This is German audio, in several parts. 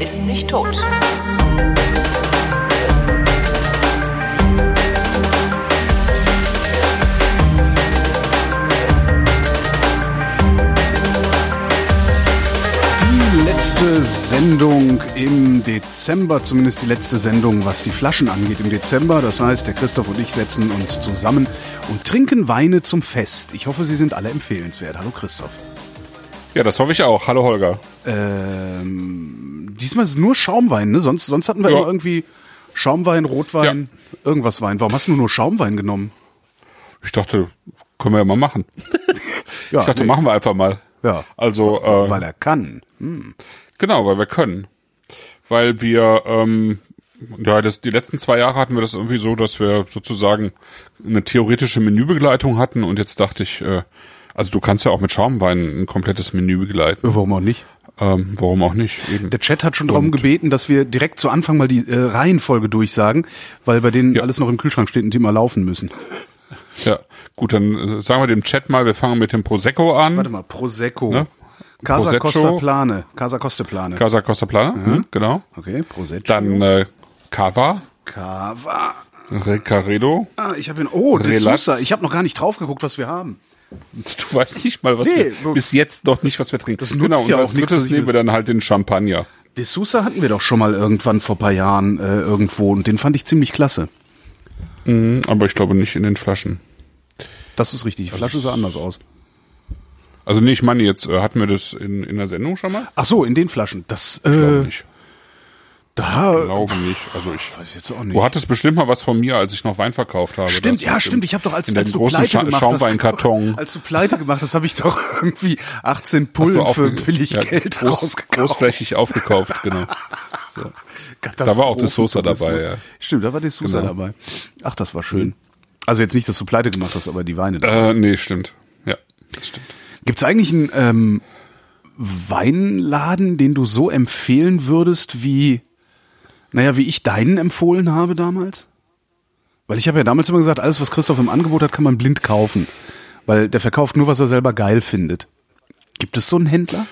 ist nicht tot. Die letzte Sendung im Dezember, zumindest die letzte Sendung, was die Flaschen angeht im Dezember. Das heißt, der Christoph und ich setzen uns zusammen und trinken Weine zum Fest. Ich hoffe, sie sind alle empfehlenswert. Hallo Christoph. Ja, das hoffe ich auch. Hallo Holger. Ähm, diesmal ist es nur Schaumwein, ne? Sonst, sonst hatten wir Ja. immer irgendwie Schaumwein, Rotwein, irgendwas Wein. Warum hast du nur Schaumwein genommen? Ich dachte, können wir ja mal machen. Ja, Ich dachte, nee. machen wir einfach mal. Ja. Also, äh, Weil er kann. genau, weil wir können. Weil wir, ähm, ja, das, die letzten zwei Jahre hatten wir das irgendwie so, dass wir sozusagen eine theoretische Menübegleitung hatten und jetzt dachte ich, äh, also du kannst ja auch mit Schaumwein ein komplettes Menü begleiten. Warum auch nicht? Ähm, warum auch nicht? Eben. Der Chat hat schon darum gebeten, dass wir direkt zu Anfang mal die äh, Reihenfolge durchsagen, weil bei denen Ja. alles noch im Kühlschrank steht und die immer laufen müssen. Ja, gut, dann äh, sagen wir dem Chat mal, wir fangen mit dem Prosecco an. Warte mal, Prosecco. Ne? Casa Prosecco. Costa Plane. Casa Costa Plane. Casa Costa Plana, hm, genau. okay, Prosecco. Dann äh, Cava, Cava. Recaredo. Ah, ich habe ihn. Oh, Relaz. Ich habe noch gar nicht drauf geguckt, was wir haben. Du weißt nicht mal, was Nee, wir bis jetzt noch nicht, was wir trinken. Das genau, und ja als drittes ich nehmen wir dann halt den Champagner. De Sousa hatten wir doch schon mal irgendwann vor paar Jahren äh, irgendwo und den fand ich ziemlich klasse. Mhm, aber ich glaube nicht in den Flaschen. Das ist richtig. Die Flasche sah anders aus. Also nee, ich meine jetzt, äh, hatten wir das in, in der Sendung schon mal? Ach so, in den Flaschen. Das Ich glaube äh, nicht. Da Glaube nicht. Also ich weiß ich jetzt auch nicht. Du hattest bestimmt mal was von mir, als ich noch Wein verkauft habe. Stimmt, Das ja, stimmt. Ich habe doch als, in als du großen pleite Scha gemacht Schaumweinkarton. hast, als du pleite gemacht hast, habe ich doch irgendwie 18 Hast Pullen für billig ja, Geld groß, rausgekauft. großflächig aufgekauft, genau. So. Da war auch De Sosa dabei, ja. Stimmt, da war De Sousa Genau. dabei. Ach, das war schön. Also jetzt nicht, dass du pleite gemacht hast, aber die Weine. Äh, nee, stimmt. Ja, das stimmt. Gibt's eigentlich einen ähm, Weinladen, den du so empfehlen würdest, wie, naja, wie ich deinen empfohlen habe damals? Weil ich habe ja damals immer gesagt, alles, was Christoph im Angebot hat, kann man blind kaufen. Weil der verkauft nur, was er selber geil findet. Gibt es so einen Händler?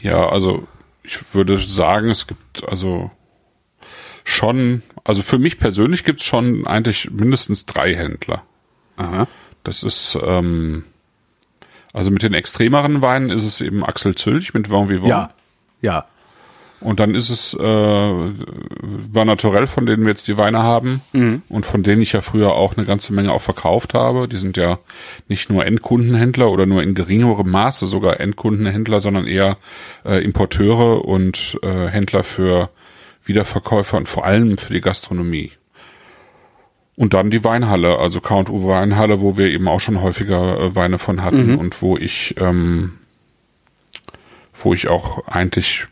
Ja, also ich würde sagen, es gibt also schon, also für mich persönlich gibt's schon eigentlich mindestens drei Händler. Aha. Das ist, ähm, also mit den extremeren Weinen ist es eben Axel Zülch mit Vin Vivant. Ja. Ja. Und dann ist es äh, Vin Naturel, von denen wir jetzt die Weine haben und von denen ich ja früher auch eine ganze Menge auch verkauft habe. Die sind ja nicht nur Endkundenhändler oder nur in geringerem Maße sogar Endkundenhändler, sondern eher äh, Importeure und äh, Händler für Wiederverkäufer und vor allem für die Gastronomie. Und dann die Weinhalle, also K&U Weinhalle, wo wir eben auch schon häufiger äh, Weine von hatten und wo ich ähm, wo ich auch eigentlich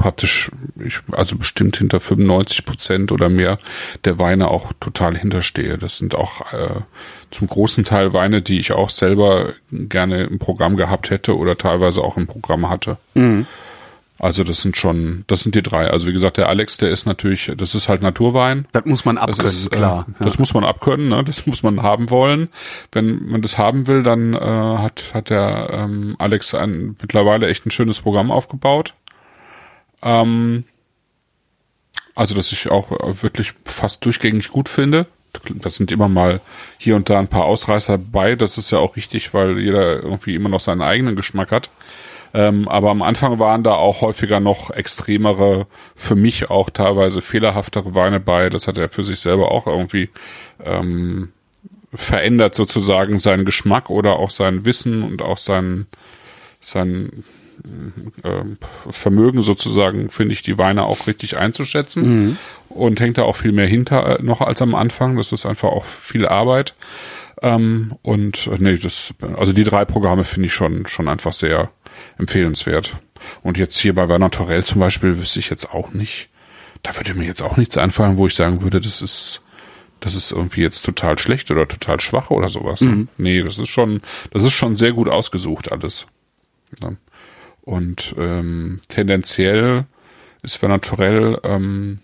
praktisch, ich, also bestimmt hinter 95 Prozent oder mehr der Weine auch total hinterstehe. Das sind auch äh, zum großen Teil Weine, die ich auch selber gerne im Programm gehabt hätte oder teilweise auch im Programm hatte. Also das sind schon, das sind die drei. Also wie gesagt, der Alex, der ist natürlich, das ist halt Naturwein. Das muss man Das abkönnen, ist, klar. Äh, das muss man abkönnen, ne? das muss man haben wollen. Wenn man das haben will, dann äh, hat, hat der ähm, Alex ein, mittlerweile echt ein schönes Programm aufgebaut. Ähm, also, das ich auch wirklich fast durchgängig gut finde. Das sind immer mal hier und da ein paar Ausreißer bei. Das ist ja auch richtig, weil jeder irgendwie immer noch seinen eigenen Geschmack hat. Ähm, aber am Anfang waren da auch häufiger noch extremere, für mich auch teilweise fehlerhaftere Weine bei. Das hat er für sich selber auch irgendwie ähm, verändert sozusagen seinen Geschmack oder auch sein Wissen und auch sein, sein Vermögen sozusagen, finde ich, die Weine auch richtig einzuschätzen und hängt da auch viel mehr hinter äh, noch als am Anfang. Das ist einfach auch viel Arbeit. Ähm, und äh, nee, das, also die drei Programme finde ich schon, schon einfach sehr empfehlenswert. Und jetzt hier bei Werner Torell zum Beispiel wüsste ich jetzt auch nicht, da würde mir jetzt auch nichts einfallen, wo ich sagen würde, das ist, das ist irgendwie jetzt total schlecht oder total schwach oder sowas. ne? Nee, das ist schon, das ist schon sehr gut ausgesucht alles. Ja. Und ähm, tendenziell ist Werner Torell ähm,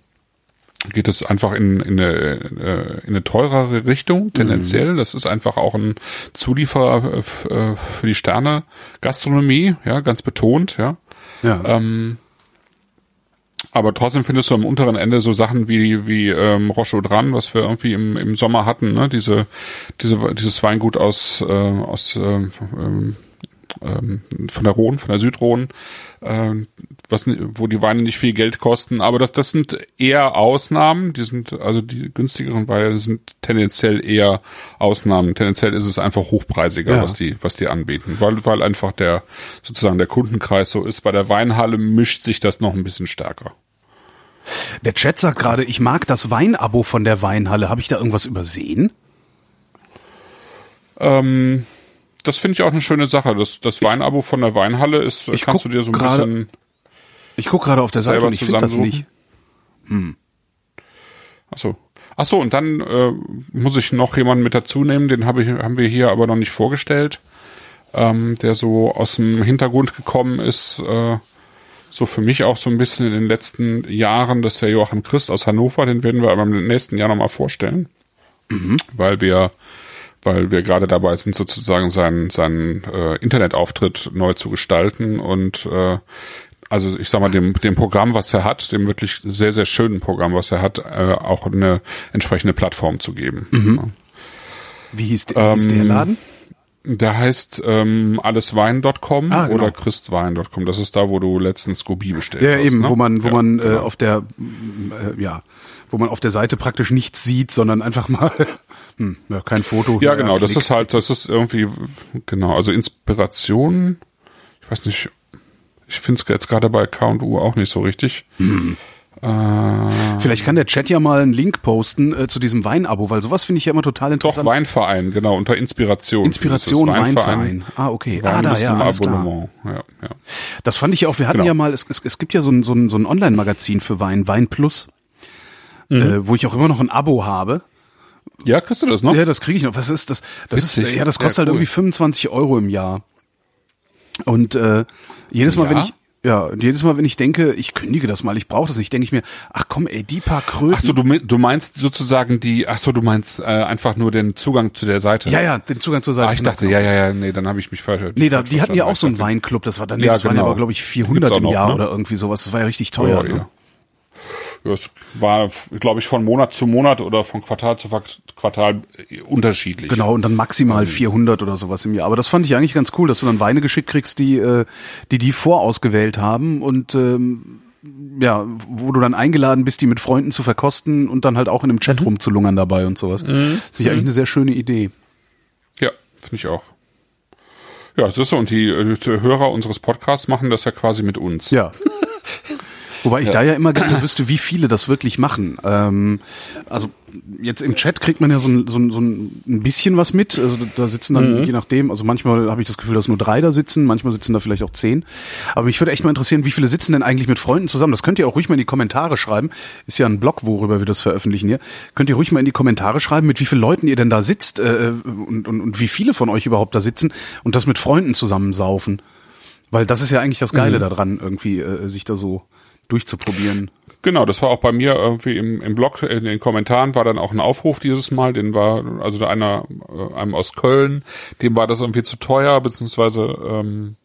geht es einfach in, in, eine, äh, in eine teurere Richtung, tendenziell. Das ist einfach auch ein Zulieferer äh, äh, für die Sterne Gastronomie, ja, ganz betont, ja. Ja. Ähm, aber trotzdem findest du am unteren Ende so Sachen wie wie ähm, Roche dran, was wir irgendwie im, im Sommer hatten, ne? Diese diese dieses Weingut aus äh, aus äh, ähm, von der Rhone, von der Südrhone, äh, was wo die Weine nicht viel Geld kosten, aber das das sind eher Ausnahmen, die sind also die günstigeren Weine sind tendenziell eher Ausnahmen. Tendenziell ist es einfach hochpreisiger, Ja. was die was die anbieten, weil weil einfach der sozusagen der Kundenkreis so ist. Bei der Weinhalle mischt sich das noch ein bisschen stärker. Der Chat sagt gerade, ich mag das Weinabo von der Weinhalle. Habe ich da irgendwas übersehen? Ähm, das finde ich auch eine schöne Sache. Das, das Weinabo von der Weinhalle ist, ich kannst du dir so ein gerade- bisschen Ich gucke gerade auf der Seite und ich finde das nicht. Achso. Achso, und dann äh, muss ich noch jemanden mit dazu nehmen, den hab ich, haben wir hier aber noch nicht vorgestellt, ähm, der so aus dem Hintergrund gekommen ist, äh, so für mich auch so ein bisschen in den letzten Jahren, das ist der Joachim Christ aus Hannover, den werden wir aber im nächsten Jahr nochmal vorstellen, weil wir weil wir gerade dabei sind, sozusagen seinen, seinen äh, Internetauftritt neu zu gestalten und äh, also ich sag mal, dem, dem Programm, was er hat, dem wirklich sehr, sehr schönen Programm, was er hat, äh, auch eine entsprechende Plattform zu geben. Ja. Wie hieß, der- hieß der Ähm, Laden? Der heißt ähm, alleswein.com Ah, genau. oder christwein.com. Das ist da, wo du letztens Gobi bestellt Ja, hast. eben, ne? wo man, wo ja, man äh, genau. auf der, äh, ja, wo man auf der Seite praktisch nichts sieht, sondern einfach mal, hm, ja, kein Foto. Ja, genau, das ist halt, das ist irgendwie, genau, also Inspiration, ich weiß nicht, ich finde es jetzt gerade bei K&U auch nicht so richtig. Hm. Äh, Vielleicht kann der Chat ja mal einen Link posten äh, zu diesem Weinabo, weil sowas finde ich ja immer total doch, interessant. Weinverein, genau, unter Inspiration. Inspiration, ist Weinverein. Ah, okay. Wein Ah, da, ja, alles klar. Ja, ja. Das fand ich ja auch, wir hatten Genau. ja mal, es, es, es gibt ja so ein, so ein, so ein Online-Magazin für Wein, Wein Plus, Mhm. äh, wo ich auch immer noch ein Abo habe. ja, kriegst du das noch? Ja, das kriege ich noch. Was ist das? Das ist, Witzig. ja, das kostet Ja, halt cool. irgendwie 25 Euro im Jahr. Und äh, jedes Mal, wenn Ja? ich ja, jedes Mal, wenn ich denke, ich kündige das mal, ich brauche das nicht, denke ich mir, ach komm, ey, die paar Kröten. Ach so, du, du meinst sozusagen die, ach so, du meinst äh, einfach nur den Zugang zu der Seite. ja, ja, den Zugang zur Seite. Ah, ich dachte, ja, ja, ja, nee, dann habe ich mich falsch. Nee, da, die hatten ja auch so einen Weinclub, das war dann, nee, Ja, das waren ja genau. aber, glaube ich, Gibt's 400 auch im noch, Jahr ne? oder irgendwie sowas. Das war ja richtig teuer. Ja, ne? ja. Es war, glaube ich, von Monat zu Monat oder von Quartal zu Quartal unterschiedlich. Genau, und dann maximal Ähm. 400 oder sowas im Jahr. Aber das fand ich eigentlich ganz cool, dass du dann Weine geschickt kriegst, die äh, die, die vorausgewählt haben und ähm, ja, wo du dann eingeladen bist, die mit Freunden zu verkosten und dann halt auch in einem Mhm. Chat rumzulungern dabei und sowas. Das ist eigentlich eine sehr schöne Idee. Ja, finde ich auch. Ja, das ist so. Und die, äh, die Hörer unseres Podcasts machen das ja quasi mit uns. Ja. Wobei ich da ja immer gerne wüsste, wie viele das wirklich machen. Ähm, also jetzt im Chat kriegt man ja so ein, so ein, so ein bisschen was mit. Also da sitzen dann, je nachdem, also manchmal habe ich das Gefühl, dass nur drei da sitzen, manchmal sitzen da vielleicht auch zehn. Aber mich würde echt mal interessieren, wie viele sitzen denn eigentlich mit Freunden zusammen? Das könnt ihr auch ruhig mal in die Kommentare schreiben. Ist ja ein Blog, worüber wir das veröffentlichen hier. Könnt ihr ruhig mal in die Kommentare schreiben, mit wie vielen Leuten ihr denn da sitzt äh, und, und, und wie viele von euch überhaupt da sitzen und das mit Freunden zusammensaufen. Weil das ist ja eigentlich das Geile daran, irgendwie äh, sich da so durchzuprobieren. Genau, das war auch bei mir irgendwie im, im Blog, in den Kommentaren war dann auch ein Aufruf dieses Mal, den war, also einer, äh, einem aus Köln, dem war das irgendwie zu teuer, beziehungsweise ähm,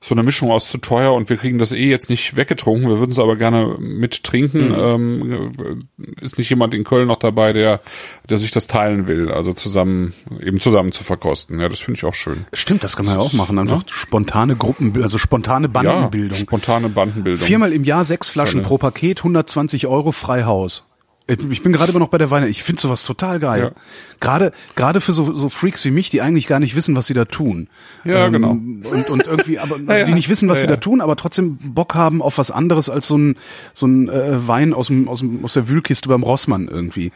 so eine Mischung aus zu teuer und wir kriegen das eh jetzt nicht weggetrunken, wir würden es aber gerne mit trinken. Ähm, ist nicht jemand in Köln noch dabei, der, der sich das teilen will, also zusammen, eben zusammen zu verkosten. Ja, das finde ich auch schön. Stimmt, das kann man ja auch machen. Einfach spontane Gruppen, also spontane Ja, Bandenbildung. spontane Bandenbildung. Viermal im Jahr sechs Flaschen pro Paket, 120 Euro frei Haus. Ich bin gerade immer noch bei der Weine. Ich finde sowas total geil. Ja. Gerade gerade für so, so Freaks wie mich, die eigentlich gar nicht wissen, was sie da tun. Ähm, Ja, genau. Und, und irgendwie, aber also Ja, die nicht wissen, was Ja, sie da tun, aber trotzdem Bock haben auf was anderes als so ein so ein äh, Wein aus dem aus dem aus der Wühlkiste beim Rossmann irgendwie.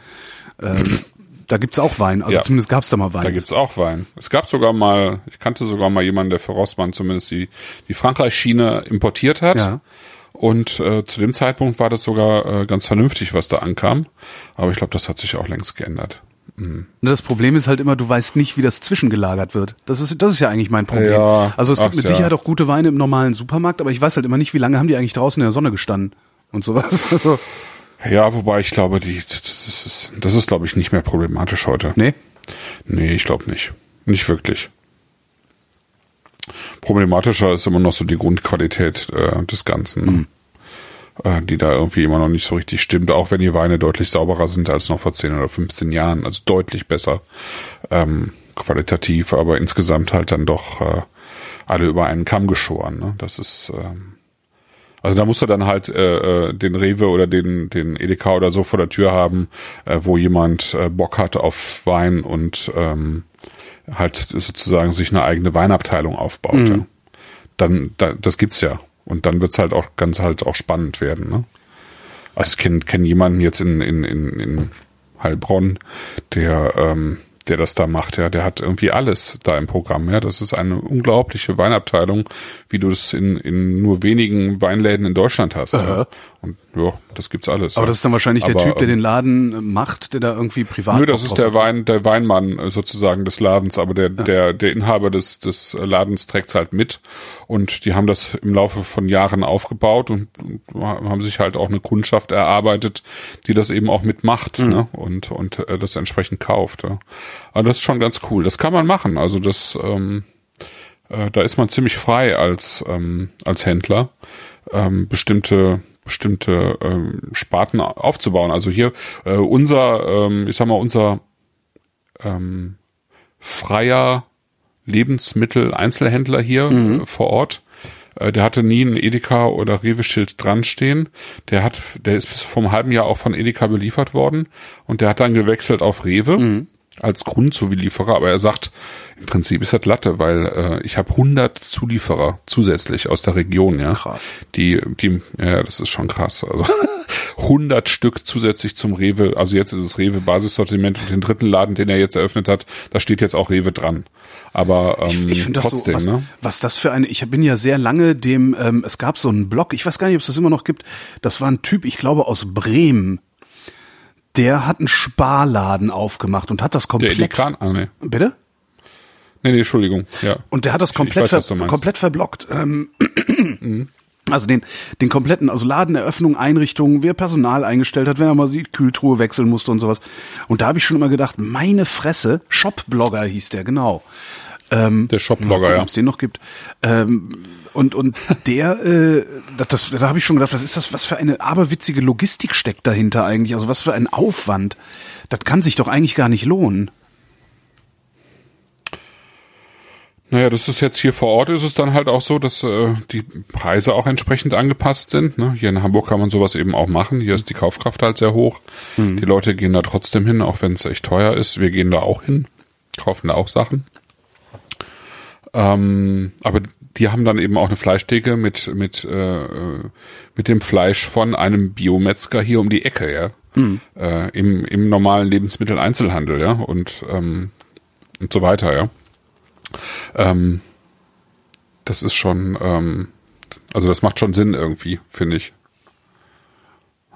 Ähm, da gibt's auch Wein. Also zumindest gab's da mal Wein. Da gibt's auch Wein. Es gab sogar mal, ich kannte sogar mal jemanden, der für Rossmann zumindest die, die Frankreich-Schiene importiert hat. Ja. Und äh, zu dem Zeitpunkt war das sogar äh, ganz vernünftig, was da ankam. Aber ich glaube, das hat sich auch längst geändert. Ne, Das Problem ist halt immer, du weißt nicht, wie das zwischengelagert wird. Das ist, das ist ja eigentlich mein Problem. Ja, also es gibt mit ja. Sicherheit auch gute Weine im normalen Supermarkt, aber ich weiß halt immer nicht, wie lange haben die eigentlich draußen in der Sonne gestanden und sowas. Ja, wobei ich glaube, die, das ist, das ist glaube ich, nicht mehr problematisch heute. nee. Nee, ich glaube nicht. Nicht wirklich. Problematischer ist immer noch so die Grundqualität äh, des Ganzen, mhm. äh, die da irgendwie immer noch nicht so richtig stimmt, auch wenn die Weine deutlich sauberer sind als noch vor 10 oder 15 Jahren, also deutlich besser ähm, qualitativ, aber insgesamt halt dann doch äh, alle über einen Kamm geschoren. Ne? Das ist ähm, also da musst du dann halt äh, äh, den Rewe oder den den Edeka oder so vor der Tür haben, äh, wo jemand äh, Bock hat auf Wein und ähm, halt sozusagen sich eine eigene Weinabteilung aufbaut. Mhm. Ja. Dann da, das gibt's ja und dann wird's halt auch ganz halt auch spannend werden. Ne? Also ich kenne kenn jemanden jetzt in in in, in Heilbronn, der ähm, der das da macht, ja, der hat irgendwie alles da im Programm, ja. Das ist eine unglaubliche Weinabteilung, wie du das in, in nur wenigen Weinläden in Deutschland hast. Ja. Und ja, das gibt's alles. Aber ja. das ist dann wahrscheinlich Aber, der Typ, der den Laden macht, der da irgendwie privat. Nö, das ist der Wein, der Weinmann äh, sozusagen des Ladens, aber der, ja. der, der Inhaber des, des Ladens trägt's halt mit. Und die haben das im Laufe von Jahren aufgebaut und, und haben sich halt auch eine Kundschaft erarbeitet, die das eben auch mitmacht, mhm. ne? Und, und äh, das entsprechend kauft. Ja. Aber das ist schon ganz cool. Das kann man machen. Also das, ähm, äh, da ist man ziemlich frei als, ähm, als Händler, ähm, bestimmte bestimmte ähm, Sparten aufzubauen. Also hier äh, unser, ähm, ich sag mal, unser ähm, freier Lebensmittel-Einzelhändler hier mhm. äh, vor Ort, äh, der hatte nie ein Edeka oder Rewe-Schild dran stehen. Der hat, der ist bis vor einem halben Jahr auch von Edeka beliefert worden und der hat dann gewechselt auf Rewe. Mhm als Grundzulieferer, aber er sagt, im Prinzip ist das Latte, weil äh, ich habe 100 Zulieferer zusätzlich aus der Region, ja. Krass. Die, die, ja, das ist schon krass. Also 100 Stück zusätzlich zum Rewe, also jetzt ist es Rewe Basissortiment und den dritten Laden, den er jetzt eröffnet hat, da steht jetzt auch Rewe dran. Aber ähm, ich, ich trotzdem, so, was, ne? was das für eine, ich bin ja sehr lange dem, ähm, es gab so einen Blog, ich weiß gar nicht, ob es das immer noch gibt, das war ein Typ, ich glaube aus Bremen, der hat einen Sparladen aufgemacht und hat das komplett. Der Kran, ah, nee. Bitte? Nee, nee, Entschuldigung. Ja. Und der hat das komplett, weiß, ver komplett verblockt. Ähm, mhm. Also den, den kompletten, also Ladeneröffnung, Einrichtungen, wer Personal eingestellt hat, wenn er mal die Kühltruhe wechseln musste und sowas. Und da habe ich schon immer gedacht, meine Fresse, Shopblogger hieß der, genau. Ähm, der Shopblogger, ja. Ob es den noch gibt. Ähm, und, und der, äh, das, da habe ich schon gedacht, was ist das, was für eine aberwitzige Logistik steckt dahinter eigentlich? Also was für ein Aufwand. Das kann sich doch eigentlich gar nicht lohnen. Naja, das ist jetzt hier vor Ort ist es dann halt auch so, dass äh, die Preise auch entsprechend angepasst sind. Ne? Hier in Hamburg kann man sowas eben auch machen. Hier ist die Kaufkraft halt sehr hoch. Mhm. Die Leute gehen da trotzdem hin, auch wenn es echt teuer ist. Wir gehen da auch hin, kaufen da auch Sachen. Ähm, aber die haben dann eben auch eine Fleischtheke mit mit äh, mit dem Fleisch von einem Biometzger hier um die Ecke, ja, mhm. äh, im im normalen Lebensmitteleinzelhandel, ja und ähm, und so weiter, ja. Ähm, das ist schon, ähm, also das macht schon Sinn irgendwie, finde ich.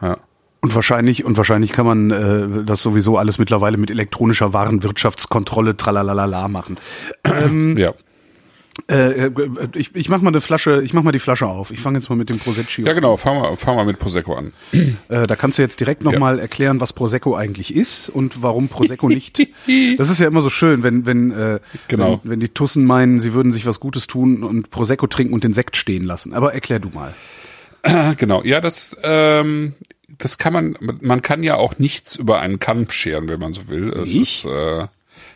Ja. Und wahrscheinlich, und wahrscheinlich kann man äh, das sowieso alles mittlerweile mit elektronischer Warenwirtschaftskontrolle tralalala machen. Ähm, ja. Äh, äh, ich, ich mach mal eine Flasche, ich mach mal die Flasche auf. Ich fange jetzt mal mit dem Prosecco. Ja, genau, fang mal, fang mal mit Prosecco an. Äh, da kannst du jetzt direkt nochmal ja. erklären, was Prosecco eigentlich ist und warum Prosecco nicht. das ist ja immer so schön, wenn, wenn, äh, genau. wenn, wenn die Tussen meinen, sie würden sich was Gutes tun und Prosecco trinken und den Sekt stehen lassen. Aber erklär du mal. Genau, ja, das, ähm, das kann man, man kann ja auch nichts über einen Kamm scheren, wenn man so will. Es ist, äh,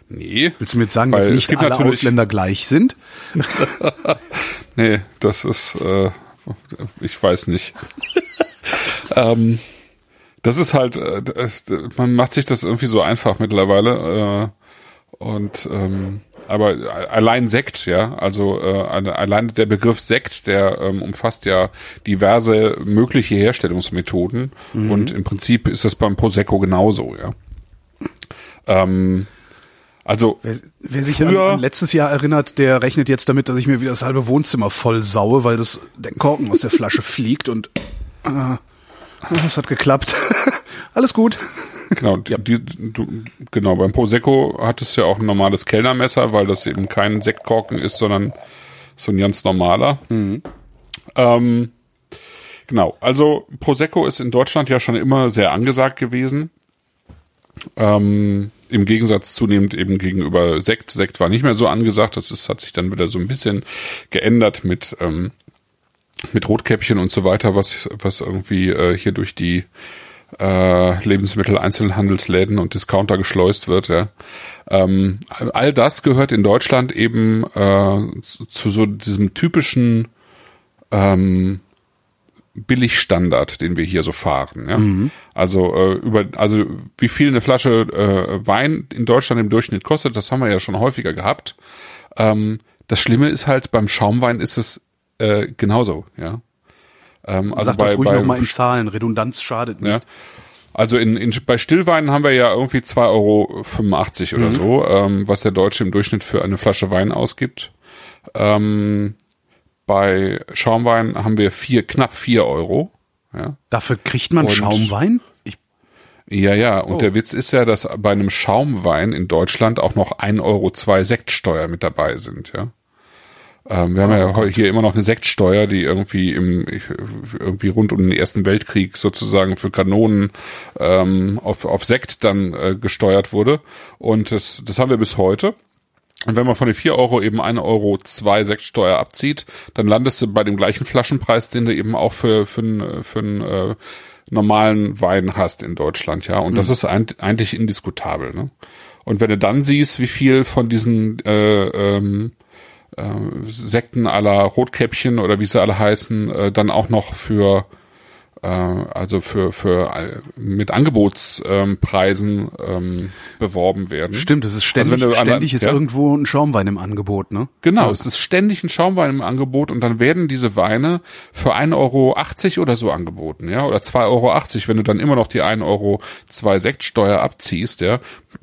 Nee. Willst du mir jetzt sagen, dass nicht alle Ausländer gleich sind? nee, das ist, äh, ich weiß nicht. ähm, das ist halt, äh, man macht sich das irgendwie so einfach mittlerweile. Äh, und ähm, aber allein Sekt, ja, also äh, allein der Begriff Sekt, der ähm, umfasst ja diverse mögliche Herstellungsmethoden mhm. und im Prinzip ist das beim Prosecco genauso, ja. Ähm, also wer, wer sich früher, an, an, letztes Jahr erinnert, der rechnet jetzt damit, dass ich mir wieder das halbe Wohnzimmer voll saue, weil das der Korken aus der Flasche fliegt und äh, das hat geklappt. Alles gut. Genau, die, die, du, genau, beim Prosecco hat es ja auch ein normales Kellnermesser, weil das eben kein Sektkorken ist, sondern so ein ganz normaler. Mhm. Ähm, genau, also Prosecco ist in Deutschland ja schon immer sehr angesagt gewesen. Ähm, Im Gegensatz zunehmend eben gegenüber Sekt. Sekt war nicht mehr so angesagt. Das ist, hat sich dann wieder so ein bisschen geändert mit, ähm, mit Rotkäppchen und so weiter, was, was irgendwie äh, hier durch die äh, Lebensmittel-Einzelhandelsläden und Discounter geschleust wird. Ja. Ähm, all das gehört in Deutschland eben äh, zu, zu so diesem typischen ähm, Billigstandard, den wir hier so fahren. Ja? Mhm. Also äh, über, also wie viel eine Flasche äh, Wein in Deutschland im Durchschnitt kostet, das haben wir ja schon häufiger gehabt. Ähm, das Schlimme ist halt beim Schaumwein ist es äh, genauso. Ja. Ähm, also Sag bei, das ruhig nochmal in Zahlen. Redundanz schadet nicht. Ja. Also in, in, bei Stillweinen haben wir ja irgendwie 2,85 Euro oder mhm. so, ähm, was der Deutsche im Durchschnitt für eine Flasche Wein ausgibt. Ähm, bei Schaumwein haben wir vier, knapp vier Euro. Ja. Dafür kriegt man und, Schaumwein? Ich ja, ja. Und oh. der Witz ist ja, dass bei einem Schaumwein in Deutschland auch noch 1,02 Euro Sektsteuer mit dabei sind, ja. Ähm, wir haben ja hier immer noch eine Sektsteuer, die irgendwie im irgendwie rund um den Ersten Weltkrieg sozusagen für Kanonen ähm, auf, auf Sekt dann äh, gesteuert wurde. Und das, das haben wir bis heute. Und wenn man von den vier Euro eben eine Euro zwei Sektsteuer abzieht, dann landest du bei dem gleichen Flaschenpreis, den du eben auch für, für, für, für einen äh, normalen Wein hast in Deutschland, ja. Und mhm. das ist ein, eigentlich indiskutabel. Ne? Und wenn du dann siehst, wie viel von diesen äh, ähm, äh, Sekten aller Rotkäppchen oder wie sie alle heißen, äh, dann auch noch für also für für äh, mit Angebotspreisen ähm, beworben werden. Stimmt, es ist ständig, also ständig ist ja? irgendwo ein Schaumwein im Angebot, ne? Genau, ja. es ist ständig ein Schaumwein im Angebot und dann werden diese Weine für 1,80 Euro oder so angeboten, ja, oder 2,80 Euro, wenn du dann immer noch die 1 Euro zwei Sektsteuer abziehst, ja,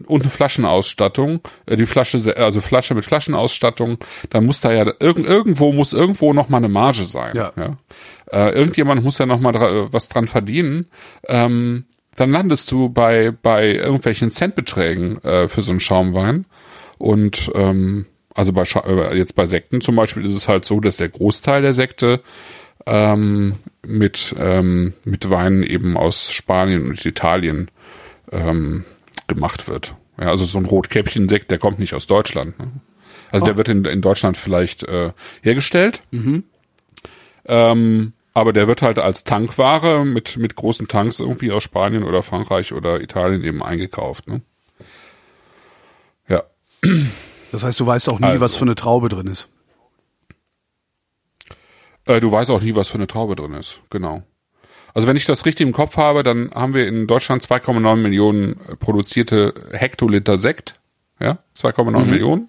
und eine Flaschenausstattung, äh, die Flasche, also Flasche mit Flaschenausstattung, dann muss da ja irgend, irgendwo muss irgendwo noch mal eine Marge sein, ja. ja? Äh, irgendjemand muss ja noch mal dra was dran verdienen, ähm, dann landest du bei, bei irgendwelchen Centbeträgen äh, für so einen Schaumwein. Und ähm, also bei äh, jetzt bei Sekten zum Beispiel ist es halt so, dass der Großteil der Sekte ähm, mit, ähm, mit Weinen eben aus Spanien und Italien ähm, gemacht wird. Ja, also so ein Rotkäppchen-Sekt, der kommt nicht aus Deutschland. Ne? Also oh. der wird in, in Deutschland vielleicht äh, hergestellt. Mhm. Ähm, aber der wird halt als Tankware mit, mit großen Tanks irgendwie aus Spanien oder Frankreich oder Italien eben eingekauft. Ne? Ja. Das heißt, du weißt auch nie, also. was für eine Traube drin ist. Äh, du weißt auch nie, was für eine Traube drin ist, genau. Also wenn ich das richtig im Kopf habe, dann haben wir in Deutschland 2,9 Millionen produzierte Hektoliter Sekt. Ja, 2,9 mhm. Millionen.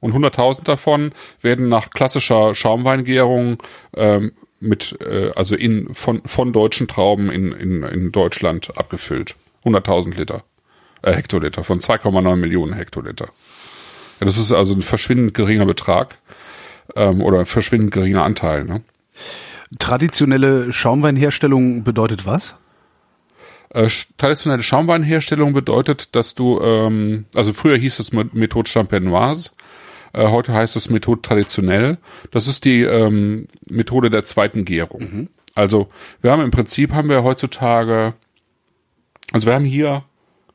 Und 100.000 davon werden nach klassischer Schaumweingärung ähm, mit, äh, also in, von, von deutschen Trauben in, in, in Deutschland abgefüllt. 100.000 Liter, äh, Hektoliter, von 2,9 Millionen Hektoliter. Ja, das ist also ein verschwindend geringer Betrag ähm, oder ein verschwindend geringer Anteil. Ne? Traditionelle Schaumweinherstellung bedeutet was? Äh, traditionelle Schaumweinherstellung bedeutet, dass du, ähm, also früher hieß es Methode Champenoise, äh, heute heißt es Methode traditionell. Das ist die ähm, Methode der zweiten Gärung. Mhm. Also wir haben im Prinzip haben wir heutzutage, also wir haben hier,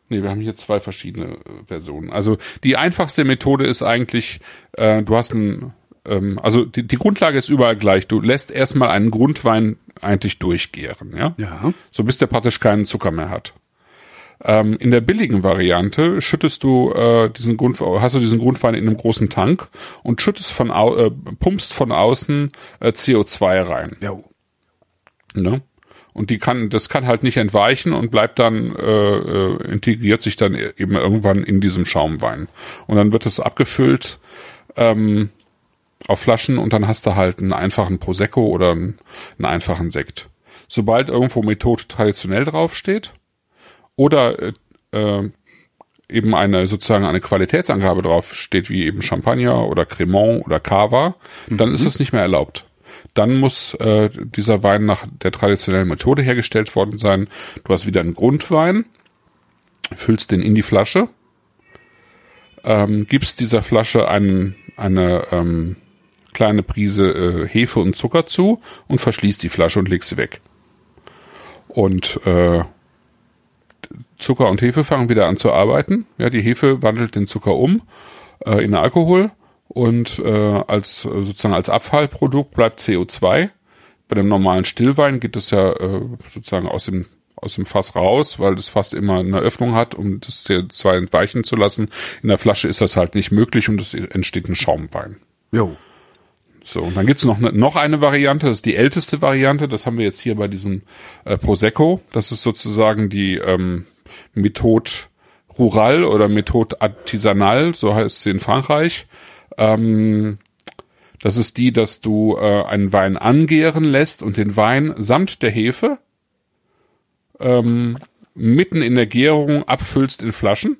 nee, wir haben hier zwei verschiedene äh, Versionen. Also die einfachste Methode ist eigentlich, äh, du hast ein, ähm, also die, die Grundlage ist überall gleich. Du lässt erstmal einen Grundwein eigentlich durchgären, ja? Ja. So bis der praktisch keinen Zucker mehr hat. Ähm, in der billigen Variante schüttest du äh, diesen Grund, hast du diesen Grundwein in einem großen Tank und schüttest von au äh, pumpst von außen äh, CO2 rein. Ja. Ne? Und die kann, das kann halt nicht entweichen und bleibt dann, äh, äh, integriert sich dann eben irgendwann in diesem Schaumwein. Und dann wird es abgefüllt ähm, auf Flaschen und dann hast du halt einen einfachen Prosecco oder einen, einen einfachen Sekt. Sobald irgendwo Methode traditionell draufsteht, oder äh, äh, eben eine sozusagen eine Qualitätsangabe drauf steht, wie eben Champagner oder Cremant oder Cava, dann mhm. ist es nicht mehr erlaubt. Dann muss äh, dieser Wein nach der traditionellen Methode hergestellt worden sein. Du hast wieder einen Grundwein, füllst den in die Flasche, ähm, gibst dieser Flasche einen, eine ähm, kleine Prise äh, Hefe und Zucker zu und verschließt die Flasche und legst sie weg. Und äh, Zucker und Hefe fangen wieder an zu arbeiten. Ja, die Hefe wandelt den Zucker um äh, in Alkohol und äh, als sozusagen als Abfallprodukt bleibt CO2. Bei dem normalen Stillwein geht es ja äh, sozusagen aus dem aus dem Fass raus, weil das Fass immer eine Öffnung hat, um das CO2 entweichen zu lassen. In der Flasche ist das halt nicht möglich und es entsteht ein Schaumwein. Jo. So, und dann gibt's noch, ne, noch eine Variante, das ist die älteste Variante, das haben wir jetzt hier bei diesem äh, Prosecco. Das ist sozusagen die ähm, Methode Rural oder Methode Artisanal, so heißt sie in Frankreich. Ähm, das ist die, dass du äh, einen Wein angären lässt und den Wein samt der Hefe ähm, mitten in der Gärung abfüllst in Flaschen.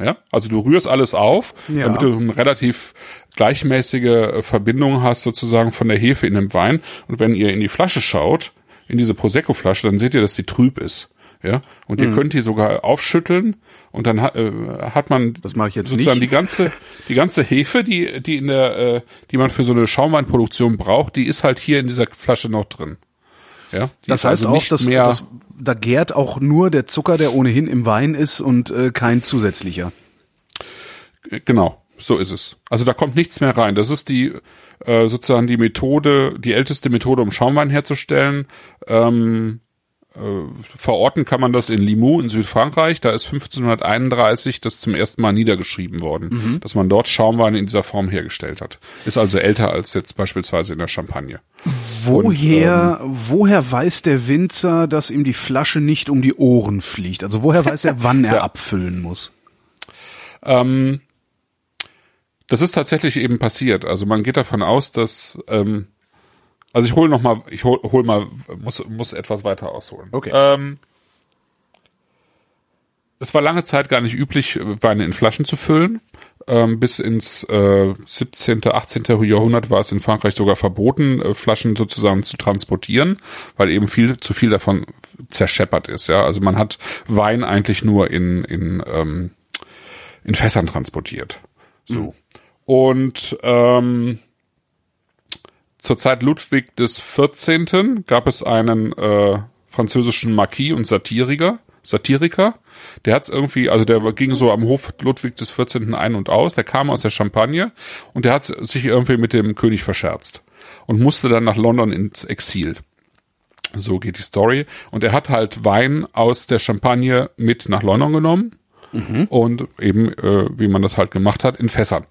Ja, also du rührst alles auf, Ja. damit du eine relativ gleichmäßige äh, Verbindung hast sozusagen von der Hefe in dem Wein. Und wenn ihr in die Flasche schaut, in diese Prosecco-Flasche, dann seht ihr, dass die trüb ist. Ja, und Mhm. ihr könnt die sogar aufschütteln und dann ha- äh, hat man Das mache ich jetzt sozusagen nicht. die ganze die ganze Hefe, die die in der äh, die man für so eine Schaumweinproduktion braucht, die ist halt hier in dieser Flasche noch drin. Ja, die Das heißt also auch, dass, dass da gärt auch nur der Zucker, der ohnehin im Wein ist und äh, kein zusätzlicher. Genau, so ist es. Also da kommt nichts mehr rein. Das ist die äh, sozusagen die Methode, die älteste Methode, um Schaumwein herzustellen. Ähm, äh, verorten kann man das in Limoux in Südfrankreich. Da ist 1531 das zum ersten Mal niedergeschrieben worden, dass man dort Schaumwein in dieser Form hergestellt hat. Ist also älter als jetzt beispielsweise in der Champagne. Woher, ähm, woher weiß der Winzer, dass ihm die Flasche nicht um die Ohren fliegt? Also woher weiß er, wann er Ja. abfüllen muss? Ähm, das ist tatsächlich eben passiert. Also man geht davon aus, dass ähm, also ich hole noch mal, ich hol, hol mal, muss muss etwas weiter ausholen. Okay. Ähm, es war lange Zeit gar nicht üblich, Weine in Flaschen zu füllen. Ähm, bis ins äh, 17., 18. Jahrhundert war es in Frankreich sogar verboten, äh, Flaschen sozusagen zu transportieren, weil eben viel zu viel davon zerscheppert ist. Ja, also man hat Wein eigentlich nur in in ähm, in Fässern transportiert. So. Und ähm, zur Zeit Ludwig des 14. gab es einen äh, französischen Marquis und Satiriker, Satiriker. Der hat's irgendwie, also der ging so am Hof Ludwig des 14. ein und aus, der kam aus der Champagne und der hat sich irgendwie mit dem König verscherzt und musste dann nach London ins Exil. So geht die Story. Und er hat halt Wein aus der Champagne mit nach London genommen und eben, äh, wie man das halt gemacht hat, in Fässern.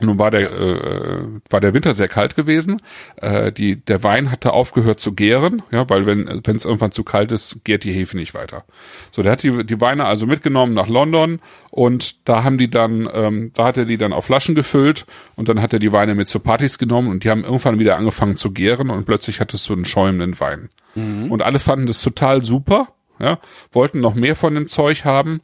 Nun war der, äh, war der Winter sehr kalt gewesen. Äh, die, der Wein hatte aufgehört zu gären, ja, weil wenn es irgendwann zu kalt ist, gärt die Hefe nicht weiter. So, der hat die, die Weine also mitgenommen nach London und da haben die dann, ähm, da hat er die dann auf Flaschen gefüllt und dann hat er die Weine mit zu Partys genommen und die haben irgendwann wieder angefangen zu gären und plötzlich hattest du einen schäumenden Wein. Und alle fanden das total super, ja, wollten noch mehr von dem Zeug haben.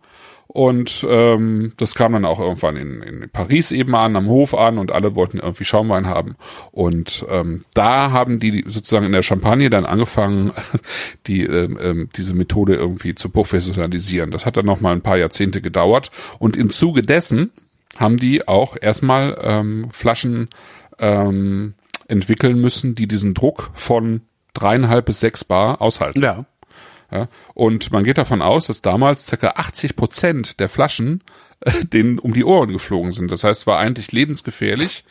Und ähm, das kam dann auch irgendwann in, in Paris eben an, am Hof an und alle wollten irgendwie Schaumwein haben. Und ähm, da haben die sozusagen in der Champagne dann angefangen, die ähm, ähm, diese Methode irgendwie zu professionalisieren. Das hat dann noch mal ein paar Jahrzehnte gedauert. Und im Zuge dessen haben die auch erstmal ähm, Flaschen ähm, entwickeln müssen, die diesen Druck von dreieinhalb bis sechs Bar aushalten. Ja. Ja, und man geht davon aus, dass damals circa 80 Prozent der Flaschen äh, denen um die Ohren geflogen sind. Das heißt, es war eigentlich lebensgefährlich.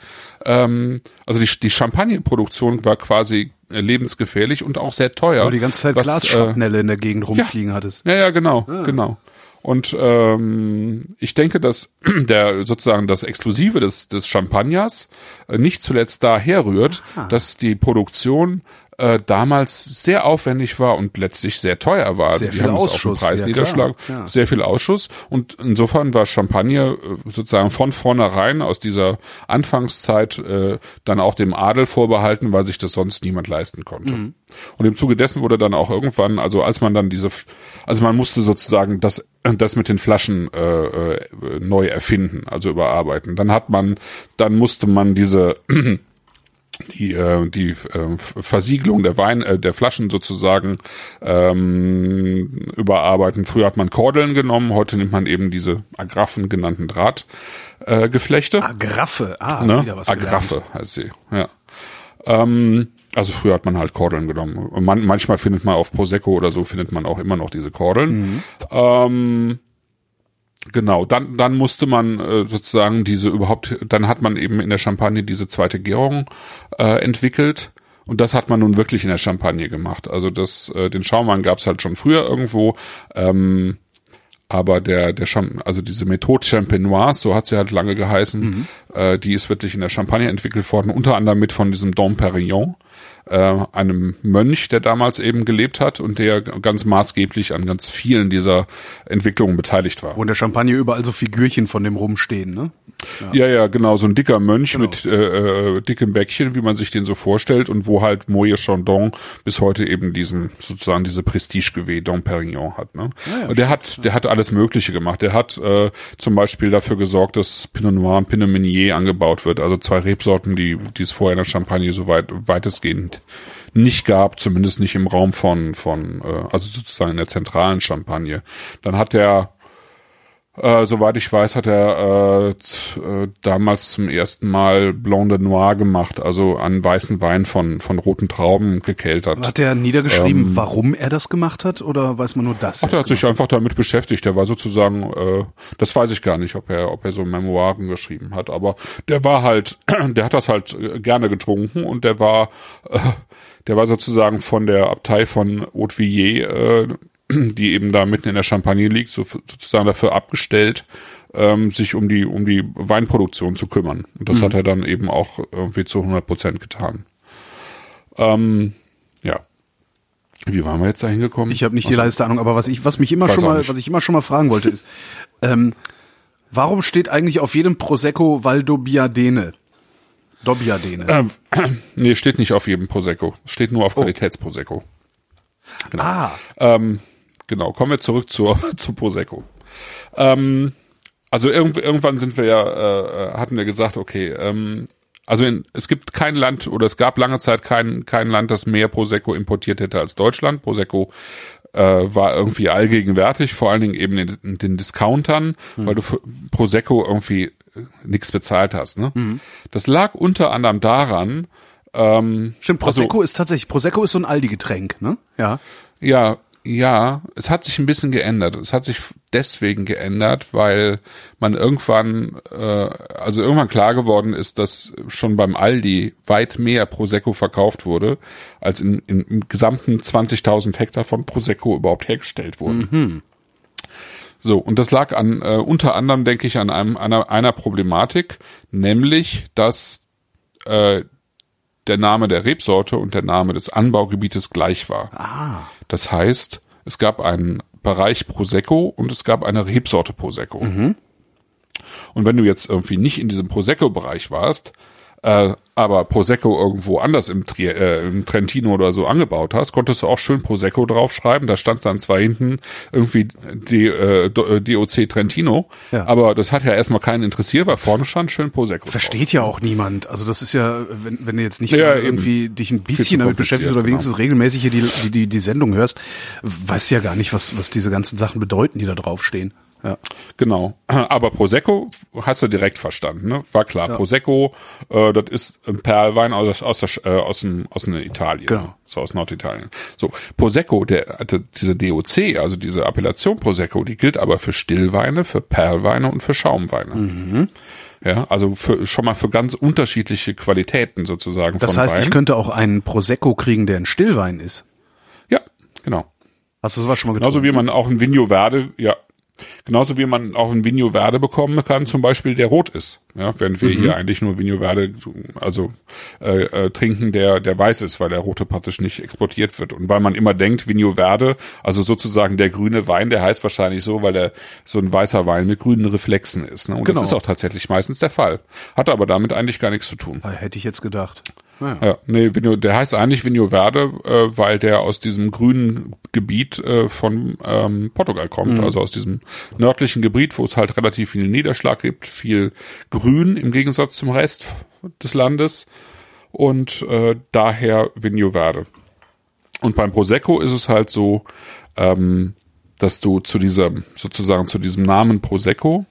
Ähm, also die, die Champagneproduktion war quasi äh, lebensgefährlich und auch sehr teuer. Weil du die ganze Zeit was, äh, in der Gegend rumfliegen hattest. ja, ja, genau, genau. Und ähm, ich denke, dass der sozusagen das Exklusive des, des Champagners äh, nicht zuletzt daher rührt, dass die Produktion äh, damals sehr aufwendig war und letztlich sehr teuer war. Also Sehr die viel haben es Ausschuss, den Preisniederschlag, ja, klar, ja. sehr viel Ausschuss und insofern war Champagner äh, sozusagen von vornherein aus dieser Anfangszeit äh, dann auch dem Adel vorbehalten, weil sich das sonst niemand leisten konnte. Mhm. Und im Zuge dessen wurde dann auch irgendwann, also als man dann diese, also man musste sozusagen das, das mit den Flaschen äh, äh, neu erfinden, also überarbeiten. Dann hat man, dann musste man diese die äh, die äh, Versiegelung der Wein äh, der Flaschen sozusagen ähm, überarbeiten. Früher hat man Kordeln genommen, heute nimmt man eben diese Agraffen genannten Drahtgeflechte. Äh, Geflechte. Agraffe. Ah, ne? wieder was Agraffe heißt sie. Ja. Ähm, Also früher hat man halt Kordeln genommen. Man, manchmal findet man auf Prosecco oder so findet man auch immer noch diese Kordeln. Ähm, genau, dann dann musste man äh, sozusagen diese überhaupt, dann hat man eben in der Champagne diese zweite Gärung äh, entwickelt. Und das hat man nun wirklich in der Champagne gemacht. Also das, äh, den Schaumwein gab es halt schon früher irgendwo. Ähm, aber der, der Cham also diese Methode Champenoise, so hat sie halt lange geheißen, äh, die ist wirklich in der Champagne entwickelt worden, unter anderem mit von diesem Dom Perignon, äh, einem Mönch, der damals eben gelebt hat und der ganz maßgeblich an ganz vielen dieser Entwicklungen beteiligt war. In der Champagne überall so Figürchen von dem rumstehen, ne? Ja, ja, genau, so ein dicker Mönch mit äh, äh, dickem Bäckchen, wie man sich den so vorstellt und wo halt Moët Chandon bis heute eben diesen, sozusagen diese Prestige-Geweh Dom Perignon hat, ne? und der hat, der hat alles Mögliche gemacht. Der hat äh, zum Beispiel dafür gesorgt, dass Pinot Noir und Pinot Meunier angebaut wird, also zwei Rebsorten, die, die es vorher in der Champagne so weit, weitestgehend nicht gab, zumindest nicht im Raum von, von, äh, also sozusagen in der zentralen Champagne. Dann hat er äh, soweit ich weiß, hat er äh, äh, damals zum ersten Mal Blanc de Noir gemacht, also an weißen Wein von, von roten Trauben gekeltert. Hat er niedergeschrieben, warum er das gemacht hat, oder weiß man nur das? Ach, der hat sich einfach damit beschäftigt. Der war sozusagen, äh, das weiß ich gar nicht, ob er, ob er so Memoiren geschrieben hat, aber der war halt, der hat das halt äh, gerne getrunken und der war, äh, der war sozusagen von der Abtei von Haute-Villiers, äh, die eben da mitten in der Champagne liegt, so, sozusagen dafür abgestellt, ähm, sich um die, um die Weinproduktion zu kümmern. Und das hat er dann eben auch irgendwie zu 100 Prozent getan. Ähm, ja. Wie waren wir jetzt da hingekommen? Ich habe nicht die leiste Ahnung, aber was ich, was mich immer Weiß schon mal, nicht. was ich immer schon mal fragen wollte, ist, ähm, warum steht eigentlich auf jedem Prosecco Valdobbiadene? Dobbiadene. Ähm, nee, steht nicht auf jedem Prosecco. Steht nur auf Qualitätsprosecco. Ah, Ähm, genau, kommen wir zurück zur, zu Prosecco. Ähm, also irgend, irgendwann sind wir ja, äh, hatten wir gesagt, okay, ähm, also in, es gibt kein Land oder es gab lange Zeit kein, kein Land, das mehr Prosecco importiert hätte als Deutschland. Prosecco äh, war irgendwie allgegenwärtig, vor allen Dingen eben in, in den Discountern, weil du für Prosecco irgendwie äh, nichts bezahlt hast. Ne? Das lag unter anderem daran, ähm, stimmt. Prosecco ist tatsächlich, Prosecco ist so ein Aldi-Getränk, ne? Ja. Ja, ja, es hat sich ein bisschen geändert. Es hat sich deswegen geändert, weil man irgendwann, äh, also irgendwann klar geworden ist, dass schon beim Aldi weit mehr Prosecco verkauft wurde, als in, in, im gesamten 20.000 Hektar von Prosecco überhaupt hergestellt wurden. So, und das lag an, äh, unter anderem, denke ich, an einem, einer, einer Problematik, nämlich, dass äh, der Name der Rebsorte und der Name des Anbaugebietes gleich war. Das heißt, es gab einen Bereich Prosecco und es gab eine Rebsorte Prosecco. Und wenn du jetzt irgendwie nicht in diesem Prosecco-Bereich warst, äh, aber Prosecco irgendwo anders im, Tri äh, im Trentino oder so angebaut hast, konntest du auch schön Prosecco draufschreiben. Da stand dann zwar hinten irgendwie die, äh, Do- äh, DOC Trentino, Ja. aber das hat ja erstmal keinen interessiert, weil vorne stand schön Prosecco. drauf. Versteht ja auch niemand. Also das ist ja, wenn, wenn du jetzt nicht Ja, eben. irgendwie dich ein bisschen damit beschäftigst oder wenigstens genau. regelmäßig hier die, die, die, die Sendung hörst, weißt du ja gar nicht, was, was diese ganzen Sachen bedeuten, die da draufstehen. Ja. Genau. Aber Prosecco hast du direkt verstanden, ne? War klar. Prosecco, äh, das ist ein Perlwein aus, aus, der, äh, aus, dem, aus dem Italien. Genau. So aus Norditalien. So, Prosecco, der, diese DOC, also diese Appellation Prosecco, die gilt aber für Stillweine, für Perlweine und für Schaumweine. Mhm. Ja, also für, schon mal für ganz unterschiedliche Qualitäten sozusagen Das heißt, Wein. ich könnte auch einen Prosecco kriegen, der ein Stillwein ist. ja, genau. Hast du sowas schon mal Genauso getrunken? wie man auch ein Vigno Verde, ja, genauso wie man auch ein Vigno Verde bekommen kann, zum Beispiel der rot ist. Ja, während wir hier eigentlich nur Vigno Verde, also äh, äh, trinken, der der weiß ist, weil der rote praktisch nicht exportiert wird und weil man immer denkt, Vigno Verde, also sozusagen der grüne Wein, der heißt wahrscheinlich so, weil der so ein weißer Wein mit grünen Reflexen ist. Ne? Und Genau. das ist auch tatsächlich meistens der Fall. Hat aber damit eigentlich gar nichts zu tun. Hätte ich jetzt gedacht. Naja. Ja, nee, der heißt eigentlich Vigno Verde, äh, weil der aus diesem grünen Gebiet äh, von ähm, Portugal kommt, also aus diesem nördlichen Gebiet, wo es halt relativ viel Niederschlag gibt, viel Grün im Gegensatz zum Rest des Landes und äh, daher Vigno Verde. Und beim Prosecco ist es halt so, ähm, dass du zu diesem sozusagen zu diesem Namen Prosecco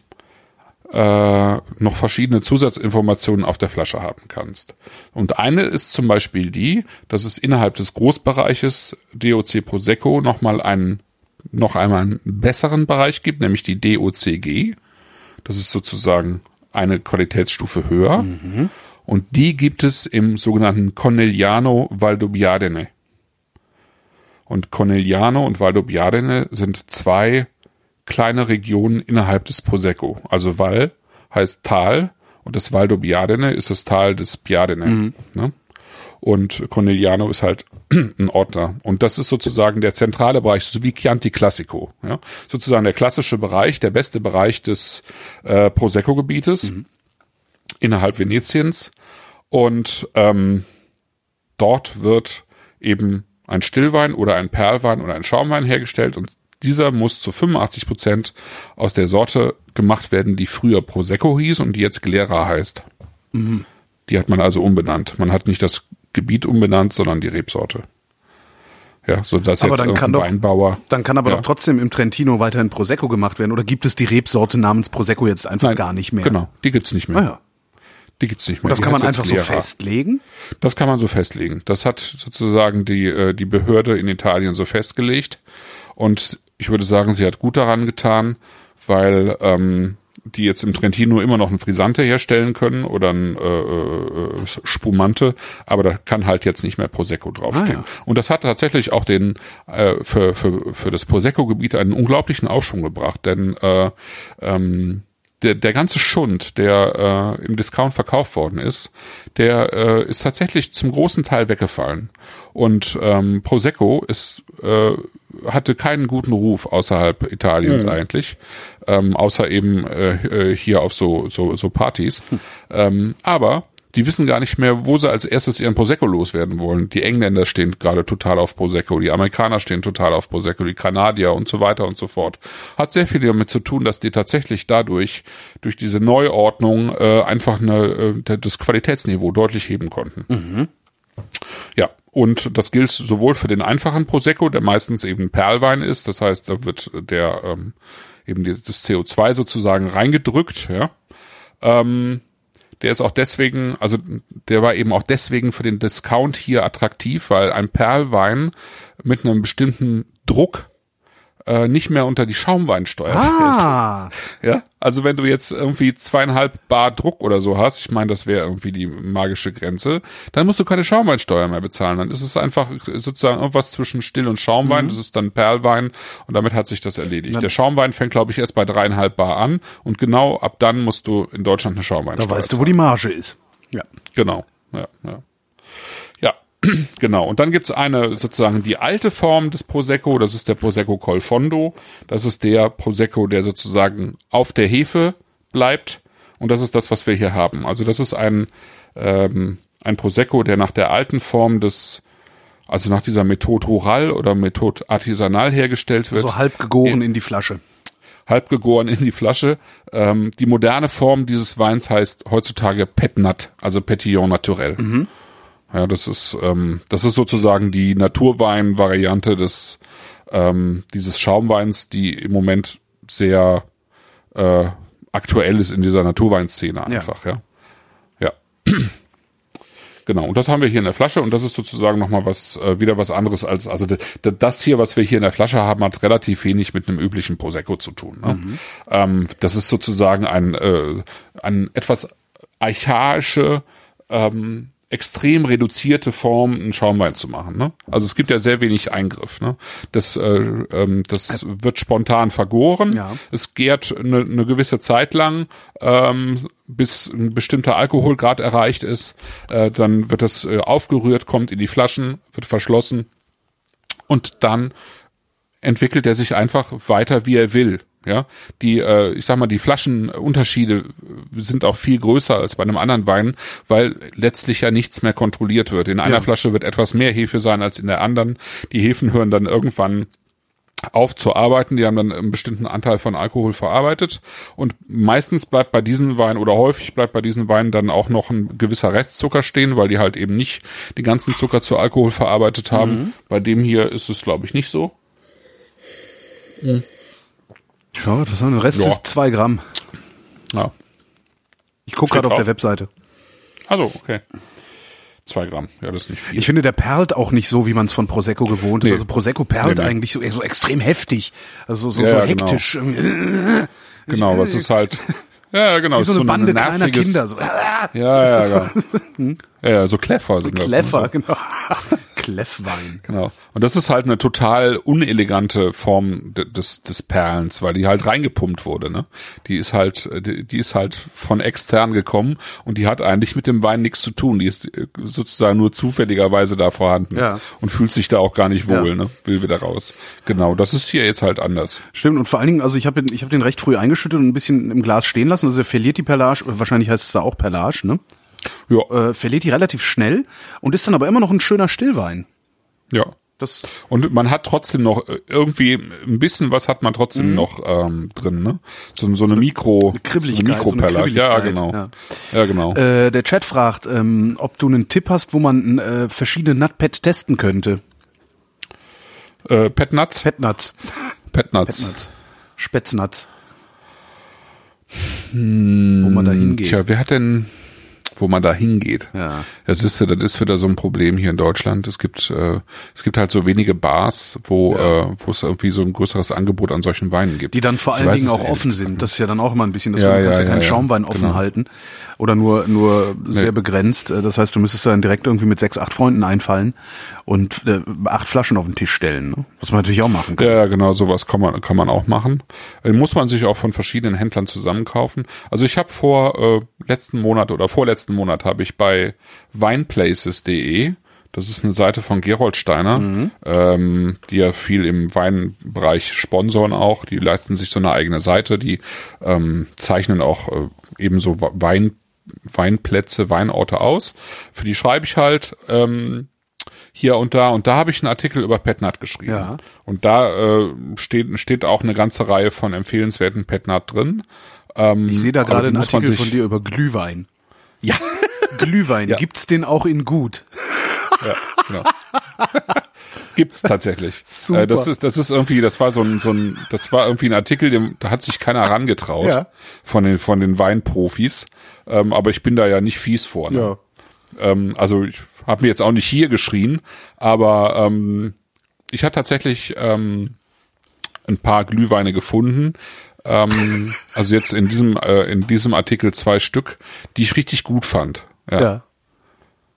äh, noch verschiedene Zusatzinformationen auf der Flasche haben kannst. Und eine ist zum Beispiel die, dass es innerhalb des Großbereiches DOC Prosecco nochmal einen, noch einmal einen besseren Bereich gibt, nämlich die DOCG. Das ist sozusagen eine Qualitätsstufe höher. Und die gibt es im sogenannten Corneliano Valdobbiadene. Und Corneliano und Valdobbiadene sind zwei kleine Regionen innerhalb des Prosecco. Also Val heißt Tal und das Valdobbiadene ist das Tal des Piadene. Ne? Und Corneliano ist halt ein Ordner. Und das ist sozusagen der zentrale Bereich, so wie Chianti Classico. Ja? Sozusagen der klassische Bereich, der beste Bereich des äh, Prosecco-Gebietes innerhalb Venetiens. Und ähm, dort wird eben ein Stillwein oder ein Perlwein oder ein Schaumwein hergestellt und dieser muss zu 85 Prozent aus der Sorte gemacht werden, die früher Prosecco hieß und die jetzt Glera heißt. Die hat man also umbenannt. Man hat nicht das Gebiet umbenannt, sondern die Rebsorte. Ja, so dass jetzt dann kann doch- Weinbauer. Dann kann aber Ja. doch trotzdem im Trentino weiterhin Prosecco gemacht werden. Oder gibt es die Rebsorte namens Prosecco jetzt einfach Nein, gar nicht mehr? Genau, die gibt's nicht mehr. Ah, ja. Die gibt's nicht mehr. Und das Die kann man einfach so festlegen? Das kann man so festlegen. Das hat sozusagen die, äh, die Behörde in Italien so festgelegt. Und ich würde sagen, sie hat gut daran getan, weil ähm, die jetzt im Trentino immer noch ein Frisante herstellen können oder ein äh, äh, Spumante, aber da kann halt jetzt nicht mehr Prosecco draufstehen. Ah, ja. Und das hat tatsächlich auch den äh, für, für, für das Prosecco-Gebiet einen unglaublichen Aufschwung gebracht, denn äh, ähm, der, der ganze Schund, der äh, im Discount verkauft worden ist, der äh, ist tatsächlich zum großen Teil weggefallen. Und ähm, Prosecco ist, äh, hatte keinen guten Ruf außerhalb Italiens eigentlich, ähm, außer eben äh, äh, hier auf so, so, so Partys. Ähm, aber die wissen gar nicht mehr, wo sie als erstes ihren Prosecco loswerden wollen. Die Engländer stehen gerade total auf Prosecco, die Amerikaner stehen total auf Prosecco, die Kanadier und so weiter und so fort. Hat sehr viel damit zu tun, dass die tatsächlich dadurch, durch diese Neuordnung, äh, einfach eine, äh, das Qualitätsniveau deutlich heben konnten. Ja, und das gilt sowohl für den einfachen Prosecco, der meistens eben Perlwein ist, das heißt, da wird der ähm, eben das CO2 sozusagen reingedrückt, ja. Ähm, der ist auch deswegen, also der war eben auch deswegen für den Discount hier attraktiv, weil ein Perlwein mit einem bestimmten Druck äh, nicht mehr unter die Schaumweinsteuer fällt. Ah, Ja, also wenn du jetzt irgendwie zweieinhalb Bar Druck oder so hast, ich meine, das wäre irgendwie die magische Grenze, dann musst du keine Schaumweinsteuer mehr bezahlen. Dann ist es einfach sozusagen irgendwas zwischen Still- und Schaumwein. Das ist dann Perlwein und damit hat sich das erledigt. Der Schaumwein fängt, glaube ich, erst bei dreieinhalb Bar an und genau ab dann musst du in Deutschland eine Schaumweinsteuer da weißt du, wo zahlen. die Marge ist. Ja. Genau, ja, ja. Genau. Und dann gibt's eine sozusagen die alte Form des Prosecco, das ist der Prosecco Col Fondo. Das ist der Prosecco, der sozusagen auf der Hefe bleibt. Und das ist das, was wir hier haben. Also das ist ein, ähm, ein Prosecco, der nach der alten Form des, also nach dieser Methode Rural oder Methode Artisanal hergestellt wird So halb gegoren in die Flasche. halb gegoren in die Flasche. Ähm, die moderne Form dieses Weins heißt heutzutage Petnat, also Petillon Naturel. Ja, das ist ähm, das ist sozusagen die Naturwein-Variante des ähm, dieses Schaumweins, die im Moment sehr äh, aktuell ist in dieser Naturweinszene einfach. Ja, ja. Genau, und das haben wir hier in der Flasche und das ist sozusagen nochmal was, äh, wieder was anderes als, also das hier, was wir hier in der Flasche haben, hat relativ wenig mit einem üblichen Prosecco zu tun. Ne? Ähm, das ist sozusagen ein, äh, ein etwas archaische, ähm, extrem reduzierte Form, einen Schaumwein zu machen. Ne? Also es gibt ja sehr wenig Eingriff. Ne? Das, äh, ähm, das wird spontan vergoren. Ja. Es gärt eine, eine gewisse Zeit lang, ähm, bis ein bestimmter Alkoholgrad erreicht ist. Äh, dann wird das äh, aufgerührt, kommt in die Flaschen, wird verschlossen und dann entwickelt er sich einfach weiter, wie er will. Ja, die, äh, ich sag mal, die Flaschenunterschiede sind auch viel größer als bei einem anderen Wein, weil letztlich ja nichts mehr kontrolliert wird. In einer Ja. Flasche wird etwas mehr Hefe sein als in der anderen. Die Hefen hören dann irgendwann auf zu arbeiten. Die haben dann einen bestimmten Anteil von Alkohol verarbeitet. Und meistens bleibt bei diesen Weinen oder häufig bleibt bei diesen Weinen dann auch noch ein gewisser Restzucker stehen, weil die halt eben nicht den ganzen Zucker zu Alkohol verarbeitet haben. Bei dem hier ist es, glaube ich, nicht so. Schau, das sind Rest Ja. ist zwei Gramm. Ja. Ich gucke gerade auf der? Webseite. Also, okay. Zwei Gramm. Ja, das ist nicht viel. Ich finde, der perlt auch nicht so, wie man es von Prosecco gewohnt ist. Nee. Also Prosecco perlt Nee, nee. eigentlich so, so extrem heftig. Also so, so ja, genau. hektisch. genau, was ist halt. Ja, genau. Wie so ist eine Bande kleiner Kinder. So. Ja, ja, ja. ja, ja, so Kleffer sind das. ne? Clever, So. genau. Kleffwein. Genau. Und das ist halt eine total unelegante Form de- des, des Perlens, weil die halt reingepumpt wurde, ne? Die ist halt, die, die ist halt von extern gekommen und die hat eigentlich mit dem Wein nichts zu tun. Die ist äh, sozusagen nur zufälligerweise da vorhanden Ja. und fühlt sich da auch gar nicht wohl, Ja. ne? Will wieder raus. Genau. Das ist hier jetzt halt anders. Stimmt, und vor allen Dingen, also ich habe ich hab den recht früh eingeschüttet und ein bisschen im Glas stehen lassen. Also er verliert die Perlage, wahrscheinlich heißt es da auch Perlage, ne? Ja, Äh, verliert die relativ schnell und ist dann aber immer noch ein schöner Stillwein. ja. Das, Und man hat trotzdem noch äh, irgendwie ein bisschen was hat man trotzdem noch ähm, drin, ne? So, so eine Mikro, Kribbeligkeit, so eine so eine Mikroperle. ja, genau. ja. Ja, genau. äh, der Chat fragt, ähm, ob du einen Tipp hast, wo man äh, verschiedene Nutpad testen könnte. Äh, Petnuts? Petnuts. Petnuts. Petnuts. Spätznuts. wo man da hingeht. Tja, wer hat denn, wo man da hingeht? Ja. Das ist, das ist wieder so ein Problem hier in Deutschland. Es gibt, äh, es gibt halt so wenige Bars, wo, äh, wo es irgendwie so ein größeres Angebot an solchen Weinen gibt. Die dann vor allen Dingen auch offen sind. Das ist ja dann auch immer ein bisschen, dass Ja, du kannst ja, ja, keinen ja, ja. Schaumwein offen Genau. halten oder nur nur sehr begrenzt. Äh, Das heißt, du müsstest dann direkt irgendwie mit sechs, acht Freunden einfallen und äh, acht Flaschen auf den Tisch stellen. Ne? Was man natürlich auch machen kann. Ja, ja, genau, sowas kann man, kann man auch machen. Äh, muss man sich auch von verschiedenen Händlern zusammenkaufen. Also ich habe vor äh, letzten Monat oder vorletzten Monat habe ich bei wineplaces.de, das ist eine Seite von Gerold Steiner, ähm, die ja viel im Weinbereich sponsoren auch. Die leisten sich so eine eigene Seite, die ähm, zeichnen auch äh, ebenso Wein, Weinplätze, Weinorte aus. Für die schreibe ich halt ähm, hier und da. Und da habe ich einen Artikel über Petnat geschrieben. Ja. Und da äh, steht, steht auch eine ganze Reihe von empfehlenswerten Petnat drin. Ähm, Ich sehe da gerade einen Artikel sich- von dir über Glühwein. Ja, Glühwein, Ja. gibt's den auch in gut? ja genau. Gibt's tatsächlich. Super. Äh, das ist, das ist irgendwie, das war so ein, so ein, das war irgendwie ein Artikel, dem, da hat sich keiner herangetraut Ja. von den, von den Weinprofis. Ähm, aber ich bin da ja nicht fies vor. Ne? Ähm, also ich habe mir jetzt auch nicht hier geschrien, aber ähm, ich habe tatsächlich ähm, ein paar Glühweine gefunden. Ähm, also jetzt in diesem äh, in diesem Artikel zwei Stück, die ich richtig gut fand. Ja. Ja.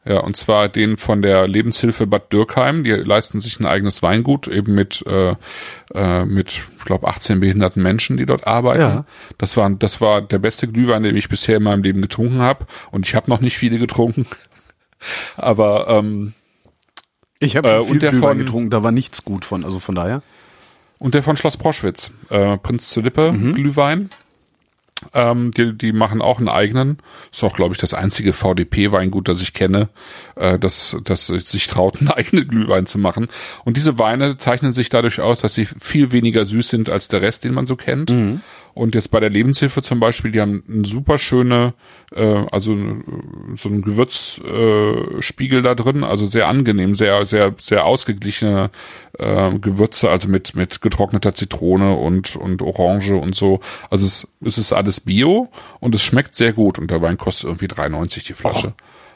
Ja, und zwar den von der Lebenshilfe Bad Dürkheim. Die leisten sich ein eigenes Weingut, eben mit, äh, äh, mit ich glaube, 18 behinderten Menschen, die dort arbeiten. Ja. Das, war, das war der beste Glühwein, den ich bisher in meinem Leben getrunken habe. Und ich habe noch nicht viele getrunken. Aber ähm, Ich habe Äh, viel Glühwein getrunken, da war nichts gut von. Also von daher. Und der von Schloss Proschwitz, äh, Prinz zu Lippe, Mhm. Glühwein. Ähm, die, die machen auch einen eigenen. Ist auch, glaube ich, das einzige VDP-Weingut, das ich kenne, äh, das, das sich traut, einen eigenen Glühwein zu machen. Und diese Weine zeichnen sich dadurch aus, dass sie viel weniger süß sind als der Rest, den man so kennt. Mhm. Und jetzt bei der Lebenshilfe zum Beispiel, die haben eine super schöne, äh, also äh, so einen Gewürzspiegel äh, da drin, also sehr angenehm, sehr, sehr, sehr ausgeglichene äh, Gewürze, also mit, mit getrockneter Zitrone und, und Orange und so. Also es, es ist alles Bio und es schmeckt sehr gut und der Wein kostet irgendwie 3,90 die Flasche.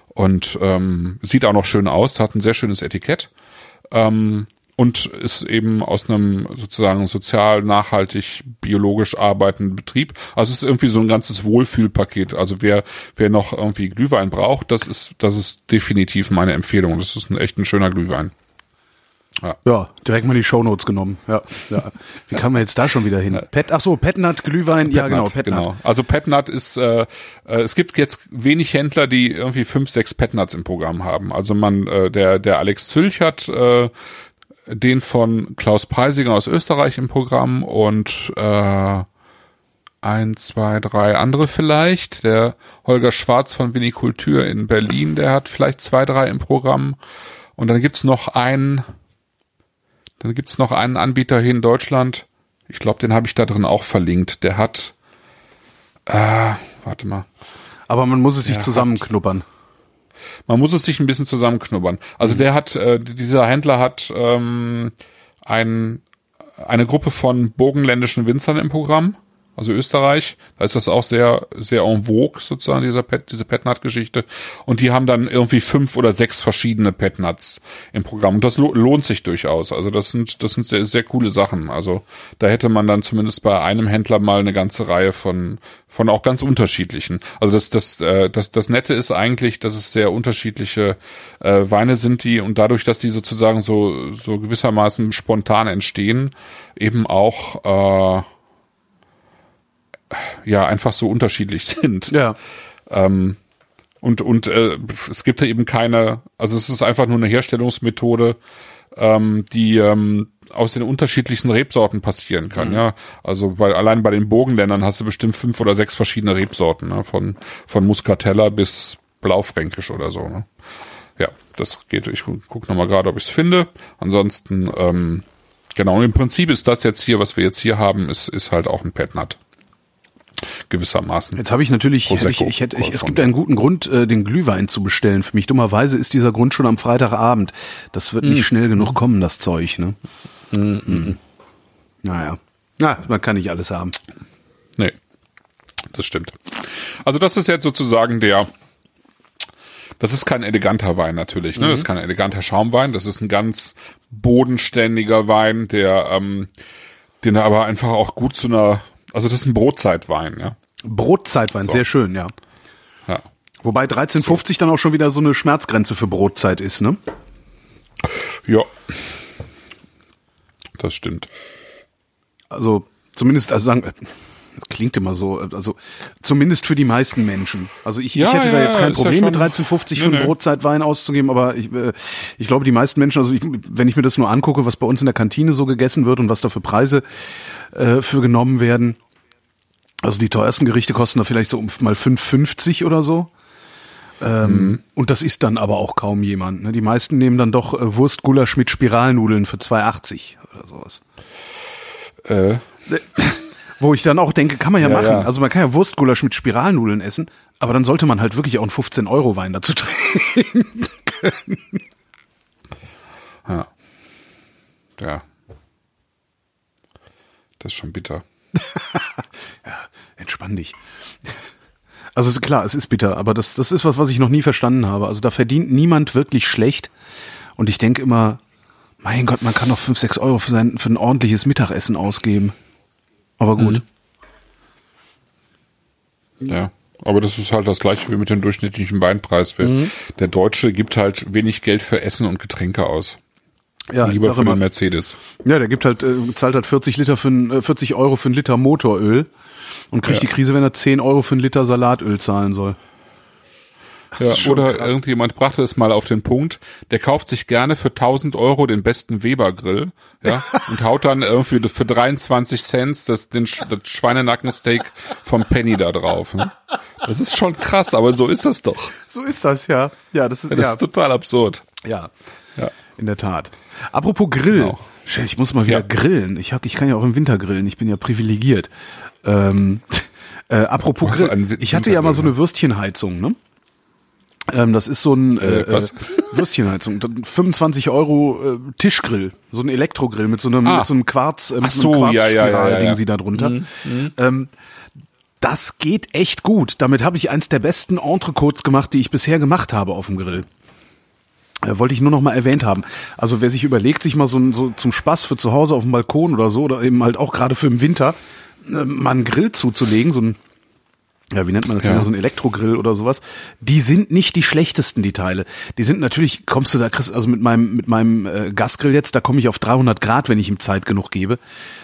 Und ähm, sieht auch noch schön aus, hat ein sehr schönes Etikett. Ähm, und ist eben aus einem sozusagen sozial, nachhaltig, biologisch arbeitenden Betrieb. Also es ist irgendwie so ein ganzes Wohlfühlpaket. Also wer, wer noch irgendwie Glühwein braucht, das ist, das ist definitiv meine Empfehlung. Das ist ein echt ein schöner Glühwein. Ja, direkt mal die Shownotes genommen. Ja, ja. Wie kann man jetzt da schon wieder hin? Pet, ach so, Petnat, Glühwein, ja genau, Petnat, Petnat. genau. Also Petnat ist, äh, äh, es gibt jetzt wenig Händler, die irgendwie fünf, sechs Petnats im Programm haben. Also man, äh, der, der Alex Zülch hat äh, den von Klaus Preisinger aus Österreich im Programm und äh, ein, zwei, drei andere vielleicht. Der Holger Schwarz von Vinikultur in Berlin, der hat vielleicht zwei, drei im Programm. Und dann gibt's noch einen, dann gibt's noch einen Anbieter hier in Deutschland. Ich glaube, den habe ich da drin auch verlinkt. Der hat, äh, warte mal. Aber man muss es sich zusammenknuppern. Man muss es sich ein bisschen zusammenknubbern. Also der hat, äh, dieser Händler hat ähm, ein, eine Gruppe von bogenländischen Winzern im Programm. Also Österreich. Da ist das auch sehr, sehr en vogue, sozusagen, dieser Pet, diese Petnut-Geschichte. Und die haben dann irgendwie fünf oder sechs verschiedene Petnuts im Programm. Und das lohnt sich durchaus. Also das sind, das sind sehr, sehr coole Sachen. Also da hätte man dann zumindest bei einem Händler mal eine ganze Reihe von, von auch ganz unterschiedlichen. Also das, das, äh, das, das Nette ist eigentlich, dass es sehr unterschiedliche äh, Weine sind, die und dadurch, dass die sozusagen so, so gewissermaßen spontan entstehen, eben auch, äh, ja einfach so unterschiedlich sind. Ja. Ähm, und und äh, es gibt ja eben keine, also es ist einfach nur eine Herstellungsmethode, ähm, die ähm, aus den unterschiedlichsten Rebsorten passieren kann, mhm. ja. Also bei, allein bei den Bogenländern hast du bestimmt fünf oder sechs verschiedene Rebsorten, ne? von von Muscatella bis Blaufränkisch oder so. Ne? Ja, das geht. Ich gucke nochmal gerade, ob ich es finde. Ansonsten, ähm, genau, und im Prinzip ist das jetzt hier, was wir jetzt hier haben, ist, ist halt auch ein Petnat gewissermaßen. Jetzt habe ich natürlich, hätte ich, ich hätte, ich, es gibt einen guten Grund, äh, den Glühwein zu bestellen. Für mich dummerweise ist dieser Grund schon am Freitagabend. Das wird nicht mm. schnell genug kommen, das Zeug. Ne? Mm. Mm. Naja, na, man kann nicht alles haben. Nee, das stimmt. Also das ist jetzt sozusagen der das ist kein eleganter Wein natürlich, ne? Mhm. Das ist kein eleganter Schaumwein. Das ist ein ganz bodenständiger Wein, der, ähm, den er aber einfach auch gut zu einer also das ist ein Brotzeitwein, ja. Brotzeitwein, so. sehr schön, ja. Ja. Wobei 13,50 so. dann auch schon wieder so eine Schmerzgrenze für Brotzeit ist, ne? Ja. Das stimmt. Also zumindest, also sagen, das klingt immer so, also zumindest für die meisten Menschen. Also ich, ja, ich hätte ja, da jetzt kein Problem ja mit 13,50 für einen Brotzeitwein auszugeben, aber ich, äh, ich glaube, die meisten Menschen, also ich, wenn ich mir das nur angucke, was bei uns in der Kantine so gegessen wird und was da für Preise äh, für genommen werden, also die teuersten Gerichte kosten da vielleicht so mal 5,50 oder so. Ähm, mhm. Und das ist dann aber auch kaum jemand. Ne? Die meisten nehmen dann doch äh, Wurstgulasch mit Spiralnudeln für 2,80 oder sowas. Äh. Wo ich dann auch denke, kann man ja, ja machen. Ja. Also man kann ja Wurstgulasch mit Spiralnudeln essen, aber dann sollte man halt wirklich auch einen 15-Euro-Wein dazu trinken können. Ja. Ja. Das ist schon bitter. dich. Also ist klar, es ist bitter, aber das, das ist was, was ich noch nie verstanden habe. Also da verdient niemand wirklich schlecht. Und ich denke immer, mein Gott, man kann doch fünf, sechs Euro für, sein, für ein ordentliches Mittagessen ausgeben. Aber gut. Mhm. Ja, aber das ist halt das gleiche wie mit dem durchschnittlichen Weinpreis. Mhm. Der Deutsche gibt halt wenig Geld für Essen und Getränke aus. Ja, lieber für den Mercedes. Ja, der gibt halt, äh, zahlt halt 40 Liter für ein, äh, 40 Euro für ein Liter Motoröl und kriegt ja. die Krise, wenn er 10 Euro für ein Liter Salatöl zahlen soll. Ja, oder krass. irgendjemand brachte es mal auf den Punkt, der kauft sich gerne für 1000 Euro den besten Weber Grill, ja, und haut dann irgendwie für 23 Cent das, den, das Schweinenackensteak vom Penny da drauf. Ne? Das ist schon krass, aber so ist das doch. So ist das, ja. Ja, das ist, ja, das ja. ist total absurd. Ja. Ja. In der Tat. Apropos Grill. Genau. Ich muss mal wieder ja. grillen. Ich, hab, ich kann ja auch im Winter grillen. Ich bin ja privilegiert. Ähm, äh, apropos Grill. Ich hatte ja mal so eine Würstchenheizung, ne? Ähm, das ist so ein äh, äh, Würstchenheizung. 25 Euro äh, Tischgrill, so ein Elektrogrill mit so einem, ah. mit so einem Quarz, äh, mit so, einem Quarz ja, ja, ja, ja, ja. sie da drunter. Mhm. Mhm. Ähm, das geht echt gut. Damit habe ich eins der besten Entrecotes gemacht, die ich bisher gemacht habe auf dem Grill. Äh, wollte ich nur noch mal erwähnt haben. Also wer sich überlegt, sich mal so, so zum Spaß für zu Hause auf dem Balkon oder so oder eben halt auch gerade für im Winter äh, mal einen Grill zuzulegen, so ein ja, wie nennt man das ja. so ein Elektrogrill oder sowas, die sind nicht die schlechtesten, die Teile. Die sind natürlich, kommst du da, Chris, also mit meinem, mit meinem äh, Gasgrill jetzt, da komme ich auf 300 Grad, wenn ich ihm Zeit genug gebe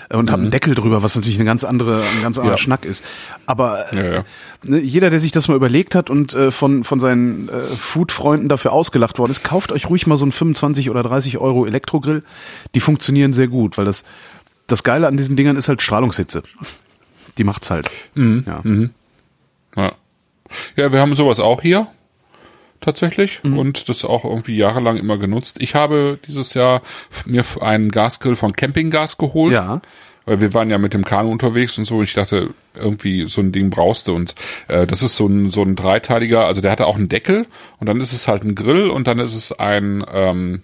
äh, und mhm. habe einen Deckel drüber, was natürlich eine ganz andere, ein ganz anderer ja. Schnack ist. Aber äh, ja, ne, jeder, der sich das mal überlegt hat und äh, von, von seinen äh, Food-Freunden dafür ausgelacht worden ist, kauft euch ruhig mal so einen 25 oder 30 Euro Elektrogrill. Die funktionieren sehr gut, weil das, das Geile an diesen Dingern ist halt Strahlungshitze. Die macht's halt. Mhm. Ja. Mhm. Ja. Ja, wir haben sowas auch hier tatsächlich mhm. und das auch irgendwie jahrelang immer genutzt. Ich habe dieses Jahr mir einen Gasgrill von Campinggas geholt. Ja. Weil wir waren ja mit dem Kanu unterwegs und so und ich dachte, irgendwie so ein Ding brauchst du und äh, das ist so ein so ein dreiteiliger, also der hatte auch einen Deckel und dann ist es halt ein Grill und dann ist es ein ähm,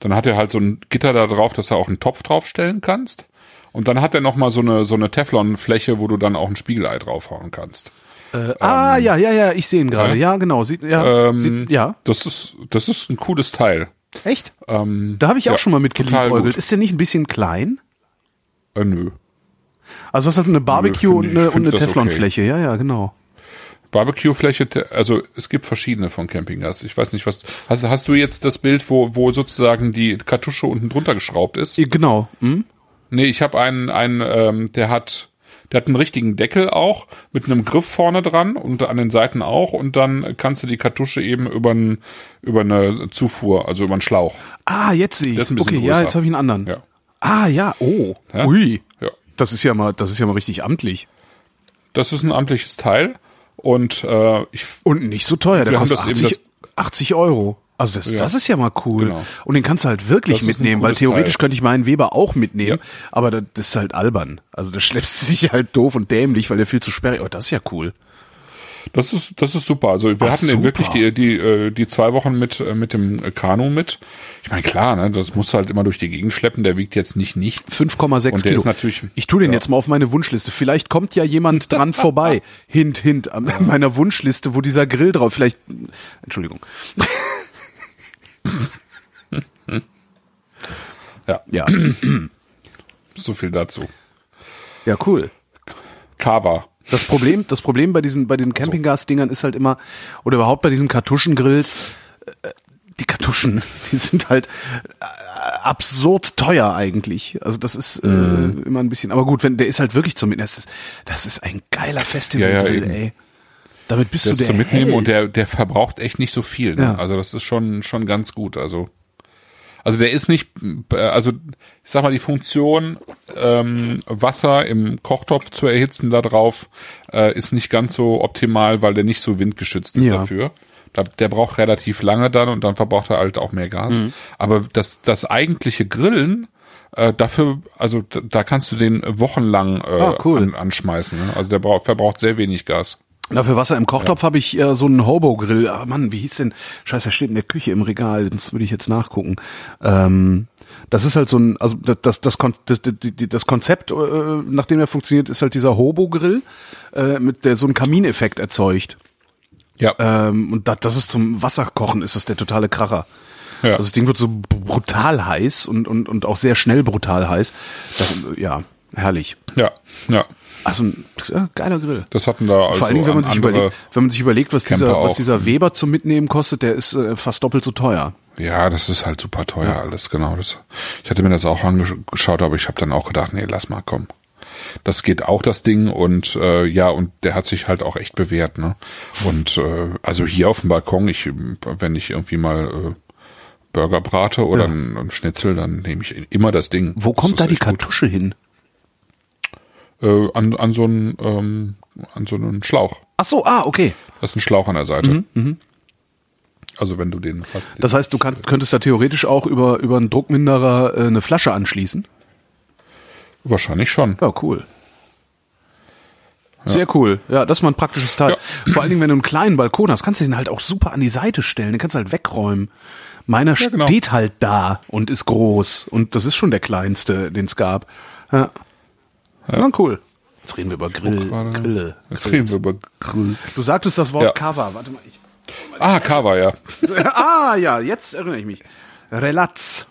dann hat er halt so ein Gitter da drauf, dass du auch einen Topf draufstellen kannst Und dann hat er noch mal so eine so eine Teflonfläche, wo du dann auch ein Spiegelei draufhauen kannst. Äh, ah, ja, ja, ja, ich sehe ihn gerade. ja. Genau. Sieht, ja, Ähm, sieht, ja. Das ist das ist ein cooles Teil. Echt? Ähm, Da habe ich auch ja, schon mal mit geliebäugelt. Ist der nicht ein bisschen klein? Äh, nö. Also was hat eine Barbecue find und ich- eine, und find eine das okay. Teflonfläche? Ja, ja, genau. Barbecue-Fläche, also es gibt verschiedene von Campinggas. Ich weiß nicht, was hast, hast du jetzt das Bild, wo wo sozusagen die Kartusche unten drunter geschraubt ist? Genau. Hm? Nee, ich habe einen, einen ähm, der hat der hat einen richtigen Deckel auch mit einem Griff vorne dran und an den Seiten auch und dann kannst du die Kartusche eben über, ein, über eine Zufuhr, also über einen Schlauch. Ah, jetzt sehe ich Okay, ja, größer. jetzt habe ich einen anderen. Ja. Ah, ja, oh. Ja? Ui. Ja. Das ist ja mal, das ist ja mal richtig amtlich. Das ist ein amtliches Teil und äh, ich Und nicht so teuer. Der kostet das eben 80, 80 Euro. Also das, Ja. das ist ja mal cool. Genau. Und den kannst du halt wirklich Das mitnehmen, weil theoretisch Teil. könnte ich meinen Weber auch mitnehmen, Ja. aber das, ist halt albern. Also das schleppst du sich halt doof und dämlich, weil der viel zu sperrig. Oh, das ist ja cool. Das ist, das ist super. Also wir Ach, hatten super. wirklich die, die, äh, die zwei Wochen mit, äh, mit dem Kanu mit. Ich meine, klar, ne, das musst du halt immer durch die Gegend schleppen, der wiegt jetzt nicht nichts. 5,6 Und der Kilo. ist natürlich- ich tue den ja. jetzt mal auf meine Wunschliste. Vielleicht kommt ja jemand dran vorbei. Hint, hint, an meiner Wunschliste, wo dieser Grill drauf, vielleicht, Entschuldigung. Ja, Ja, so viel dazu. ja, cool. Kava. Das Problem, das Problem bei diesen, bei den Campinggas-Dingern ist halt immer, oder überhaupt bei diesen Kartuschengrills, äh, die Kartuschen, die sind halt äh, absurd teuer eigentlich. Also das ist äh, Mhm. immer ein bisschen, aber gut, wenn der ist halt wirklich zum Mitnehmen. Das ist, das ist ein geiler Festivalgrill, eben. ey. Damit bist Das du der zu mitnehmen Held. und der, der verbraucht echt nicht so viel. Ne? Ja. Also das ist schon, schon ganz gut. Also, also der ist nicht, äh, also ich sag mal, die Funktion, ähm, Wasser im Kochtopf zu erhitzen da drauf, äh, ist nicht ganz so optimal, weil der nicht so windgeschützt ist Ja. dafür. Da, der braucht relativ lange dann und dann verbraucht er halt auch mehr Gas. Mhm. Aber das, das eigentliche Grillen, äh, dafür, also da, da kannst du den wochenlang äh, Ah, cool. an, anschmeißen. Ne? Also der braucht, verbraucht sehr wenig Gas. Na, für Wasser im Kochtopf habe ich äh, so einen Hobo-Grill. Ah, Mann, wie hieß denn? Scheiße, der steht in der Küche im Regal. Das würde ich jetzt nachgucken. Ähm, das ist halt so ein, also das, das, das, das, das, Konzept, äh, nach dem er funktioniert, ist halt dieser Hobo-Grill, äh, mit der so einen Kamineffekt erzeugt. Ja. Ähm, und das, das ist zum Wasserkochen, ist das der totale Kracher. Ja. Also das Ding wird so brutal heiß und, und, und auch sehr schnell brutal heiß. Das, ja, herrlich. Ja, ja. Also ein ja, geiler Grill. Das hatten da also Vor allen Dingen, wenn man sich überlegt, wenn man sich überlegt, was Camper dieser, was auch. dieser Weber zum Mitnehmen kostet, der ist äh, fast doppelt so teuer. Ja, das ist halt super teuer alles, genau. Das, ich hatte mir das auch angeschaut, aber ich habe dann auch gedacht, nee, lass mal, komm. Das geht auch, das Ding, und äh, ja, und der hat sich halt auch echt bewährt, ne? Und äh, also hier auf dem Balkon, ich, wenn ich irgendwie mal äh, Burger brate oder Ja. ein, ein Schnitzel, dann nehme ich immer das Ding. Wo kommt da die echt gut. Kartusche hin? Äh, an, an so einen ähm, an so einen Schlauch. Ach so, ah, okay. Das ist ein Schlauch an der Seite. Also wenn du den hast. Das heißt, du kannst, könntest da theoretisch auch über, über einen Druckminderer äh, eine Flasche anschließen. Wahrscheinlich schon. Ja, cool. Sehr cool. Ja, das ist mal ein praktisches Teil. Vor allen Dingen, wenn du einen kleinen Balkon hast, kannst du den halt auch super an die Seite stellen. Den kannst du halt wegräumen. Meiner Ja, genau. steht halt da und ist groß. Und das ist schon der kleinste, den es gab. Ja. Na cool. Jetzt reden wir über Grill, Grille. Jetzt Grills. reden wir über Grills. Du sagtest das Wort Ja. Cover. Warte mal. Ich Ah, Kava, ja. ah, ja, jetzt erinnere ich mich. Relatz.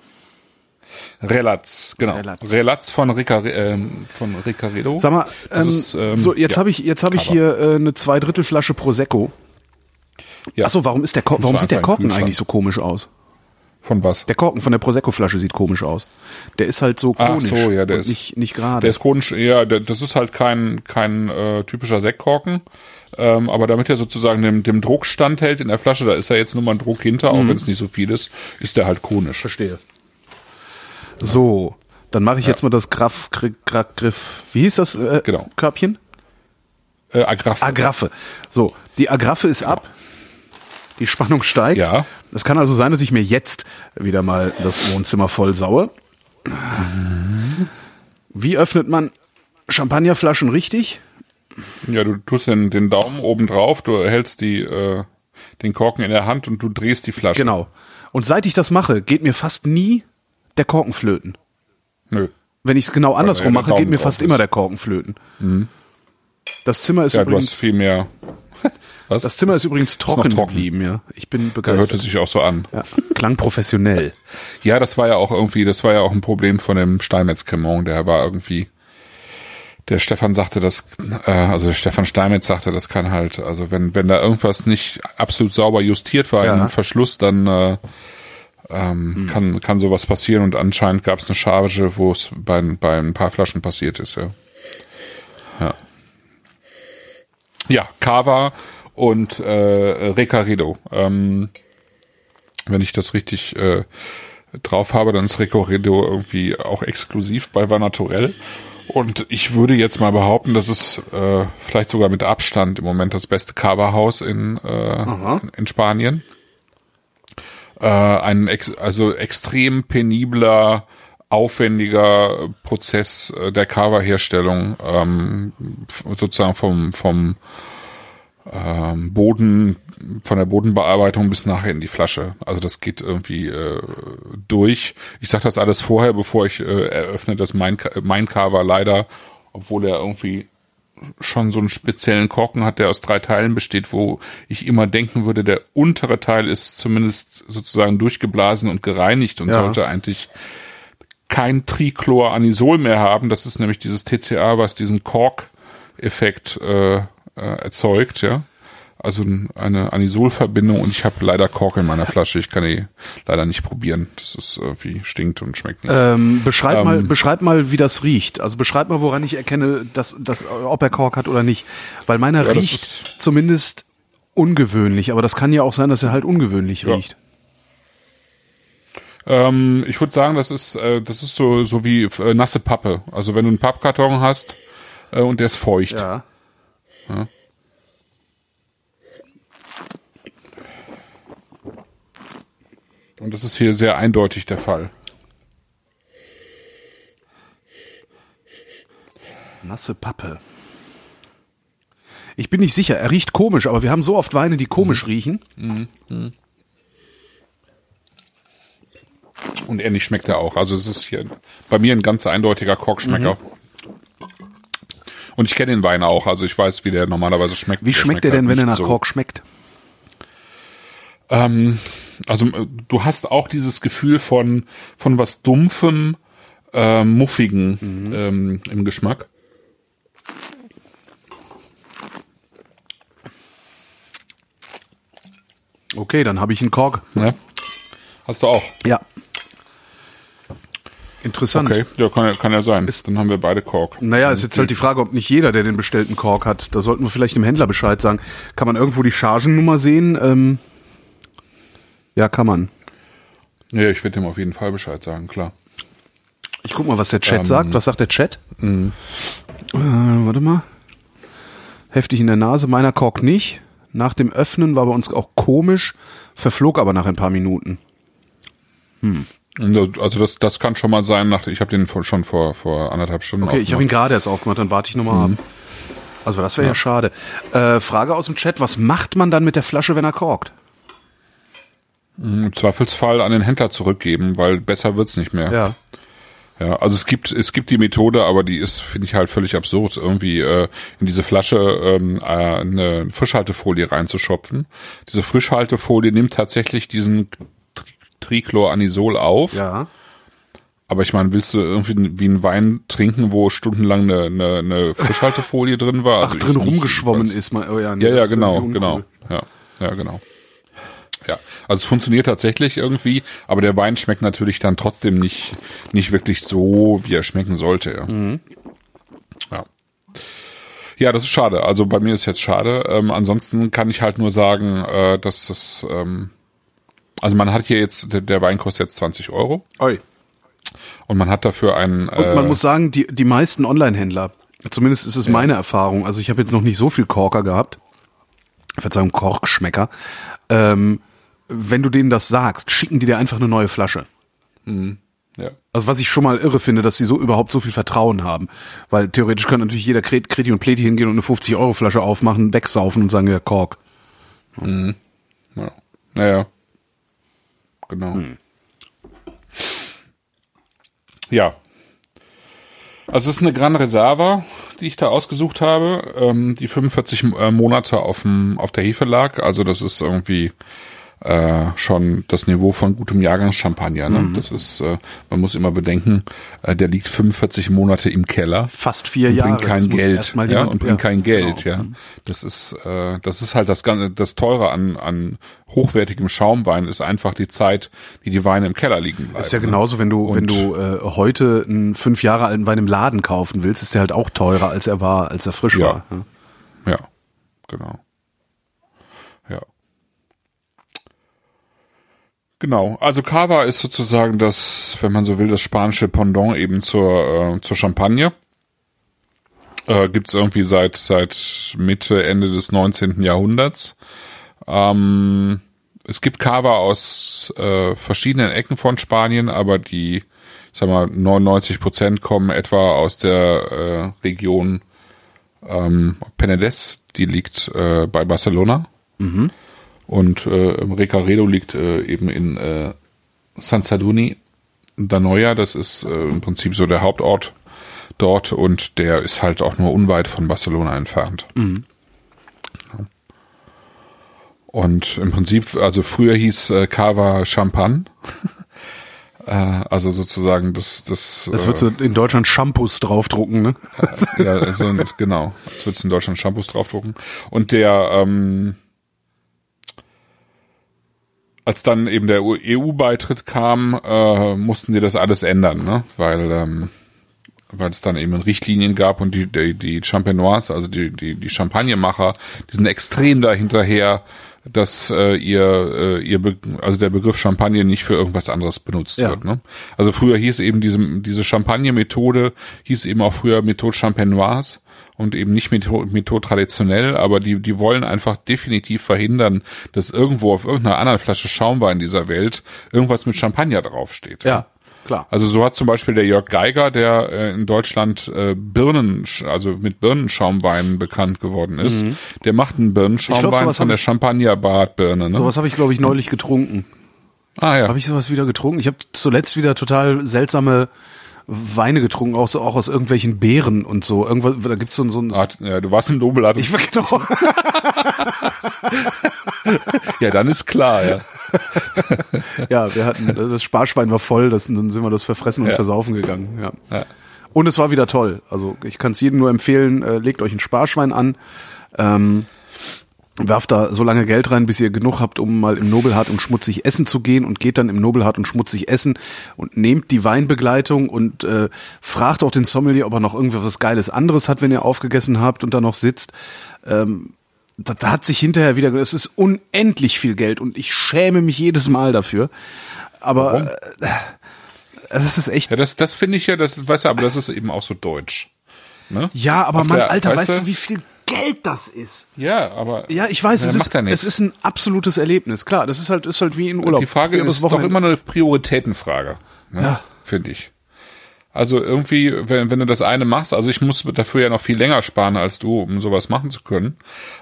Relatz, genau. Relatz. Relatz, von, Rica, ähm, von Ricaredo. Sag mal, ähm, ist, ähm, so jetzt ja, habe ich jetzt habe ich Cover. hier äh, eine Zweidrittelflasche Prosecco. Ja. Achso, warum ist der du warum sieht der Korken eigentlich so komisch aus? Von was? Der Korken von der Prosecco-Flasche sieht komisch aus. Der ist halt so Ach konisch so, ja, der ist- nicht nicht gerade. Der ist konisch, ja, der, das ist halt kein, kein äh, typischer Sektkorken. Ähm, aber damit er sozusagen dem, dem Druck standhält in der Flasche, da ist ja jetzt nur mal ein Druck hinter, Mhm. auch wenn es nicht so viel ist, ist der halt konisch. Verstehe. So, dann mache ich jetzt mal das Graf, Gri- Gra- Griff. Wie hieß das äh, Genau. Körbchen? Äh, Agraffe. Agraffe. So, die Agraffe ist ab. Die Spannung steigt. Ja. Es kann also sein, dass ich mir jetzt wieder mal das Wohnzimmer voll saue. Wie öffnet man Champagnerflaschen richtig? Ja, du tust den, den Daumen oben drauf, du hältst die, äh, den Korken in der Hand und du drehst die Flasche. Genau. Und seit ich das mache, geht mir fast nie der Korken flöten. Nö. Wenn ich es genau andersrum der mache, geht mir fast ist. immer der Korken flöten. Das Zimmer ist Ja, du hast übrigens, viel mehr. Was? das Zimmer ist übrigens noch trocken, trocken. geblieben, ja. Ich bin Da hörte begeistert. sich auch so an. Ja, klang professionell. Ja, das war ja auch irgendwie, das war ja auch ein Problem von dem Steinmetz-Cremant. Der war irgendwie, der Stefan sagte, das, äh, also der Stefan Steinmetz sagte, das kann halt, also wenn, wenn da irgendwas nicht absolut sauber justiert war Ja. im Verschluss, dann äh, ähm, kann, kann sowas passieren und anscheinend gab es eine Charge, wo es bei, bei ein paar Flaschen passiert ist, ja. Ja. Ja, Cava und äh, Recaredo. Ähm, wenn ich das richtig äh, drauf habe, dann ist Recorrido irgendwie auch exklusiv bei Vanaturell. Und ich würde jetzt mal behaupten, das ist äh, vielleicht sogar mit Abstand im Moment das beste Cava-Haus in, äh, in, in Spanien. Äh, ein ex also extrem penibler, aufwendiger Prozess äh, der Cava-Herstellung, ähm, sozusagen vom, vom ähm, Boden, von der Bodenbearbeitung bis nachher in die Flasche. Also das geht irgendwie äh, durch. Ich sage das alles vorher, bevor ich äh, eröffne, dass mein, mein Carver leider, obwohl er irgendwie schon so einen speziellen Korken hat, der aus drei Teilen besteht, wo ich immer denken würde, der untere Teil ist zumindest sozusagen durchgeblasen und gereinigt und Ja. sollte eigentlich kein Trichloranisol mehr haben. Das ist nämlich dieses TCA, was diesen Kork-Effekt äh, äh, erzeugt, ja. Also eine Anisolverbindung und ich habe leider Kork in meiner Flasche. Ich kann die leider nicht probieren. Das ist irgendwie stinkt und schmeckt nicht. Ähm, beschreib, mal, Ähm. beschreib mal, wie das riecht. Also beschreib mal, woran ich erkenne, dass, dass, ob er Kork hat oder nicht. Weil meiner Ja, riecht zumindest ungewöhnlich, aber das kann ja auch sein, dass er halt ungewöhnlich Ja. riecht. Ähm, ich würde sagen, das ist äh, das ist so so wie äh, nasse Pappe. Also wenn du einen Pappkarton hast äh, und der ist feucht. Ja. Und das ist hier sehr eindeutig der Fall. Nasse Pappe. Ich bin nicht sicher, er riecht komisch, aber wir haben so oft Weine, die komisch riechen. Und ähnlich schmeckt er auch. Also es ist hier bei mir ein ganz eindeutiger Korkschmecker. Mhm. Und ich kenne den Wein auch, also ich weiß, wie der normalerweise schmeckt. Wie Der schmeckt er halt denn, wenn er nach so. Kork schmeckt? Ähm, also äh, du hast auch dieses Gefühl von von was dumpfem, äh, muffigen Mhm. ähm, im Geschmack. Okay, dann habe ich einen Kork. Ne? Hast du auch? Ja. Interessant. Okay, ja, kann, ja- kann ja sein. Dann haben wir beide Kork. Naja, ist jetzt halt die Frage, ob nicht jeder, der den bestellten Kork hat. Da sollten wir vielleicht dem Händler Bescheid sagen. Kann man irgendwo die Chargennummer sehen? Ähm, ja, kann man. Ja, ich werde dem auf jeden Fall Bescheid sagen, klar. Ich guck mal, was der Chat Ähm, sagt. Was sagt der Chat? Äh, warte mal. Heftig in der Nase, meiner Kork nicht. Nach dem Öffnen war bei uns auch komisch, verflog aber nach ein paar Minuten. Also das, das kann schon mal sein, nach, ich habe den vor, schon vor, vor anderthalb Stunden Okay, ich habe ihn gerade erst aufgemacht, dann warte ich nochmal Mhm. ab. Also das wäre ja. schade. Äh, Frage aus dem Chat, was macht man dann mit der Flasche, wenn er korkt? Im Zweifelsfall an den Händler zurückgeben, weil besser wird's nicht mehr. Ja. Ja, also es gibt es gibt die Methode, aber die ist finde ich halt völlig absurd, irgendwie äh, in diese Flasche ähm, äh, eine Frischhaltefolie reinzuschopfen. Diese Frischhaltefolie nimmt tatsächlich diesen Trichloranisol auf. Ja. Aber ich meine, willst du irgendwie wie einen Wein trinken, wo stundenlang eine, eine, eine Frischhaltefolie drin war? Ach, Also drin ich nicht, rumgeschwommen jedenfalls. ist man. Oh ja, nee, Ja, ja, genau, genau. Ja, ja, genau. Ja, also es funktioniert tatsächlich irgendwie, aber der Wein schmeckt natürlich dann trotzdem nicht, nicht wirklich so, wie er schmecken sollte. Ja. Mhm. ja. Ja, das ist schade. Also bei mir ist jetzt schade. Ähm, ansonsten kann ich halt nur sagen, äh, dass das, ähm, also man hat hier jetzt, der, Wein kostet jetzt 20 Euro Oi. und man hat dafür einen. Und man muss sagen, die, die meisten Online-Händler, zumindest ist es meine Erfahrung, also ich habe jetzt noch nicht so viel Korker gehabt, Verzeihung, Korkschmecker, ähm, wenn du denen das sagst, schicken die dir einfach eine neue Flasche. ja. Also was ich schon mal irre finde, dass sie so überhaupt so viel Vertrauen haben. Weil theoretisch kann natürlich jeder Kret- Kreti und Pleti hingehen und eine 50-Euro-Flasche aufmachen, wegsaufen und sagen, ja, Kork. Ja. Naja. Genau. Ja. Also es ist eine Gran Reserva, die ich da ausgesucht habe, ähm, die 45 äh, Monate auf, dem, auf der Hefe lag. Also das ist irgendwie äh, schon das Niveau von gutem Jahrgangschampagner. Ne? Mhm. Das ist, äh, man muss immer bedenken, äh, der liegt 45 Monate im Keller. Fast vier und Jahre. Bringt kein Geld, ja, und bringt ja, kein Geld, genau. ja. Mhm. Das ist, äh, das ist halt das ganze, das Teure an, an hochwertigem Schaumwein ist einfach die Zeit, die die Weine im Keller liegen bleiben. Ist ja genauso, wenn du, und wenn du äh, heute einen fünf Jahre alten Wein im Laden kaufen willst, ist der halt auch teurer, als er war, als er frisch ja. war. Ja, ja genau. Genau, also Cava ist sozusagen das, wenn man so will, das spanische Pendant eben zur, äh, zur Champagne. Äh, Gibt es irgendwie seit, seit Mitte, Ende des 19. Jahrhunderts. Ähm, es gibt Cava aus äh, verschiedenen Ecken von Spanien, aber die, ich sag mal, 99 Prozent kommen etwa aus der äh, Region ähm, Penedès, die liegt äh, bei Barcelona. Mhm. Und äh, Recaredo liegt äh, eben in äh, San Saduni da Noia, das ist äh, im Prinzip so der Hauptort dort und der ist halt auch nur unweit von Barcelona entfernt. Mhm. Und im Prinzip, also früher hieß äh, Cava Champagne. äh, also sozusagen das das. Als würdest du in Deutschland Shampoos draufdrucken, ne? ja, also, genau. Als würdest du in Deutschland Shampoos draufdrucken. Und der ähm, als dann eben der EU-Beitritt kam, äh, mussten die das alles ändern, ne? Weil ähm, weil es dann eben Richtlinien gab und die die, die Champenois, also die die die Champagnermacher, die sind extrem dahinterher, dass äh, ihr äh, ihr Be also der Begriff Champagner nicht für irgendwas anderes benutzt ja. wird. Ne? Also früher hieß eben diese diese Champagner-Methode hieß eben auch früher Methode Champenoise und eben nicht Methode, Methode traditionell, aber die, die wollen einfach definitiv verhindern, dass irgendwo auf irgendeiner anderen Flasche Schaumwein dieser Welt irgendwas mit Champagner draufsteht. Ja. Klar. Also so hat zum Beispiel der Jörg Geiger, der äh, in Deutschland äh, Birnen, also mit Birnenschaumweinen bekannt geworden ist, mhm. der macht einen Birnenschaumwein glaub, von der Champagner-Bartbirne. Ne? Sowas habe ich, glaube ich, neulich getrunken. Ah ja. Habe ich sowas wieder getrunken? Ich habe zuletzt wieder total seltsame Weine getrunken, auch so auch aus irgendwelchen Beeren und so. Irgendwas, da gibt's so, so ein. Ja, du warst im Nobelart. Ich war genau. ja, dann ist klar, ja. ja, wir hatten das Sparschwein war voll, das, dann sind wir das verfressen und ja. versaufen gegangen. Ja. ja. Und es war wieder toll. Also ich kann es jedem nur empfehlen, äh, legt euch ein Sparschwein an. Ähm, werft da so lange Geld rein, bis ihr genug habt, um mal im Nobelhart und schmutzig essen zu gehen und geht dann im Nobelhart und schmutzig essen und nehmt die Weinbegleitung und äh, fragt auch den Sommelier, ob er noch irgendwas Geiles anderes hat, wenn ihr aufgegessen habt und da noch sitzt. Ähm, da, da hat sich hinterher wieder, es ist unendlich viel Geld und ich schäme mich jedes Mal dafür. Aber äh, es ist echt. Ja, das, das finde ich ja, das, weißt du, aber das ist eben auch so deutsch. Ne? Ja, aber Mann, Alter, weißt, weißt du, wie viel Geld das ist. Ja, aber. Ja, ich weiß, es ist, es ist ein absolutes Erlebnis. Klar, das ist halt, ist halt wie in Urlaub. Die Frage ist doch immer eine Prioritätenfrage. Ne? Ja. Finde ich. Also irgendwie, wenn, wenn du das eine machst, also ich muss dafür ja noch viel länger sparen als du, um sowas machen zu können.